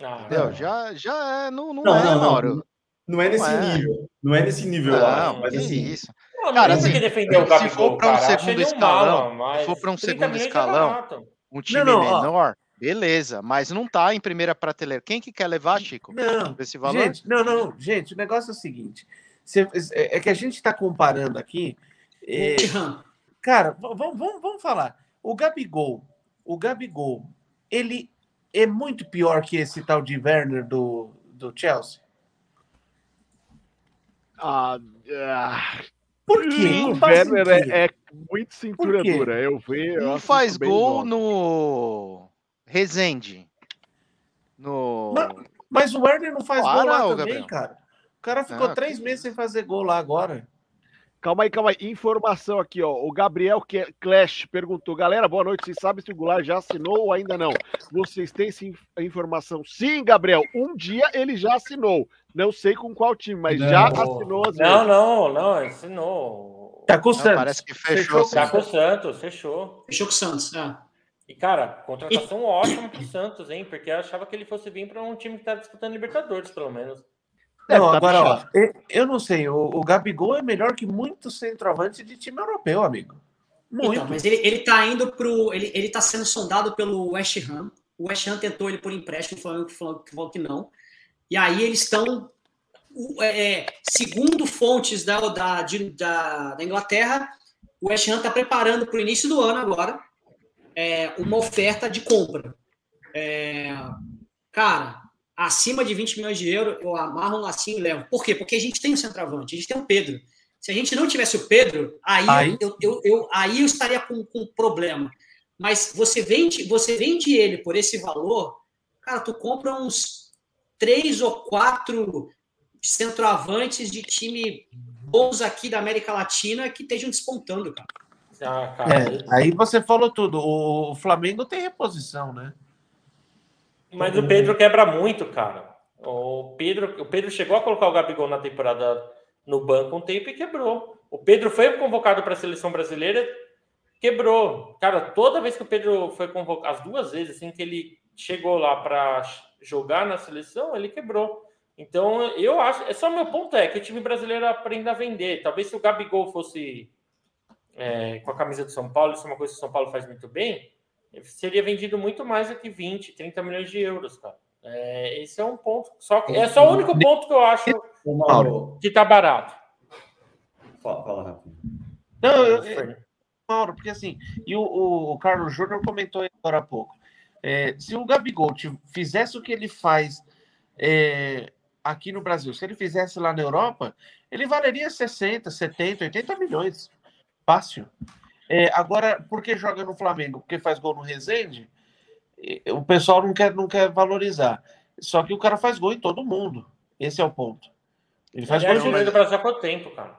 Ah, Entendeu? Já, já é, não, não, Não, é, não, não. Não é nesse Não é. nível. Não é nesse nível, Não, acho. Mas que assim, isso. Não, Cara, assim, porque defendeu o se Gabigol, for pra um cara. Segundo um escalão, mas se for pra um 30 segundo é escalão. Um time não, menor, beleza, mas não tá em primeira prateleira. Quem que quer levar, Chico? Não, Esse valor? gente, não, não, gente, o negócio é o seguinte: é é que a gente está comparando aqui. é, [coughs] cara, vamos, vamos, vamos falar. O Gabigol, o Gabigol, ele é muito pior que esse tal de Werner do, do Chelsea. Ah, ah, Por quê? o Werner é, é muito cintura dura. Eu vi. eu Não faz gol no Resende. No. Mas o Werner não faz Para, gol lá também, Gabriel. cara. O cara ficou Ah, três que meses sem fazer gol lá agora. Calma aí, calma aí. Informação aqui, ó. O Gabriel Clash perguntou: galera, boa noite. Vocês sabem se o Goulart já assinou ou ainda não? Vocês têm sim a informação? Sim, Gabriel. Um dia ele já assinou. Não sei com qual time, mas Não. já assinou as Não, não, não, ensinou. Tá com o Não, Santos. parece que fechou. Tá sim. com o Santos, fechou. Fechou com o Santos. É. E, cara, contratação ótima pro Santos, hein? Porque eu achava que ele fosse vir para um time que tá disputando Libertadores, pelo menos. Não, tá agora, ó, eu, não sei, o, o Gabigol é melhor que muitos centroavantes de time europeu, amigo. Muito. Então, mas ele, ele tá indo pro. Ele, ele tá sendo sondado pelo West Ham. O West Ham tentou ele por empréstimo, falando falou que não. E aí eles estão. o- é, segundo fontes da, da, da, da Inglaterra, o West Ham está preparando para o início do ano agora é, uma oferta de compra. É, cara, acima de 20 milhões de euros, eu amarro um lacinho e levo. Por quê? Porque a gente tem o centroavante, a gente tem o Pedro. Se a gente não tivesse o Pedro, aí, Aí? Eu, eu, eu- aí eu estaria com, com problema. Mas você vende, você vende ele por esse valor, cara, tu compra uns três ou quatro centroavantes de time bons aqui da América Latina que estejam despontando, cara. Ah, cara. É, aí você falou tudo. O Flamengo tem reposição, né? Mas o Pedro quebra muito, cara. O Pedro, o Pedro chegou a colocar o Gabigol na temporada no banco um tempo e quebrou. O Pedro foi convocado para a seleção brasileira, quebrou. Cara, toda vez que o Pedro foi convocado, as duas vezes assim que ele chegou lá para jogar na seleção, ele quebrou. Então, eu acho, é só meu ponto é que o time brasileiro aprenda a vender. Talvez se o Gabigol fosse é, com a camisa do São Paulo, isso é uma coisa que o São Paulo faz muito bem, seria vendido muito mais do que 20, 30 milhões de euros, cara. É, esse é um ponto. Só, é só o único ponto que eu acho que tá barato. Fala, fala rápido. Não, eu, eu, Mauro, porque assim, e o, o Carlos Júnior comentou agora há pouco. É, se o Gabigol fizesse o que ele faz é, aqui no Brasil, se ele fizesse lá na Europa, ele valeria 60, 70, 80 milhões. Fácil. É, agora, porque joga no Flamengo? Porque faz gol no Resende? O pessoal não quer, não quer valorizar. Só que o cara faz gol em todo mundo. Esse é o ponto. Ele faz ele gol é do Brasil há quanto tempo, cara?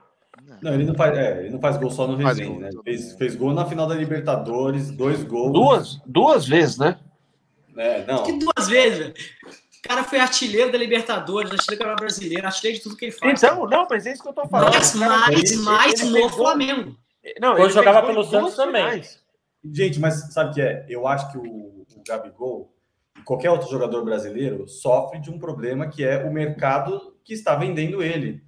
Não, ele não faz, é, ele não faz gol só no Resende, né? Fez, fez gol na final da Libertadores, dois gols. Duas, duas vezes, né? É, não. Que duas vezes, velho. O cara foi artilheiro da Libertadores, artilheiro da brasileira, artilheiro de tudo que ele faz. Então, não, mas é isso que eu tô falando. Mas mais, mais no Flamengo. Não, ele jogava pelo Santos também. Gente, mas sabe o que é? Eu acho que o, o Gabigol e qualquer outro jogador brasileiro sofre de um problema que é o mercado que está vendendo ele.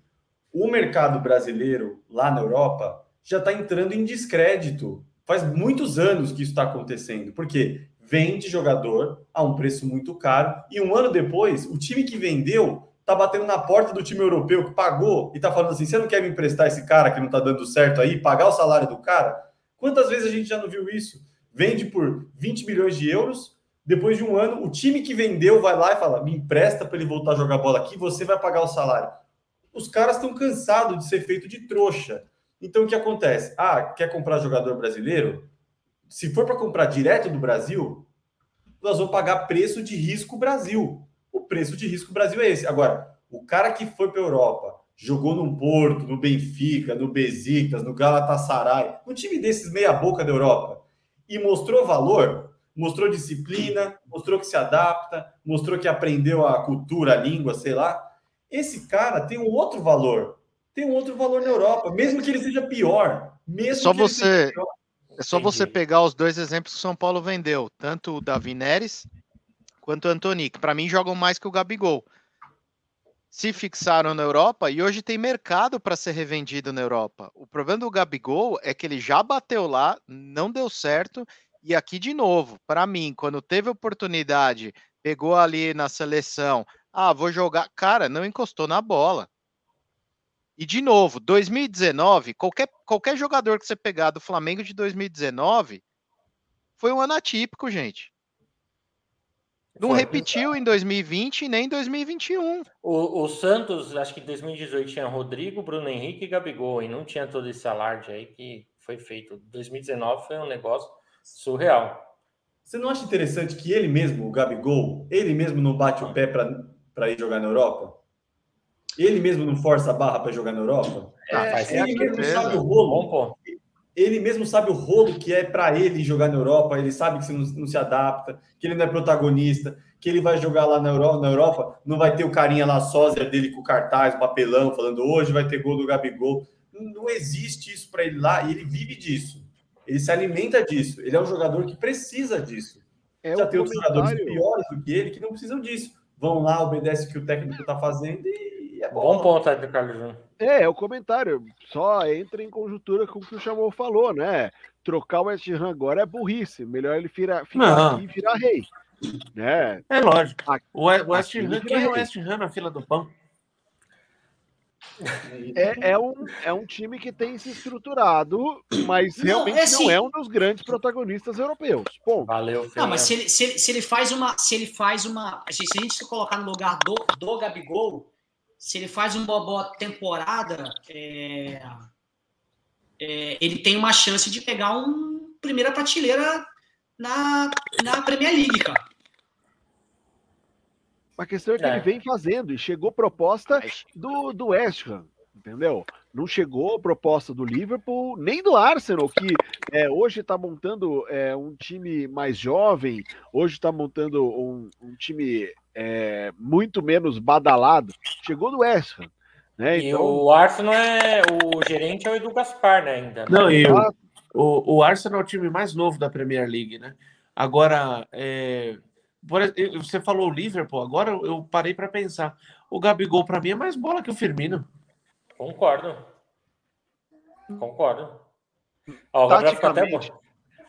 O mercado brasileiro lá na Europa já está entrando em descrédito. Faz muitos anos que isso está acontecendo. Porque vende jogador a um preço muito caro e um ano depois o time que vendeu tá batendo na porta do time europeu que pagou e tá falando assim: você não quer me emprestar esse cara que não tá dando certo aí, pagar o salário do cara? Quantas vezes a gente já não viu isso? Vende por 20 milhões de euros, depois de um ano, o time que vendeu vai lá e fala: me empresta para ele voltar a jogar bola aqui, você vai pagar o salário. Os caras estão cansados de ser feito de trouxa. Então o que acontece? Ah, quer comprar jogador brasileiro? Se for para comprar direto do Brasil, nós vamos pagar preço de risco Brasil. O preço de risco Brasil é esse. Agora, o cara que foi para a Europa, jogou no Porto, no Benfica, no Besiktas, no Galatasaray, um time desses meia boca da Europa, e mostrou valor, mostrou disciplina, mostrou que se adapta, mostrou que aprendeu a cultura, a língua, sei lá. Esse cara tem um outro valor. Tem um outro valor na Europa, mesmo que ele seja pior. Mesmo Só você. É só Entendi. você pegar os dois exemplos que o São Paulo vendeu, tanto o Davi Neres quanto o Antoni, que para mim jogam mais que o Gabigol. Se fixaram na Europa e hoje tem mercado para ser revendido na Europa. O problema do Gabigol é que ele já bateu lá, não deu certo, e aqui de novo, para mim, quando teve oportunidade, pegou ali na seleção, ah, vou jogar, cara, não encostou na bola. E de novo, 2019, qualquer, qualquer jogador que você pegar do Flamengo de 2019 foi um ano atípico, gente. Não foi repetiu em 2020 nem em 2021. O, o Santos, acho que em 2018 tinha Rodrigo, Bruno Henrique e Gabigol, e não tinha todo esse alarde aí que foi feito. 2019 foi um negócio surreal. Você não acha interessante que ele mesmo, o Gabigol, ele mesmo não bate o pé para ir jogar na Europa? Ele mesmo não força a barra para jogar na Europa? Ah, é, ele mesmo sabe o rolo. Ele mesmo sabe o rolo que é para ele jogar na Europa. Ele sabe que não, não, se adapta, que ele não é protagonista, que ele vai jogar lá na Europa, na Europa não vai ter o carinha lá sósia dele com cartaz, papelão, falando hoje vai ter gol do Gabigol. Não existe isso para ele lá e ele vive disso. Ele se alimenta disso. Ele é um jogador que precisa disso. É Já tem outros jogadores piores do que ele que não precisam disso. Vão lá, obedecem o que o técnico está fazendo e bom. Bom ponto aí do Carlos Júnior. É, é o comentário. Só entra em conjuntura com o que o Chamou falou, né? Trocar o West Ham agora é burrice. Melhor ele ficar aqui e virar rei. Né? É lógico. o West Ham, quem é o West Ham na fila do pão? É, é, um, é um time que tem se estruturado, mas realmente não é, assim, não é um dos grandes protagonistas europeus. Bom, Valeu, Não, mas se ele, se, ele, se ele faz uma. Se ele faz uma. Se a gente se colocar no lugar do, do Gabigol, se ele faz uma boa temporada, é, é, ele tem uma chance de pegar um primeira prateleira na, na Premier League, cara. A questão é que é. ele vem fazendo e chegou proposta do, do West Ham, entendeu? Não chegou proposta do Liverpool, nem do Arsenal, que é, hoje está montando é, um time mais jovem, hoje está montando um, um time é, muito menos badalado, chegou do West Ham. Né? E Então, o Arsenal é. O gerente é o Edu Gaspar, né? Ainda. Não, e o, Ah. o, o Arsenal é o time mais novo da Premier League, né? Agora, é, você falou o Liverpool, agora eu parei para pensar. O Gabigol, para mim, é mais bola que o Firmino. Concordo. Concordo. Ó. Taticamente,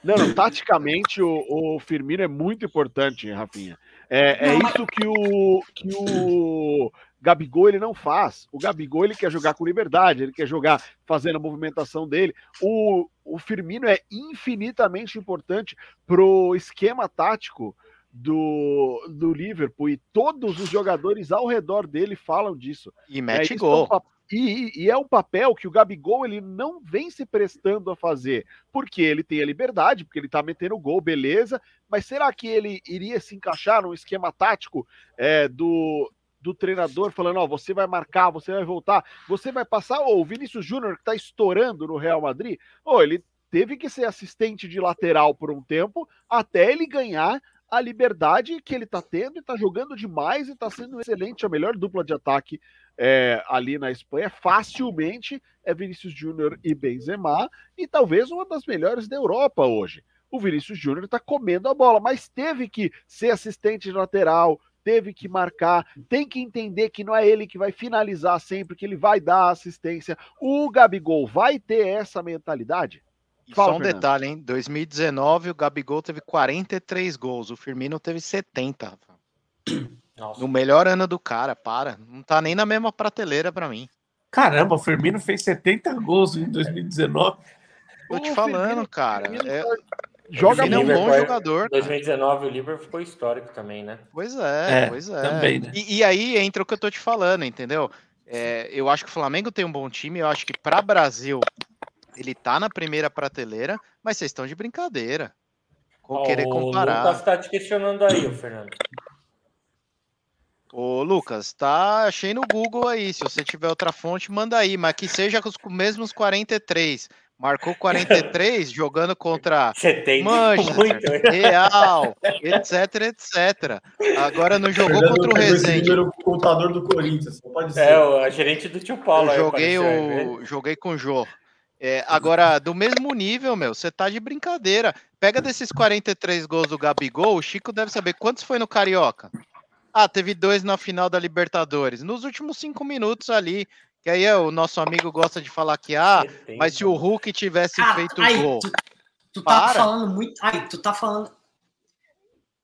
Não, não, taticamente o, o Firmino é muito importante, Rafinha. É, é isso que o, que o Gabigol ele não faz. O Gabigol ele quer jogar com liberdade, ele quer jogar fazendo a movimentação dele. O, o Firmino é infinitamente importante pro esquema tático do, do Liverpool e todos os jogadores ao redor dele falam disso. E mete é gol. pa- e, e é um papel que o Gabigol ele não vem se prestando a fazer, porque ele tem a liberdade, porque ele tá metendo gol, beleza, mas será que ele iria se encaixar num esquema tático é, do, do treinador falando, ó, você vai marcar, você vai voltar, você vai passar, ou o Vinícius Júnior que tá estourando no Real Madrid, ou ele teve que ser assistente de lateral por um tempo até ele ganhar a liberdade que ele tá tendo e tá jogando demais e tá sendo excelente, a melhor dupla de ataque é, ali na Espanha, facilmente é Vinícius Júnior e Benzema, e talvez uma das melhores da Europa hoje. O Vinícius Júnior está comendo a bola, mas teve que ser assistente de lateral, teve que marcar, tem que entender que não é ele que vai finalizar sempre, que ele vai dar assistência. O Gabigol vai ter essa mentalidade? Fala, só um Fernando. detalhe, hein? 2019 o Gabigol teve 43 gols, o Firmino teve 70. Nossa. No melhor ano do cara, para. Não tá nem na mesma prateleira pra mim. Caramba, o Firmino fez 70 gols em 2019. Tô te O falando, Firmino- cara. Firmino É, Joga Firmino é um muito. bom jogador. cara. 2019 o Liverpool ficou histórico também, né? Pois é, É, pois é. também, né? E, e aí entra o que eu tô te falando, entendeu? É, eu acho que o Flamengo tem um bom time, eu acho que para Brasil ele tá na primeira prateleira, mas vocês estão de brincadeira. Com Ó, querer o comparar. Lucas tá te questionando aí, o Fernando. Ô, Lucas, tá? Achei no Google aí. Se você tiver outra fonte, manda aí, mas que seja com os mesmos 43. Marcou 43 [laughs] jogando contra 70. Manchester, Muito. Real, etc, etc. Agora não jogou Fernando contra o Rezende. número contador do Corinthians, pode ser. É, o gerente do tio Paulo. Eu aí joguei, apareceu né? o, joguei com o Jô. É, agora, do mesmo nível, meu, você tá de brincadeira. Pega desses 43 gols do Gabigol, o Chico deve saber quantos foi no Carioca. Ah, teve dois na final da Libertadores. Nos últimos cinco minutos ali, que aí é, o nosso amigo gosta de falar que, ah, 70. mas se o Hulk tivesse Cara, feito ai, gol. tu, tu tá Para. falando muito. Ai, tu tá falando.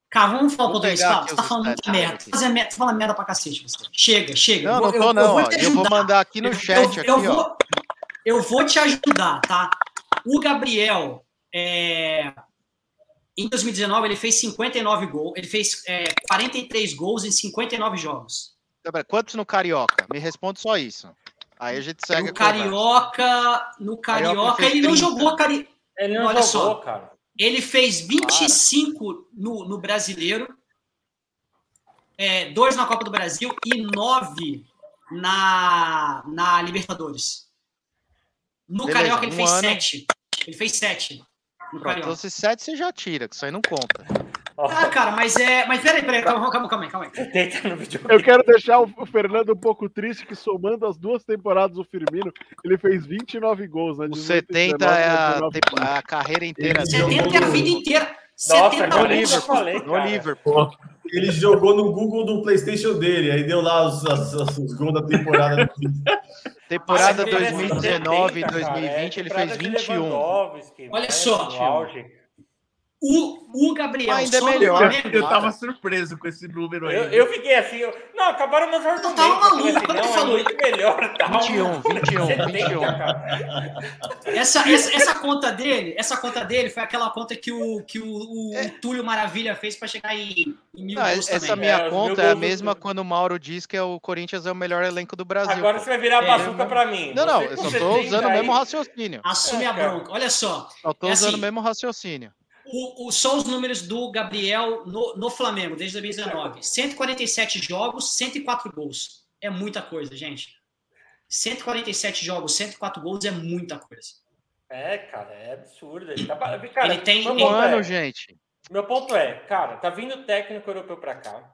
Cara, vamos falar pouquinho pegar Tá, você tá falando muita merda. aqui. Tá fazendo merda, falando merda pra cacete, você. Chega, chega. Não, Eu não tô eu- não, eu vou ó. Eu vou mandar aqui no Eu- chat eu, aqui, eu ó. vou, eu vou te ajudar, tá? O Gabriel, é, em 2019, ele fez 59 gols. Ele fez é, 43 gols em 59 jogos. Quantos no Carioca? Me responde só isso. Aí a gente segue No a. Carioca, no Carioca Carioca, ele não 30. jogou Cari... Ele não Olha jogou, só. cara. Ele fez 25 no, no Brasileiro, é, dois na Copa do Brasil e nove na, na Libertadores. No Beleza, Carioca ele um fez ano. sete. Ele fez sete Pronto, se 7 você já tira, que isso aí não conta. Ah, cara, mas é. Mas peraí, peraí, calma, calma, calma aí, calma aí. 70 no vídeo. Eu quero deixar o Fernando um pouco triste que somando as duas temporadas do Firmino, ele fez 29 gols, né? O 18, 70 19, é a, 19. tempo- a carreira inteira Ele dele. 70 é a vida inteira. Nossa, 70 no Liverpool. No. Liverpool. Ele jogou no Google do PlayStation dele, aí deu lá os, as- as- os gols da temporada. Temporada Ah, ele é 2019 e 70, cara, 2020 ele fez de 21. Lewandowski, Olha só. O, o Gabriel Ainda é só melhor. Flamengo. Eu tava surpreso com esse número aí. Eu, eu fiquei assim, eu- não, acabaram meus argumentos. tava eu falei maluco, assim, quando não, tu é falou muito melhor. Tal. 21, 21, 70, 21. cara. Essa, essa, essa conta dele, essa conta dele foi aquela conta que o, que o, o Túlio Maravilha fez para chegar em, em mil Ah, gols essa também. minha É, conta é a mesma quando o Mauro diz que é o Corinthians é o melhor elenco do Brasil. Agora pô. você vai virar a É, bazuca pra mim. Não, não, eu só tô 70 usando o mesmo raciocínio. Assume É, a bronca. Olha só, Só tô É usando assim, o mesmo raciocínio. O, o- só os números do Gabriel no, no Flamengo desde 2019. 147 jogos, 104 gols. É muita coisa, gente. 147 jogos, 104 gols é muita coisa. É, cara, é absurdo. Ele, tá... cara, Ele tem- Um ano, é- gente. Meu ponto é, cara, tá vindo técnico europeu pra cá.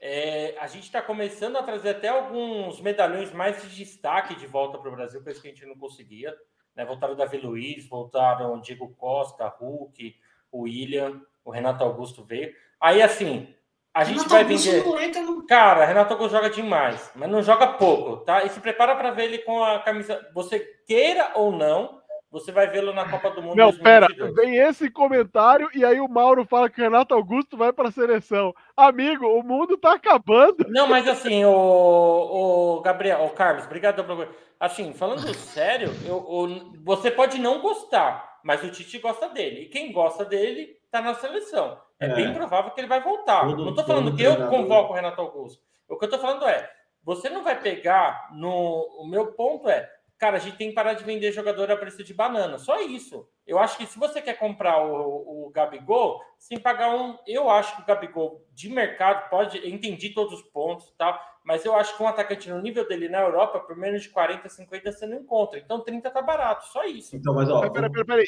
é, a gente está começando a trazer até alguns medalhões mais de destaque de volta para o Brasil, coisa que a gente não conseguia. Né? Voltaram o Davi Luiz, voltaram o Diego Costa, Hulk, o William, o Renato Augusto veio. Aí, assim, a gente Renato vai Augusto vender. No... Cara, Renato Augusto joga demais, mas não joga pouco, tá? E se prepara para ver ele com a camisa. Você queira ou não, você vai vê-lo na Copa do Mundo. Não, 2022. pera, vem esse comentário e aí o Mauro fala que o Renato Augusto vai para a seleção. Amigo, o mundo tá acabando. Não, mas assim, o, o Gabriel, o Carlos, obrigado pelo. Assim, falando [laughs] sério, eu, eu, você pode não gostar, mas o Tite gosta dele. E quem gosta dele tá na seleção. É, é. bem provável que ele vai voltar. Todo, não tô falando que eu convoco o Renato Augusto. O que eu tô falando é, você não vai pegar no. O meu ponto é cara, a gente tem que parar de vender jogador a preço de banana. Só isso. Eu acho que se você quer comprar o, o Gabigol, sem pagar um. Eu acho que o Gabigol de mercado pode. entendi todos os pontos e tal, mas eu acho que um atacante no nível dele na Europa, por menos de 40, 50 você não encontra. Então 30 tá barato, só isso. Então, mas ó. Peraí, peraí, peraí.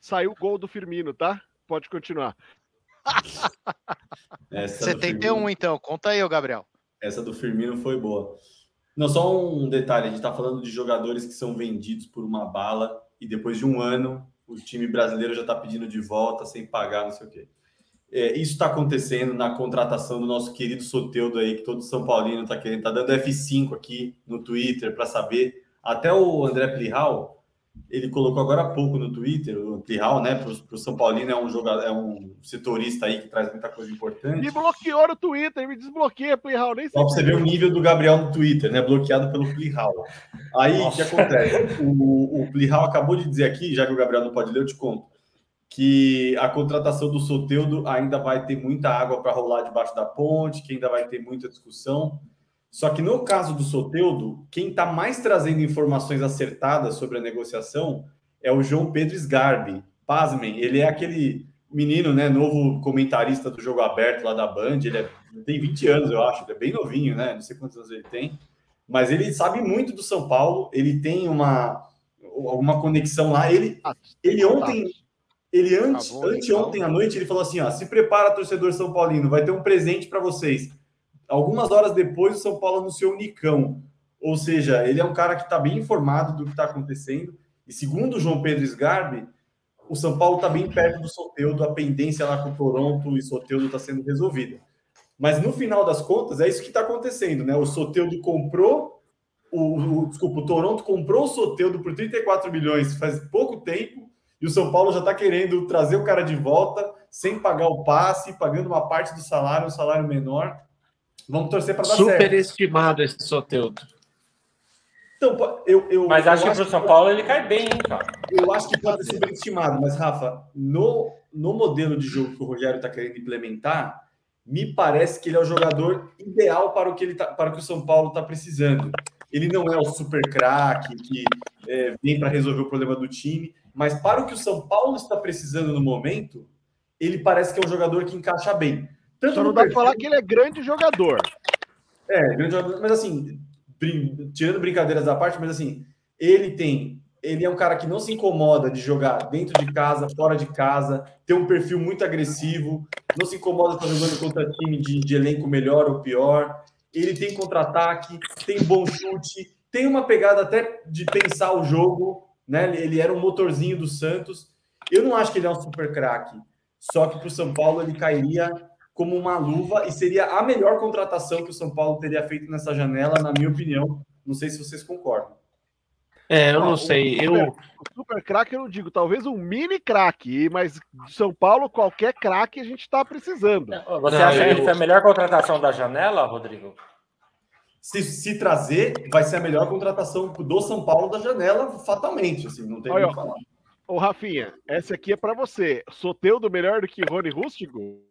Saiu o gol do Firmino, tá? Pode continuar. [laughs] 71, então. Conta aí, Gabriel. Essa do Firmino foi boa. Não, só um detalhe: a gente está falando de jogadores que são vendidos por uma bala e depois de um ano o time brasileiro já está pedindo de volta sem pagar, não sei o quê. É, isso está acontecendo na contratação do nosso querido Soteudo aí, que todo São Paulino está querendo, está dando F5 aqui no Twitter para saber. Até o André Plihal, ele colocou agora há pouco no Twitter, o Plihal, né, para o São Paulino, é um jogador, é um setorista aí que traz muita coisa importante. Me bloqueou no Twitter, me desbloqueia, Plihal, nem sei. Só para você ver o nível do Gabriel no Twitter, né, bloqueado pelo Plihal. Aí, o que acontece? O, o Plihal acabou de dizer aqui, já que o Gabriel não pode ler, eu te conto, que a contratação do Soteudo ainda vai ter muita água para rolar debaixo da ponte, que ainda vai ter muita discussão. Só que no caso do Soteudo, quem está mais trazendo informações acertadas sobre a negociação é o João Pedro Sgarbi. Pasmem, ele é aquele menino, né, novo comentarista do jogo aberto lá da Band. Ele, é, tem 20 anos, eu acho, ele é bem novinho, né? Não sei quantos anos ele tem, mas ele sabe muito do São Paulo. Ele tem uma alguma conexão lá. Ele, ele ontem, ele antes, tá anteontem à noite, ele falou assim: ó, se prepara, torcedor São Paulino, vai ter um presente para vocês. Algumas horas depois, o São Paulo anunciou o Nicão. Ou seja, ele é um cara que está bem informado do que está acontecendo. E segundo o João Pedro Sgarbi, o São Paulo está bem perto do Soteudo, a pendência lá com o Toronto e Soteudo está sendo resolvida. Mas no final das contas, é isso que está acontecendo, né? O Soteudo comprou, o, o, desculpa, o Toronto comprou o Soteudo por 34 milhões faz pouco tempo, e o São Paulo já está querendo trazer o cara de volta sem pagar o passe, pagando uma parte do salário, um salário menor. Vamos torcer para dar Super certo. Superestimado esse Soteudo. Então, eu, eu, mas acho que para o São Paulo ele cai bem, hein, cara. Eu acho que pode ser superestimado, mas, Rafa, no, no modelo de jogo que o Rogério está querendo implementar, me parece que ele é o jogador ideal para o que, ele tá, para o, que o São Paulo está precisando. Ele não é o super craque que é, vem para resolver o problema do time, mas para o que o São Paulo está precisando no momento, ele parece que é um jogador que encaixa bem. Tanto Só não dá para falar que ele é grande jogador. É, grande jogador, mas assim, brin... tirando brincadeiras da parte, mas assim, ele tem. Ele é um cara que não se incomoda de jogar dentro de casa, fora de casa, tem um perfil muito agressivo, não se incomoda de estar jogando contra time de, de elenco melhor ou pior. Ele tem contra-ataque, tem bom chute, tem uma pegada até de pensar o jogo, né? Ele era um motorzinho do Santos. Eu não acho que ele é um super craque, só que para o São Paulo ele cairia como uma luva e seria a melhor contratação que o São Paulo teria feito nessa janela, na minha opinião. Não sei se vocês concordam. É, eu não, não sei. O super, eu... super craque eu não digo, talvez um mini craque, mas de São Paulo, qualquer craque a gente está precisando. Você não, acha eu... que foi a melhor contratação da janela, Rodrigo? Se, se trazer, vai ser a melhor contratação do São Paulo da janela, fatalmente. Assim, não tem o que falar. Ô, Rafinha, essa aqui é para você. Soteudo melhor do que Rony Rústico?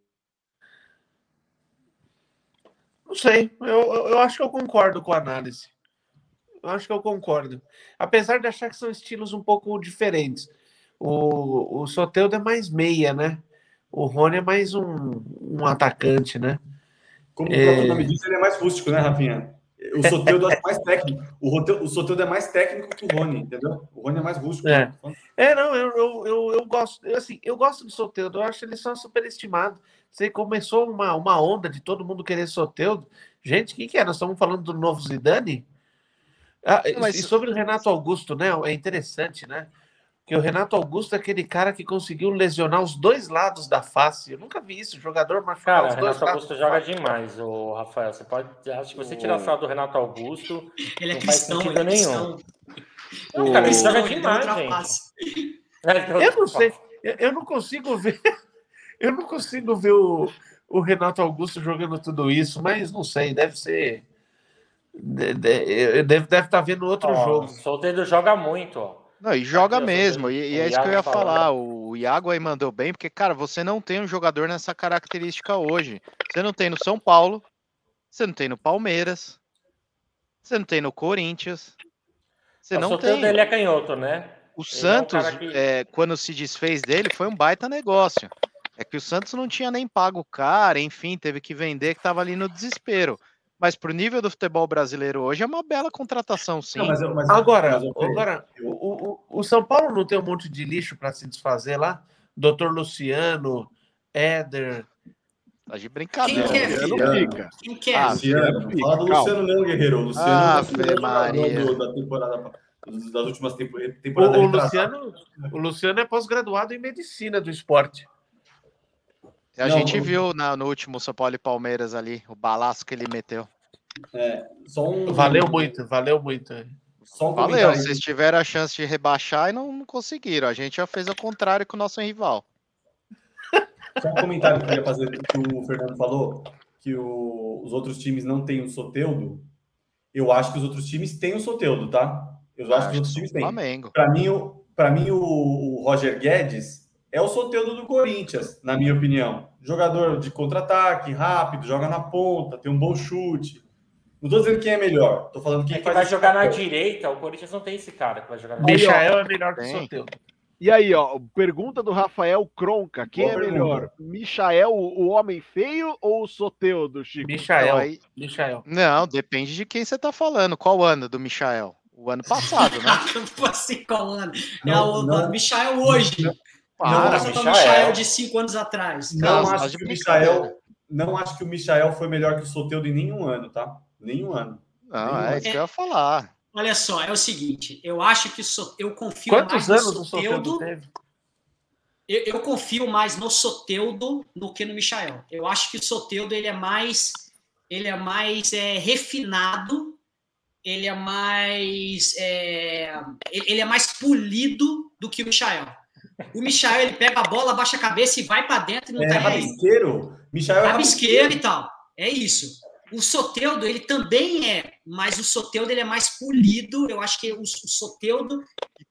Não sei, eu, eu acho que eu concordo com a análise. Eu acho que eu concordo. Apesar de achar que são estilos um pouco diferentes. O, o Soteldo é mais meia, né? O Rony é mais um, um atacante, né? Como o próprio é... nome diz, ele é mais rústico, né, Rafinha? O Soteldo é mais técnico. O, o Soteldo é mais técnico que o Rony, entendeu? O Rony é mais rústico. É. É, não, eu, eu, eu, eu gosto, eu, assim, eu gosto do Soteudo, eu acho ele só superestimado. Você começou uma, uma onda de todo mundo querer Soteudo. Gente, o que, que é? Nós estamos falando do novo Zidane? Ah, e- mas- E sobre o Renato Augusto, né? É interessante, né? Que o Renato Augusto é aquele cara que conseguiu lesionar os dois lados da face. Eu nunca vi isso, jogador machucar Cara, os o dois Renato lados. Augusto joga demais, o Rafael. Você pode. Acho que você tirar a sala do Renato Augusto. Ele é Não faz cristão, sentido ele é nenhum. cristão. Não, cara, ele Cristão, joga ele demais, gente. face. Eu não sei, eu não consigo ver. Eu não consigo ver o, o Renato Augusto jogando tudo isso, mas não sei, deve ser. de- de- Deve, deve estar vendo outro Ó, jogo. O Solteiro joga muito, ó. Não, e joga Aqui, mesmo. E, e é isso Iago que eu ia falando. falar. O Iago aí mandou bem, porque, cara, você não tem um jogador nessa característica hoje. Você não tem no São Paulo, você não tem no Palmeiras, você não tem no Corinthians. Você o não tem. ele é canhoto, né? O Ele é um Santos, que- é, quando se desfez dele, foi um baita negócio. É que o Santos não tinha nem pago o cara, enfim, teve que vender, que estava ali no desespero. Mas pro nível do futebol brasileiro hoje é uma bela contratação, sim. Não, mas eu- mas- Agora, mas eu- agora o, o, o São Paulo não tem um monte de lixo para se desfazer lá? Doutor Luciano, Éder. Tá de brincadeira. Quem que é, né? Luciano filho? fica. Quem quer? Ah, Luciano, Luciano, fala do calma. Luciano não, Guerreiro. O Luciano Ave tá o jogador Maria. do- da temporada das últimas tempo- O, temporadas. o retrasadas. Luciano, o Luciano é pós-graduado em medicina do esporte. A Não, gente não. viu na- no último São Paulo e Palmeiras ali, o balaço que ele meteu. Só um, Valeu muito, valeu muito. Só um Valeu, vocês tiveram a chance de rebaixar e não, não conseguiram. A gente já fez o contrário com o nosso rival. Só um comentário que eu ia fazer do que o Fernando falou, que o- os outros times não têm o Soteudo. Eu acho que os outros times têm o Soteudo, tá? Eu acho que os outros times têm. Flamengo. Para mim, o, pra mim o, o Roger Guedes é o Soteudo do Corinthians, na minha opinião. Jogador de contra-ataque, rápido, joga na ponta, tem um bom chute. Não tô dizendo quem é melhor, tô falando quem É que faz vai jogar na papel. direita, o Corinthians não tem esse cara que vai jogar na ó, Michael é melhor que o. Soteldo. E aí, ó, pergunta do Rafael Cronca. Quem Boa é pergunta. melhor? Michael, o homem feio ou o Soteudo, Chico? Michael, Então, aí- Michael. Não, depende de quem você tá falando. Qual ano do Michael? O ano passado, né? [laughs] Tipo assim, qual ano? É Não, o não. Michael hoje. Não, Para, essa tá o Michael. De cinco anos atrás. Não Nossa, acho que o. Michael, não acho que o Michael foi melhor que o Soteudo em nenhum ano, tá? Nenhum ano. Não, é isso que eu ia falar. Olha só, é o seguinte, eu acho que so- eu confio Quantos mais anos no o Soteldo Soteudo. teve? Eu, eu confio mais no Soteudo do que no Michael. Eu acho que o Soteudo ele é mais ele é mais é, refinado, ele é mais é, ele ele é mais polido do que o Michael. O Michael ele pega a bola, baixa a cabeça e vai para dentro e não É tá rabisqueiro. Michael é rabisqueiro e tal. É isso. O Soteudo, ele também é, mas o Soteudo ele é mais polido. Eu acho que o, o Soteudo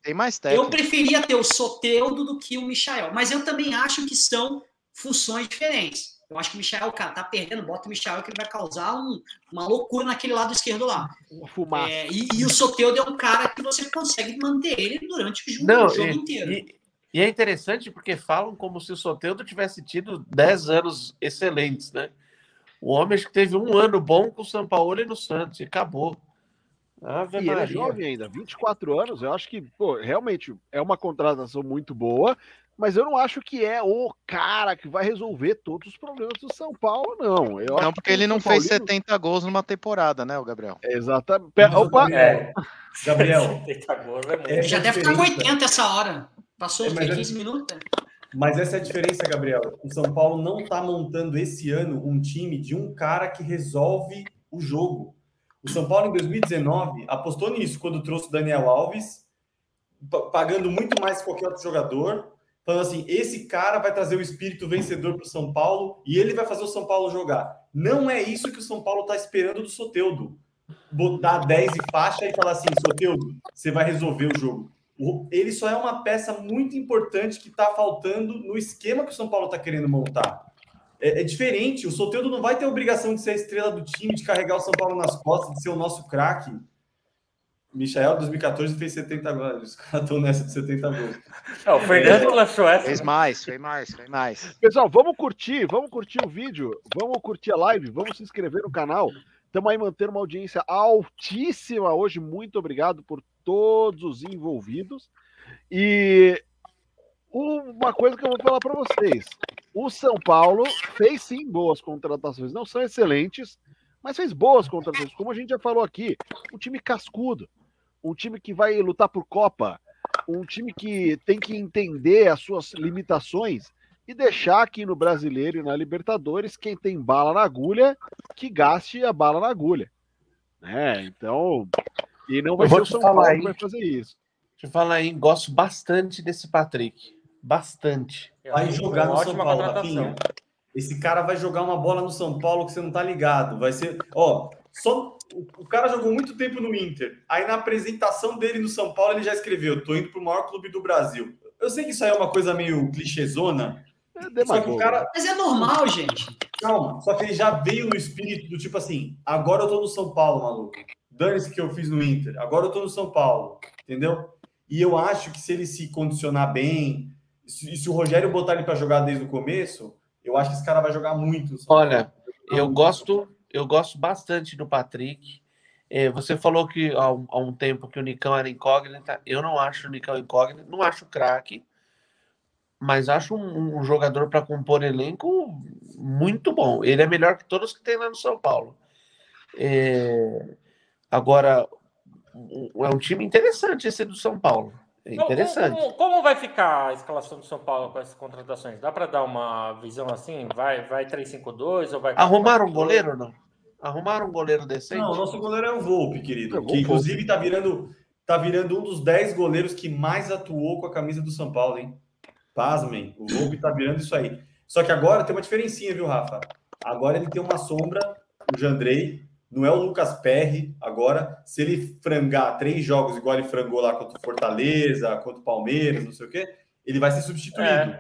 tem mais eu técnico. preferia ter o Soteudo do que o Michael, mas eu também acho que são funções diferentes. Eu acho que o Michael, cara, tá perdendo, bota o Michael que ele vai causar um- uma loucura naquele lado esquerdo lá. Uma fumaça. É, e, e o Soteudo é um cara que você consegue manter ele durante o jogo, Não, o jogo e, inteiro. e- e é interessante porque falam como se o Soteldo tivesse tido 10 anos excelentes, né? O homem acho que teve um ano bom com o São Paulo e no Santos, e acabou. Ave E ele é Maria. jovem ainda, 24 anos. Eu acho que, pô, realmente é uma contratação muito boa, mas eu não acho que é o cara que vai resolver todos os problemas do São Paulo, não. Eu Não, que porque ele não São fez Paulino- 70 gols numa temporada, né, o Gabriel? Exatamente. Opa, É. Gabriel, [laughs] 70 gols é muito. Já deve estar com diferença. 80 essa hora. Passou É, mas é- 15 minutos. né? mas essa é a diferença, Gabriel. O São Paulo não tá montando esse ano um time de um cara que resolve o jogo. O São Paulo, em 2019, apostou nisso quando trouxe o Daniel Alves, pa- pagando muito mais que qualquer outro jogador. Falando assim: esse cara vai trazer o espírito vencedor para o São Paulo e ele vai fazer o São Paulo jogar. Não é isso que o São Paulo está esperando do Soteudo. Botar 10 e faixa e falar assim: Soteudo, você vai resolver o jogo. Ele só é uma peça muito importante que está faltando no esquema que o São Paulo está querendo montar. É, é diferente. O Soteudo não vai ter a obrigação de ser a estrela do time, de carregar o São Paulo nas costas, de ser o nosso craque. Michael, 2014, fez 70 gols. Os caras [laughs] estão nessa de 70 gols. É, o Fernando que lançou essa. Fez mais, fez mais, fez mais. Pessoal, vamos curtir, vamos curtir o vídeo, vamos curtir a live, vamos se inscrever no canal. Estamos aí mantendo uma audiência altíssima hoje. Muito obrigado por todos os envolvidos. E uma coisa que eu vou falar para vocês: o São Paulo fez sim boas contratações, não são excelentes, mas fez boas contratações. Como a gente já falou aqui, um time cascudo, um time que vai lutar por Copa, um time que tem que entender as suas limitações e deixar aqui no Brasileiro e na Libertadores quem tem bala na agulha que gaste a bala na agulha. Né? Então, e não vai ser o São Paulo aí, que vai fazer isso. Deixa eu falar aí, gosto bastante desse Patrick. Bastante. Vai jogar no São Paulo, Rafinha. Esse cara vai jogar uma bola no São Paulo que você não tá ligado. Vai ser. Ó, só. O cara jogou muito tempo no Inter. Aí na apresentação dele no São Paulo, ele já escreveu: tô indo pro maior clube do Brasil. Eu sei que isso aí é uma coisa meio clichêzona. É só que o cara... Mas é normal, gente. Calma, só que ele já veio no espírito do tipo assim: agora eu tô no São Paulo, maluco. Dane-se que eu fiz no Inter. Agora eu tô no São Paulo. Entendeu? E eu acho que se ele se condicionar bem, e se o Rogério botar ele para jogar desde o começo, eu acho que esse cara vai jogar muito. Olha, eu gosto, eu gosto bastante do Patrick. É, você falou que há um, há um, tempo que o Nicão era incógnita. Eu não acho o Nicão incógnito, não acho craque, mas acho um, um jogador para compor elenco muito bom. Ele é melhor que todos que tem lá no São Paulo. É, agora, é um time interessante esse do São Paulo. É interessante. Como, como, vai ficar a escalação do São Paulo com essas contratações? Dá para dar uma visão assim? Vai, vai 3-5-2 ou vai. Arrumaram um goleiro ou não? Arrumaram um goleiro decente? Não, o nosso goleiro é o Volpe, querido. É que inclusive está virando, tá virando um dos 10 goleiros que mais atuou com a camisa do São Paulo, hein? Pasmem, o Volpe está virando isso aí. Só que agora tem uma diferencinha, viu, Rafa? Agora ele tem uma sombra, o Jandrei, não é o Lucas Perry agora. Se ele frangar três jogos igual ele frangou lá contra o Fortaleza, contra o Palmeiras, não sei o quê, ele vai ser substituído. É.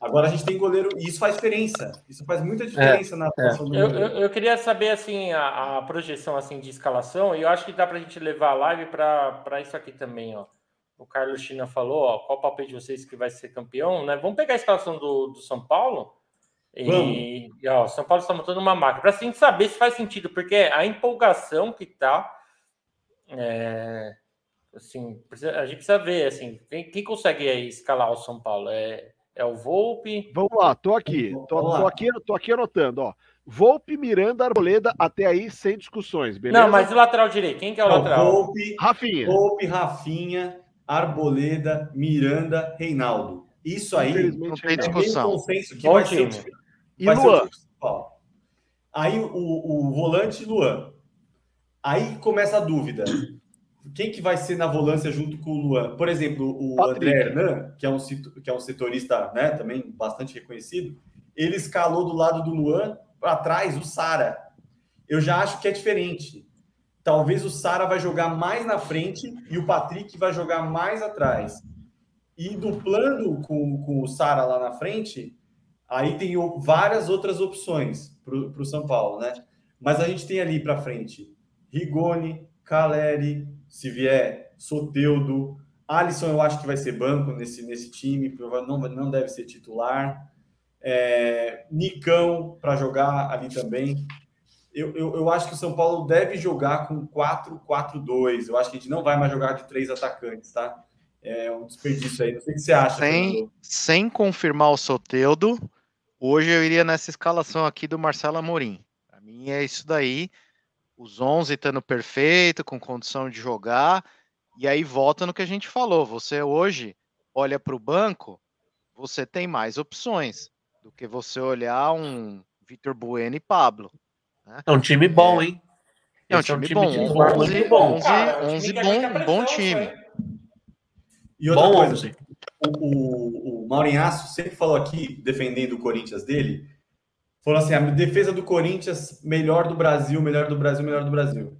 Agora a gente tem goleiro, e isso faz diferença. Isso faz muita diferença é, na atuação é. do eu, eu, eu, queria saber assim a, a, projeção assim de escalação, e eu acho que dá para a gente levar a live para isso aqui também, ó. O Carlos China falou, ó, qual o papel de vocês que vai ser campeão, né? Vamos pegar a escalação do, do São Paulo e, e ó, São Paulo está montando uma máquina. Para a gente saber se faz sentido, porque a empolgação que está. É, assim, a gente precisa ver assim, quem, quem, consegue escalar o São Paulo? É, é o Volpe? Vamos lá, tô aqui. Tô, tô aqui, tô aqui anotando, ó. Volpe, Miranda, Arboleda, até aí sem discussões, beleza? Não, mas o lateral direito, quem que é o lateral? Volpe, Rafinha. Volpe, Rafinha, Arboleda, Miranda, Reinaldo. Isso aí não tem discussão. consenso que Bom vai time. ser e vai Luan. Aí o, o volante Luan. Aí começa a dúvida. Quem que vai ser na volância junto com o Luan? Por exemplo, o Patrick. André Hernan, que é um, que é um setorista né, também bastante reconhecido, ele escalou do lado do Luan para trás o Sara. Eu já acho que é diferente. Talvez o Sara vai jogar mais na frente e o Patrick vai jogar mais atrás. E duplando com, com o Sara lá na frente, Aí tem várias outras opções para o São Paulo, né? Mas a gente tem ali para frente Rigoni, Caleri, se vier Soteudo, Alisson eu acho que vai ser banco nesse, nesse time, não, não deve ser titular. É, Nicão para jogar ali também. Eu, eu, eu, acho que o São Paulo deve jogar com 4-4-2. Eu acho que a gente não vai mais jogar de três atacantes, tá? É um desperdício aí. Não sei o que você acha. Sem, sem confirmar o Soteudo, Hoje eu iria nessa escalação aqui do Marcelo Amorim. Para mim é isso daí. Os 11 estando perfeito, com condição de jogar. E aí volta no que a gente falou. Você hoje olha para o banco, você tem mais opções do que você olhar um Vitor Bueno e Pablo. Né? É um time bom, é, hein? É um, time, é um time bom. De 11, bom. 11, 11 bom, um bom time. E outra bom coisa, 11 o, o, o sempre falou aqui, defendendo o Corinthians dele, falou assim: a defesa do Corinthians, melhor do Brasil, melhor do Brasil, melhor do Brasil.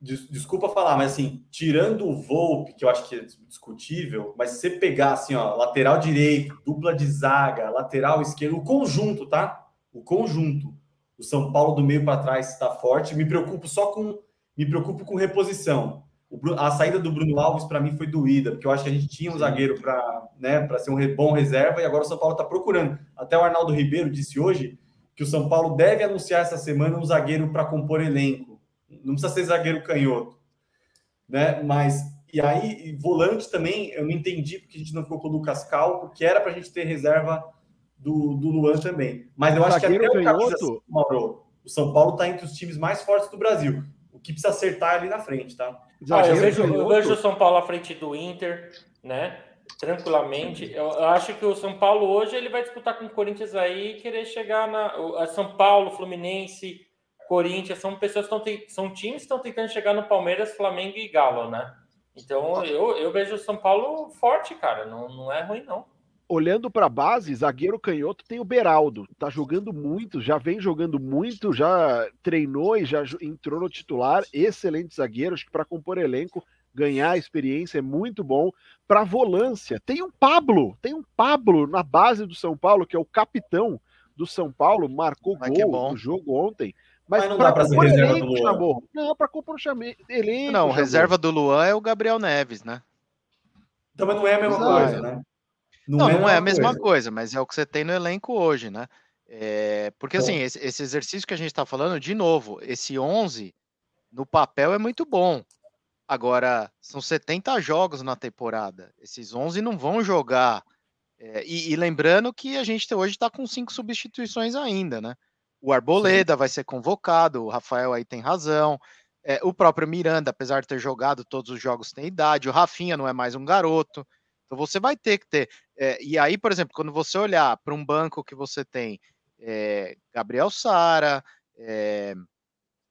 Desculpa falar, mas assim, tirando o Volpe, que eu acho que é discutível, mas se você pegar assim, ó, lateral direito, dupla de zaga, lateral esquerdo, o conjunto, tá? O conjunto. O São Paulo do meio para trás está forte. Me preocupo só com me preocupo com reposição a saída do Bruno Alves para mim foi doída, porque eu acho que a gente tinha um Sim. zagueiro para né, ser um bom reserva e agora o São Paulo está procurando. Até o Arnaldo Ribeiro disse hoje que o São Paulo deve anunciar essa semana um zagueiro para compor elenco. Não precisa ser zagueiro canhoto, né? Mas e aí volante também, eu não entendi porque a gente não ficou com o Lucas Cal, porque era para a gente ter reserva do, do Luan também. Mas eu acho zagueiro que até o camisa, Mauro, o São Paulo está entre os times mais fortes do Brasil. Que precisa acertar é ali na frente, tá? Ah, eu, vejo, eu vejo o São Paulo à frente do Inter, né? tranquilamente. Eu, eu, acho que o São Paulo hoje ele vai disputar com o Corinthians aí e querer chegar na a São Paulo, Fluminense, Corinthians são pessoas que estão são times que estão tentando chegar no Palmeiras, Flamengo e Galo, né? Então eu, eu vejo o São Paulo forte, cara. Não, não é ruim não. Olhando para a base, zagueiro canhoto tem o Beraldo, tá jogando muito, já vem jogando muito, já treinou e já entrou no titular. Excelente zagueiro, acho que para compor elenco ganhar experiência é muito bom. Para volância, tem um Pablo, tem um Pablo na base do São Paulo, que é o capitão do São Paulo, marcou Mas gol no jogo ontem. Mas, Mas não dá para ser reserva do Luan. Chamou. Não, para compor elenco. Não, reserva do Luan é o Gabriel Neves, né? Então, mas não é a mesma Exato. coisa, né? Não, não, é, não é a mesma coisa. coisa. mas é o que você tem no elenco hoje, né? É, porque assim, esse, esse, exercício que a gente está falando, de novo, esse 11 no papel é muito bom. Agora, são 70 jogos na temporada. Esses 11 não vão jogar. É, e, e, lembrando que a gente hoje está com cinco substituições ainda, né? O Arboleda Sim. vai ser convocado, o Rafael aí tem razão. É, o próprio Miranda, apesar de ter jogado todos os jogos, tem idade. O Rafinha não é mais um garoto. Então você vai ter que ter. É, e aí, por exemplo, quando você olhar para um banco que você tem é, Gabriel Sara, é,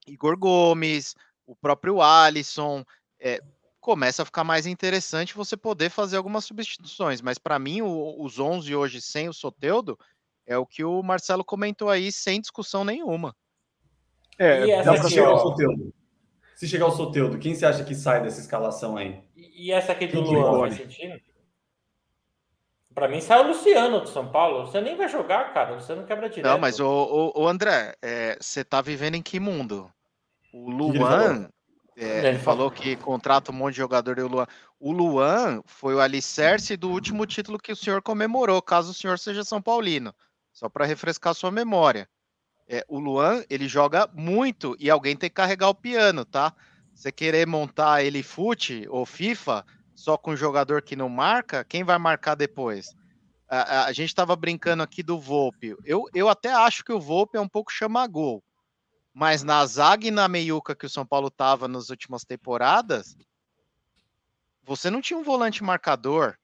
Igor Gomes, o próprio Alisson, é, começa a ficar mais interessante você poder fazer algumas substituições. Mas para mim, o, os 11 hoje sem o Soteudo é o que o Marcelo comentou aí, sem discussão nenhuma. É, e essa aqui, chegar ó... Se chegar o Soteudo, quem você acha que sai dessa escalação aí? E essa aqui do Luan faz sentido? Pra mim sai o Luciano do São Paulo. Você nem vai jogar, cara. Você não quebra direto. Não, mas o, o, o André, é, você tá vivendo em que mundo? O Luan, é, ele falou que contrata um monte de jogador e o Luan. O Luan foi o alicerce do último título que o senhor comemorou, caso o senhor seja São Paulino. Só para refrescar sua memória. É, o Luan, ele joga muito e alguém tem que carregar o piano, tá? Você querer montar ele fute ou FIFA só com um jogador que não marca, quem vai marcar depois? A, a, a gente estava brincando aqui do Volpe. Eu, eu até acho que o Volpe é um pouco chama-gol. Mas na zaga e na meiuca que o São Paulo tava nas últimas temporadas, você não tinha um volante marcador.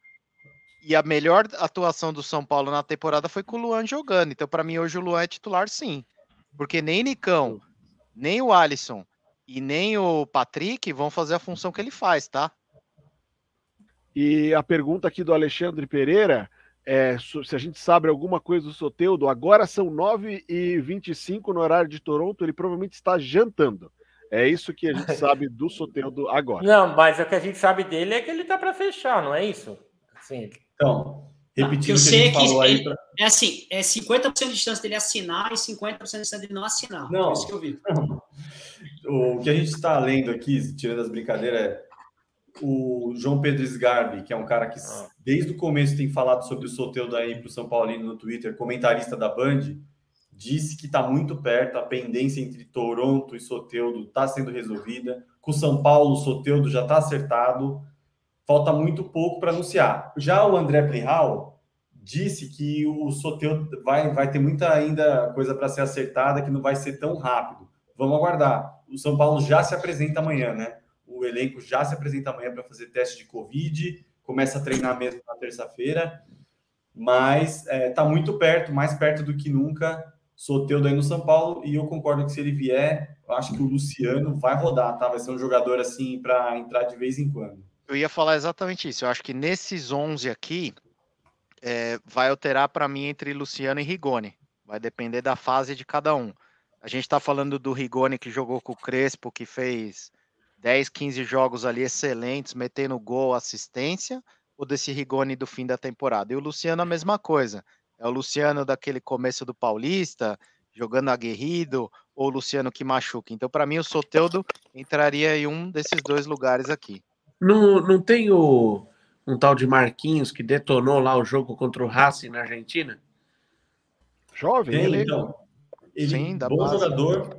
E a melhor atuação do São Paulo na temporada foi com o Luan jogando. Então, para mim, hoje o Luan é titular, sim. Porque nem Nicão, nem o Alisson e nem o Patrick vão fazer a função que ele faz, tá? E a pergunta aqui do Alexandre Pereira é, se a gente sabe alguma coisa do Soteudo, agora são 9h25 no horário de Toronto, ele provavelmente está jantando. É isso que a gente [laughs] sabe do Soteudo agora. Não, mas o que a gente sabe dele é que ele está para fechar, não é isso? Sim. Então, repetindo eu sei que, que aí, pra... é assim, é 50% de chance dele assinar e 50% de chance dele não assinar. Não, é isso que eu vi. [laughs] O que a gente está lendo aqui, tirando as brincadeiras, é o João Pedro Sgarbi, que é um cara que ah. desde o começo tem falado sobre o sorteio daí para o São Paulino no Twitter, comentarista da Band, disse que está muito perto, a pendência entre Toronto e Soteudo está sendo resolvida. Com o São Paulo, o Soteudo já está acertado. Falta muito pouco para anunciar. Já o André Plihal disse que o Soteudo vai, vai ter muita ainda coisa para ser acertada, que não vai ser tão rápido. Vamos aguardar. O São Paulo já se apresenta amanhã, né? O elenco já se apresenta amanhã para fazer teste de Covid, começa a treinar mesmo na terça-feira, mas está é, tá muito perto, mais perto do que nunca, Soteudo aí no São Paulo, e eu concordo que se ele vier, eu acho que o Luciano vai rodar, tá? Vai ser um jogador assim para entrar de vez em quando. Eu ia falar exatamente isso. Eu acho que nesses 11 aqui, é, vai alterar para mim entre Luciano e Rigoni. Vai depender da fase de cada um. A gente está falando do Rigoni que jogou com o Crespo, que fez 10, 15 jogos ali excelentes, metendo gol, assistência, ou desse Rigoni do fim da temporada? E o Luciano a mesma coisa. É o Luciano daquele começo do Paulista, jogando aguerrido, ou o Luciano que machuca. Então, para mim, o Soteudo entraria em um desses dois lugares aqui. Não, não tem o, um tal de Marquinhos que detonou lá o jogo contra o Racing na Argentina? Jovem, tem, ele, então. Ele, Sim, bom base. jogador,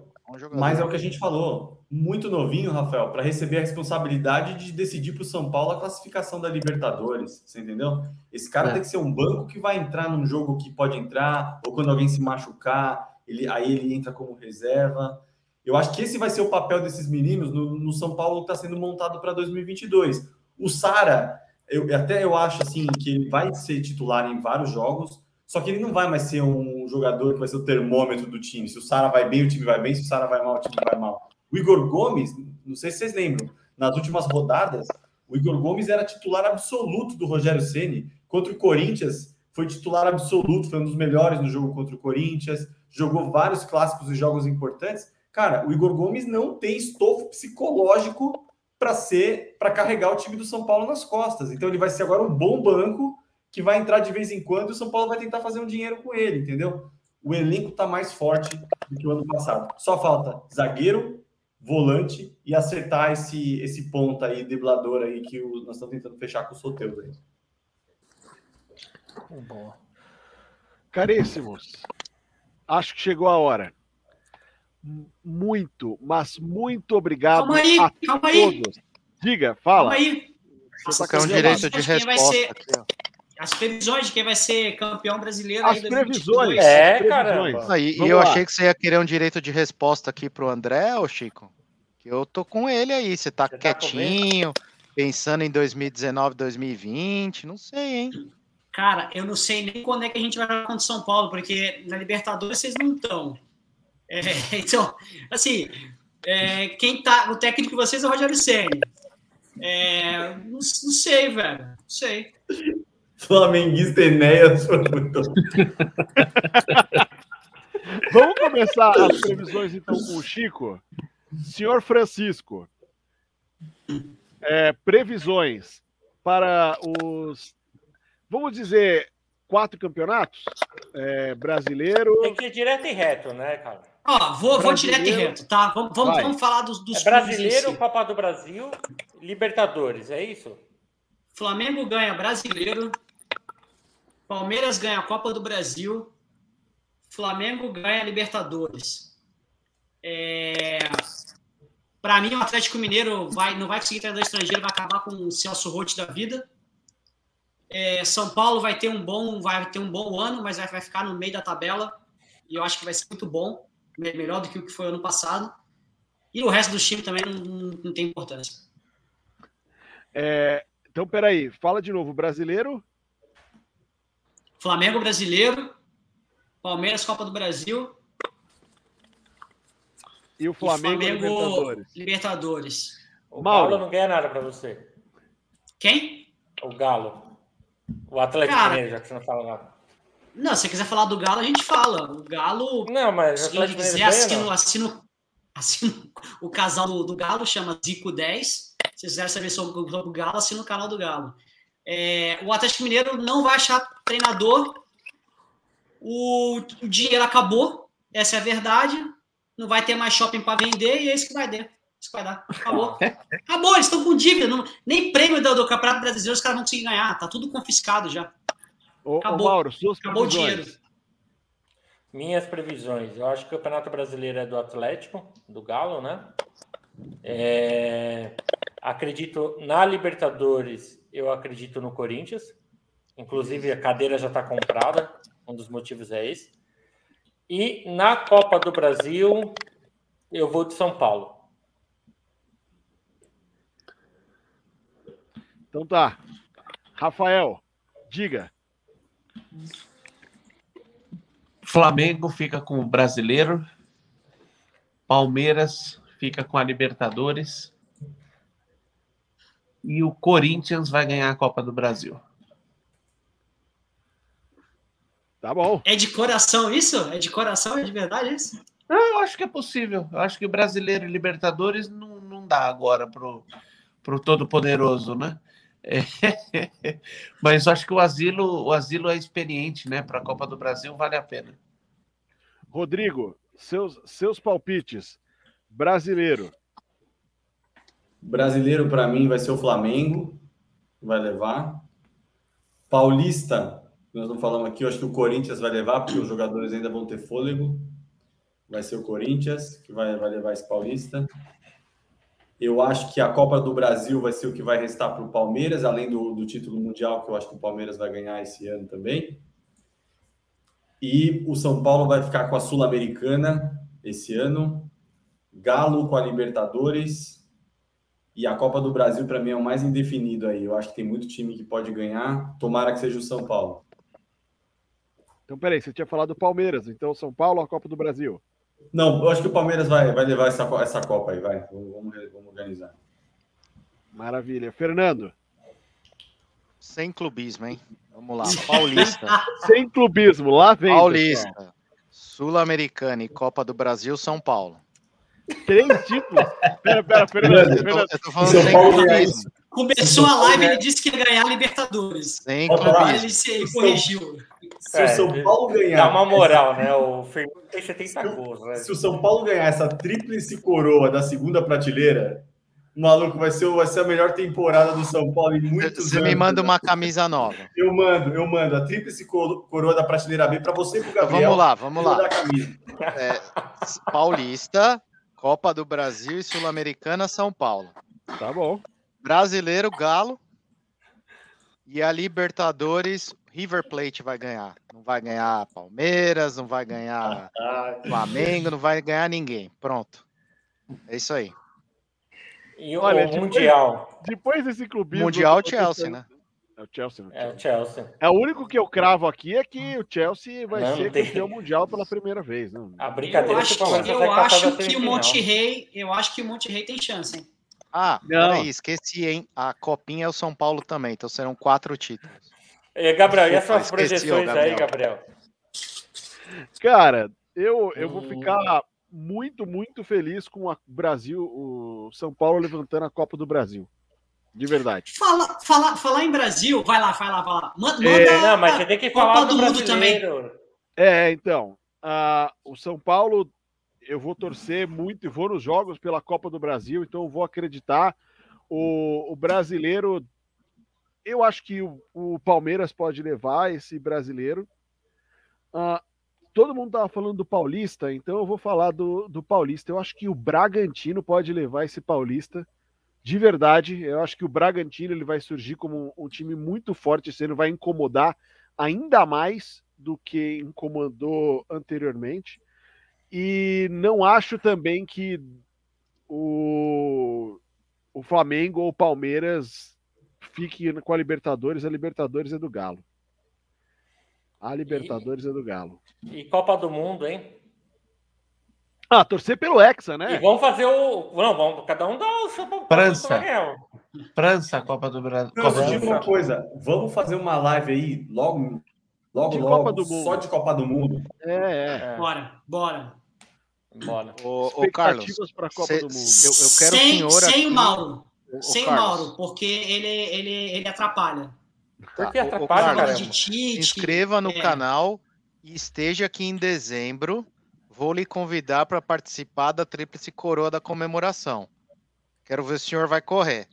Mas é o que a gente falou. Muito novinho, Rafael, para receber a responsabilidade de decidir para o São Paulo a classificação da Libertadores. Você entendeu? Esse cara é. tem que ser um banco que vai entrar num jogo que pode entrar, ou quando alguém se machucar, ele, aí ele entra como reserva. Eu acho que esse vai ser o papel desses meninos no, no São Paulo que está sendo montado para 2022. O Sara, eu, até eu acho assim que ele vai ser titular em vários jogos, só que ele não vai mais ser um jogador que vai ser o termômetro do time. Se o Sara vai bem, o time vai bem. Se o Sara vai mal, o time vai mal. O Igor Gomes, não sei se vocês lembram, nas últimas rodadas, o Igor Gomes era titular absoluto do Rogério Ceni contra o Corinthians. Foi titular absoluto, foi um dos melhores no jogo contra o Corinthians. Jogou vários clássicos e jogos importantes. Cara, o Igor Gomes não tem estofo psicológico para ser, para carregar o time do São Paulo nas costas. Então ele vai ser agora um bom banco que vai entrar de vez em quando e o São Paulo vai tentar fazer um dinheiro com ele, entendeu? O elenco está mais forte do que o ano passado. Só falta zagueiro, volante e acertar esse, esse ponta aí, driblador aí, que o, nós estamos tentando fechar com o Soteus aí. Boa. Caríssimos, acho que chegou a hora. Muito, mas muito obrigado calma aí, a calma todos. Aí. Diga, fala. Calma aí. Você está com direito de resposta ser... aqui, ó. As previsões de quem vai ser campeão brasileiro As aí previsões. É. Aí, e eu lá. achei que você ia querer um direito de resposta aqui pro André, ô Chico. Que eu tô com ele aí. Você tá Você tá quietinho, pensando em 2019, 2020, não sei, hein? Cara, eu não sei nem quando é que a gente vai jogar contra o São Paulo, porque na Libertadores vocês não estão. É, [laughs] então, assim, é, quem tá. O técnico de vocês é o Rogério Senni. É, não, não sei, velho. Não sei. Flamenguista Enéas muito. [laughs] Vamos começar as previsões então com o Chico. Senhor Francisco, é, previsões para os, vamos dizer, quatro campeonatos? É, brasileiro, Tem que ir direto e reto, né, cara? Ó, vou, vou direto e reto, tá? Vamos, vamos, vamos falar dos, dos É brasileiro, si. Copa do Brasil, Libertadores, é isso? Flamengo ganha brasileiro. Palmeiras ganha a Copa do Brasil. Flamengo ganha a Libertadores. É... Para mim, o Atlético Mineiro vai, não vai conseguir treinador estrangeiro, vai acabar com o Celso Roth da vida. É, São Paulo vai ter um bom, vai ter um bom ano, mas vai, vai ficar no meio da tabela. E eu acho que vai ser muito bom, me- melhor do que o que foi ano passado. E o resto do time também não, não- não tem importância. é, então peraí, fala de novo, brasileiro, Flamengo brasileiro, Palmeiras Copa do Brasil, e o e Flamengo, Libertadores. Libertadores. O Mauro. Galo não ganha nada pra você. Quem? O Galo. O Atlético Cara. Mineiro, já que você não fala nada. Não, se você quiser falar do Galo, a gente fala. O Galo, Não, mas se Atlético quiser, assino, assino, assino [laughs] o casal do, do Galo, chama Zico 10. Se vocês quiserem saber sobre o sobre o Galo, assina o canal do Galo. É, o Atlético Mineiro não vai achar treinador. O, dinheiro acabou, essa é a verdade. Não vai ter mais shopping para vender e é isso que vai dar. Isso que vai dar. Acabou. [laughs] Acabou, eles estão com dívida. não- nem prêmio do, do Campeonato Brasileiro os caras vão conseguir ganhar. Tá tudo confiscado já. Ô, ô, Acabou. Mauro, suas Acabou o dinheiro. Minhas previsões. Eu acho que o Campeonato Brasileiro é do Atlético, do Galo, né? É, Acredito na Libertadores, eu acredito no Corinthians. Inclusive, a cadeira já está comprada. Um dos motivos é esse. E na Copa do Brasil, eu vou de São Paulo. Então tá. Rafael, diga. Flamengo fica com o brasileiro. Palmeiras fica com a Libertadores. E o Corinthians vai ganhar a Copa do Brasil. Tá bom. É de coração isso? É de coração? É de verdade isso? Ah, eu acho que é possível. Eu acho que o brasileiro e Libertadores não, não dá agora pro, pro Todo-Poderoso, né? É, [laughs] Mas eu acho que o asilo, o asilo é experiente, né? Para a Copa do Brasil vale a pena. Rodrigo, seus, seus palpites. Brasileiro. Brasileiro, para mim, vai ser o Flamengo, vai levar. Paulista, nós não falamos aqui, eu acho que o Corinthians vai levar, porque os jogadores ainda vão ter fôlego. vai ser o Corinthians, que vai, vai levar esse paulista. Eu acho que a Copa do Brasil vai ser o que vai restar para o Palmeiras, além do, do título mundial, que eu acho que o Palmeiras vai ganhar esse ano também. E o São Paulo vai ficar com a Sul-Americana esse ano, Galo com a Libertadores e a Copa do Brasil, para mim, é o mais indefinido aí. Eu acho que tem muito time que pode ganhar. Tomara que seja o São Paulo. Então, peraí, você tinha falado do Palmeiras, então São Paulo, a Copa do Brasil. Não, eu acho que o Palmeiras vai, vai levar essa, essa Copa aí, vai. Vamos, vamos organizar. Maravilha. Fernando. Sem clubismo, hein? Vamos lá. Paulista. [laughs] Sem clubismo, lá vem. Paulista. Sul-Americana e Copa do Brasil, São Paulo. Três títulos? Pera, pera, Fernando. Eu tô, Fernando. eu tô falando São sem clubismo. Começou a live, ele disse que ia ganhar a Libertadores. Sem clubismo. ele se corrigiu. Se o São Paulo ganhar. Dá uma moral, né? O Fernando tem 70 gols, né? Se o São Paulo ganhar essa tríplice coroa da segunda prateleira, maluco, vai ser, vai ser a melhor temporada do São Paulo em muitos Você anos. me manda uma camisa nova. Eu mando, eu mando a tríplice coro- coroa da prateleira B para você e pro Gabriel. vamos lá, vamos lá. É, Paulista, Copa do Brasil e Sul-Americana, São Paulo. Tá bom. Brasileiro, Galo. E a Libertadores, River Plate vai ganhar. Não vai ganhar Palmeiras, não vai ganhar Ah, Flamengo, não vai ganhar ninguém. Pronto. É isso aí. E o Olha, depois- Mundial. Depois desse clubismo. Mundial, eu Chelsea, né? É o Chelsea, né? É o Chelsea. É o único que eu cravo aqui é que o Chelsea vai Não, ser tem. campeão mundial pela primeira vez. Não. A Eu brincadeira que acho, que, eu acho que o. Monte Rei, eu acho que o Monte Rei tem chance, hein? Ah, Não. peraí, esqueci, hein? A Copinha é o São Paulo também, então serão quatro títulos. E, Gabriel, e as suas projeções aí, Gabriel. Cara, eu, eu vou Hum. ficar muito, muito feliz com o Brasil, o São Paulo levantando a Copa do Brasil. De verdade. Fala, fala, falar em Brasil, vai lá, vai lá, vai lá. Ma- Manda, É, Não, mas você tem que Copa falar do do Mundo brasileiro. É, então, ah, o São Paulo, eu vou torcer muito e vou nos jogos pela Copa do Brasil, então eu vou acreditar. O, o brasileiro, eu acho que o, o Palmeiras pode levar esse brasileiro. Ah, todo mundo tava falando do Paulista, então eu vou falar do, do Paulista. Eu acho que o Bragantino pode levar esse Paulista. De verdade, eu acho que o Bragantino ele vai surgir como um, um time muito forte, esse vai incomodar ainda mais do que incomodou anteriormente. E não acho também que o, o Flamengo ou o Palmeiras fique com a Libertadores. A Libertadores é do Galo. A Libertadores é do Galo. E Copa do Mundo, hein? Ah, torcer pelo Hexa, E né? vamos fazer o. Não, vamos, cada um dá o seu França. França, Copa do Brasil. Não, Copa eu digo uma coisa, vamos fazer uma live aí, logo, logo, De logo, Copa do Mundo. só de Copa do Mundo. É, é. É, Bora, bora. bora. Ô, ô Carlos, para Copa cê- do Mundo. eu, eu quero o sem senhor sem aqui. o Mauro. Sem o Mauro, porque ele, ele, ele atrapalha. Por que Tá, atrapalha, Carlos, caramba? de Se Tite. inscreva no é. canal e esteja aqui em dezembro. Vou lhe convidar para participar da Tríplice Coroa da comemoração. Quero ver se o senhor vai correr.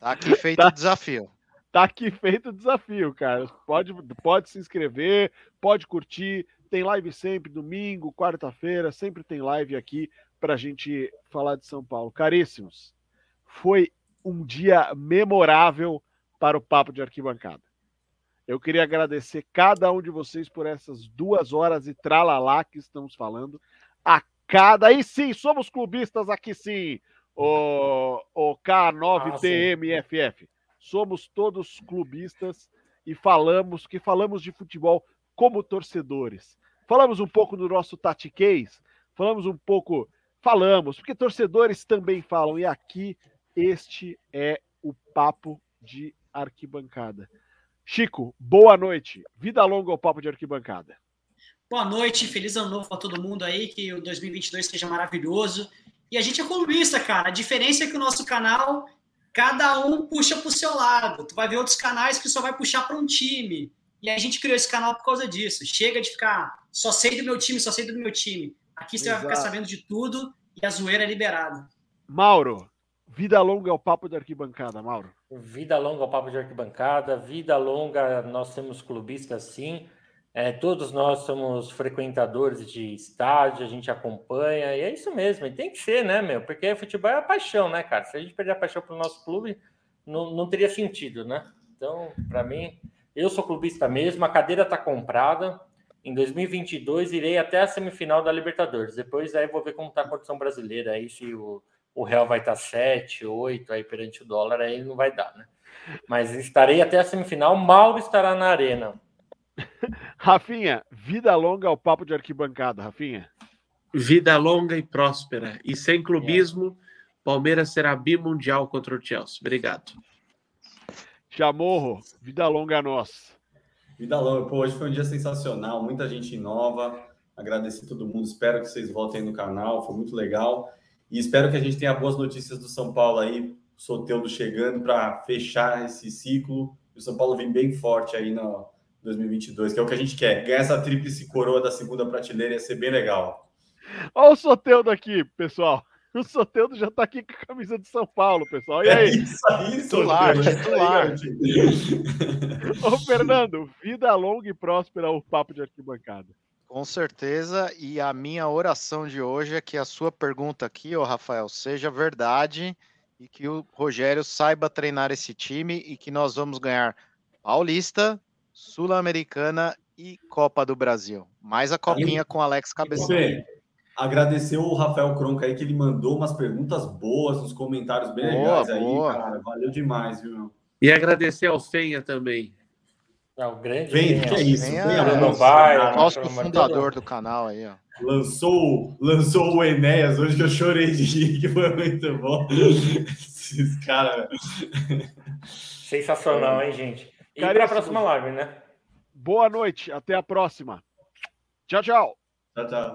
Tá aqui [laughs] feito Tá. o desafio. Tá aqui feito o desafio, cara. Pode, pode se inscrever, pode curtir. Tem live sempre, domingo, quarta-feira, sempre tem live aqui pra gente falar de São Paulo. Caríssimos, foi um dia memorável para o Papo de Arquibancada. Eu queria agradecer cada um de vocês por essas duas horas e tralalá que estamos falando. A cada. Aí sim, somos clubistas aqui sim, o, o K9TMFF. Somos todos clubistas e falamos que falamos de futebol como torcedores. Falamos um pouco do nosso tatiquês, falamos um pouco, falamos, porque torcedores também falam, e aqui este é o papo de arquibancada. Chico, boa noite. Vida longa ao papo de arquibancada. Boa noite, feliz ano novo para todo mundo aí, que o 2022 seja maravilhoso. E a gente é colunista, cara. A diferença é que o nosso canal, cada um puxa para o seu lado. Tu vai ver outros canais que só vai puxar para um time. E a gente criou esse canal por causa disso. Chega de ficar só sei do meu time, só sei do meu time. Aqui você vai ficar Exato. sabendo de tudo e a zoeira é liberada. Mauro, vida longa ao papo de arquibancada, Mauro. Vida longa ao papo de arquibancada, vida longa, nós temos clubistas sim. É, todos nós somos frequentadores de estádio, a gente acompanha, e é isso mesmo, e tem que ser, né, meu? Porque futebol é a paixão, né, cara? Se a gente perder a paixão pelo nosso clube, não, não teria sentido, né? Então, para mim, eu sou clubista mesmo, a cadeira está comprada. Em 2022, irei até a semifinal da Libertadores. Depois, aí vou ver como está a condição brasileira. Aí, se o, o real vai estar tá 7, 8 aí perante o dólar, aí não vai dar, né? Mas estarei até a semifinal. Mauro estará na arena. [laughs] Rafinha, vida longa ao papo de arquibancada, Rafinha. Vida longa e próspera. E sem clubismo, Palmeiras será bimundial contra o Chelsea. Obrigado. Chamorro, vida longa a nós. Vida longa. Pô, hoje foi um dia sensacional, muita gente nova. Agradecer a todo mundo. Espero que vocês voltem no canal, foi muito legal. E espero que a gente tenha boas notícias do São Paulo aí, Soteudo chegando para fechar esse ciclo. E o São Paulo vem bem forte aí no 2022, que é o que a gente quer. Ganhar essa tríplice coroa da segunda prateleira ia ser bem legal. Olha o Soteudo aqui, pessoal. O Soteudo já está aqui com a camisa de São Paulo, pessoal. E é aí? É isso aí, titular, titular. Ô, Fernando, vida longa e próspera o papo de arquibancada. Com certeza, e a minha oração de hoje é que a sua pergunta aqui, ô Rafael, seja verdade e que o Rogério saiba treinar esse time e que nós vamos ganhar Paulista, Sul-Americana e Copa do Brasil. Mais a copinha com Alex Cabeção. Agradecer o Rafael Cronca aí, que ele mandou umas perguntas boas, uns comentários bem boa, legais boa. aí, cara. Valeu demais, viu? E agradecer ao Fenha também. É, o grande Fenha, que é isso? Fenha é Bruno Vai, nosso fundador do canal aí, ó. Lançou, lançou o Enéas hoje que eu chorei de rir, que foi muito bom. Esses caras. Sensacional, hein, gente? E para a próxima live, né? Boa noite, até a próxima. Tchau, tchau. Tchau, tchau.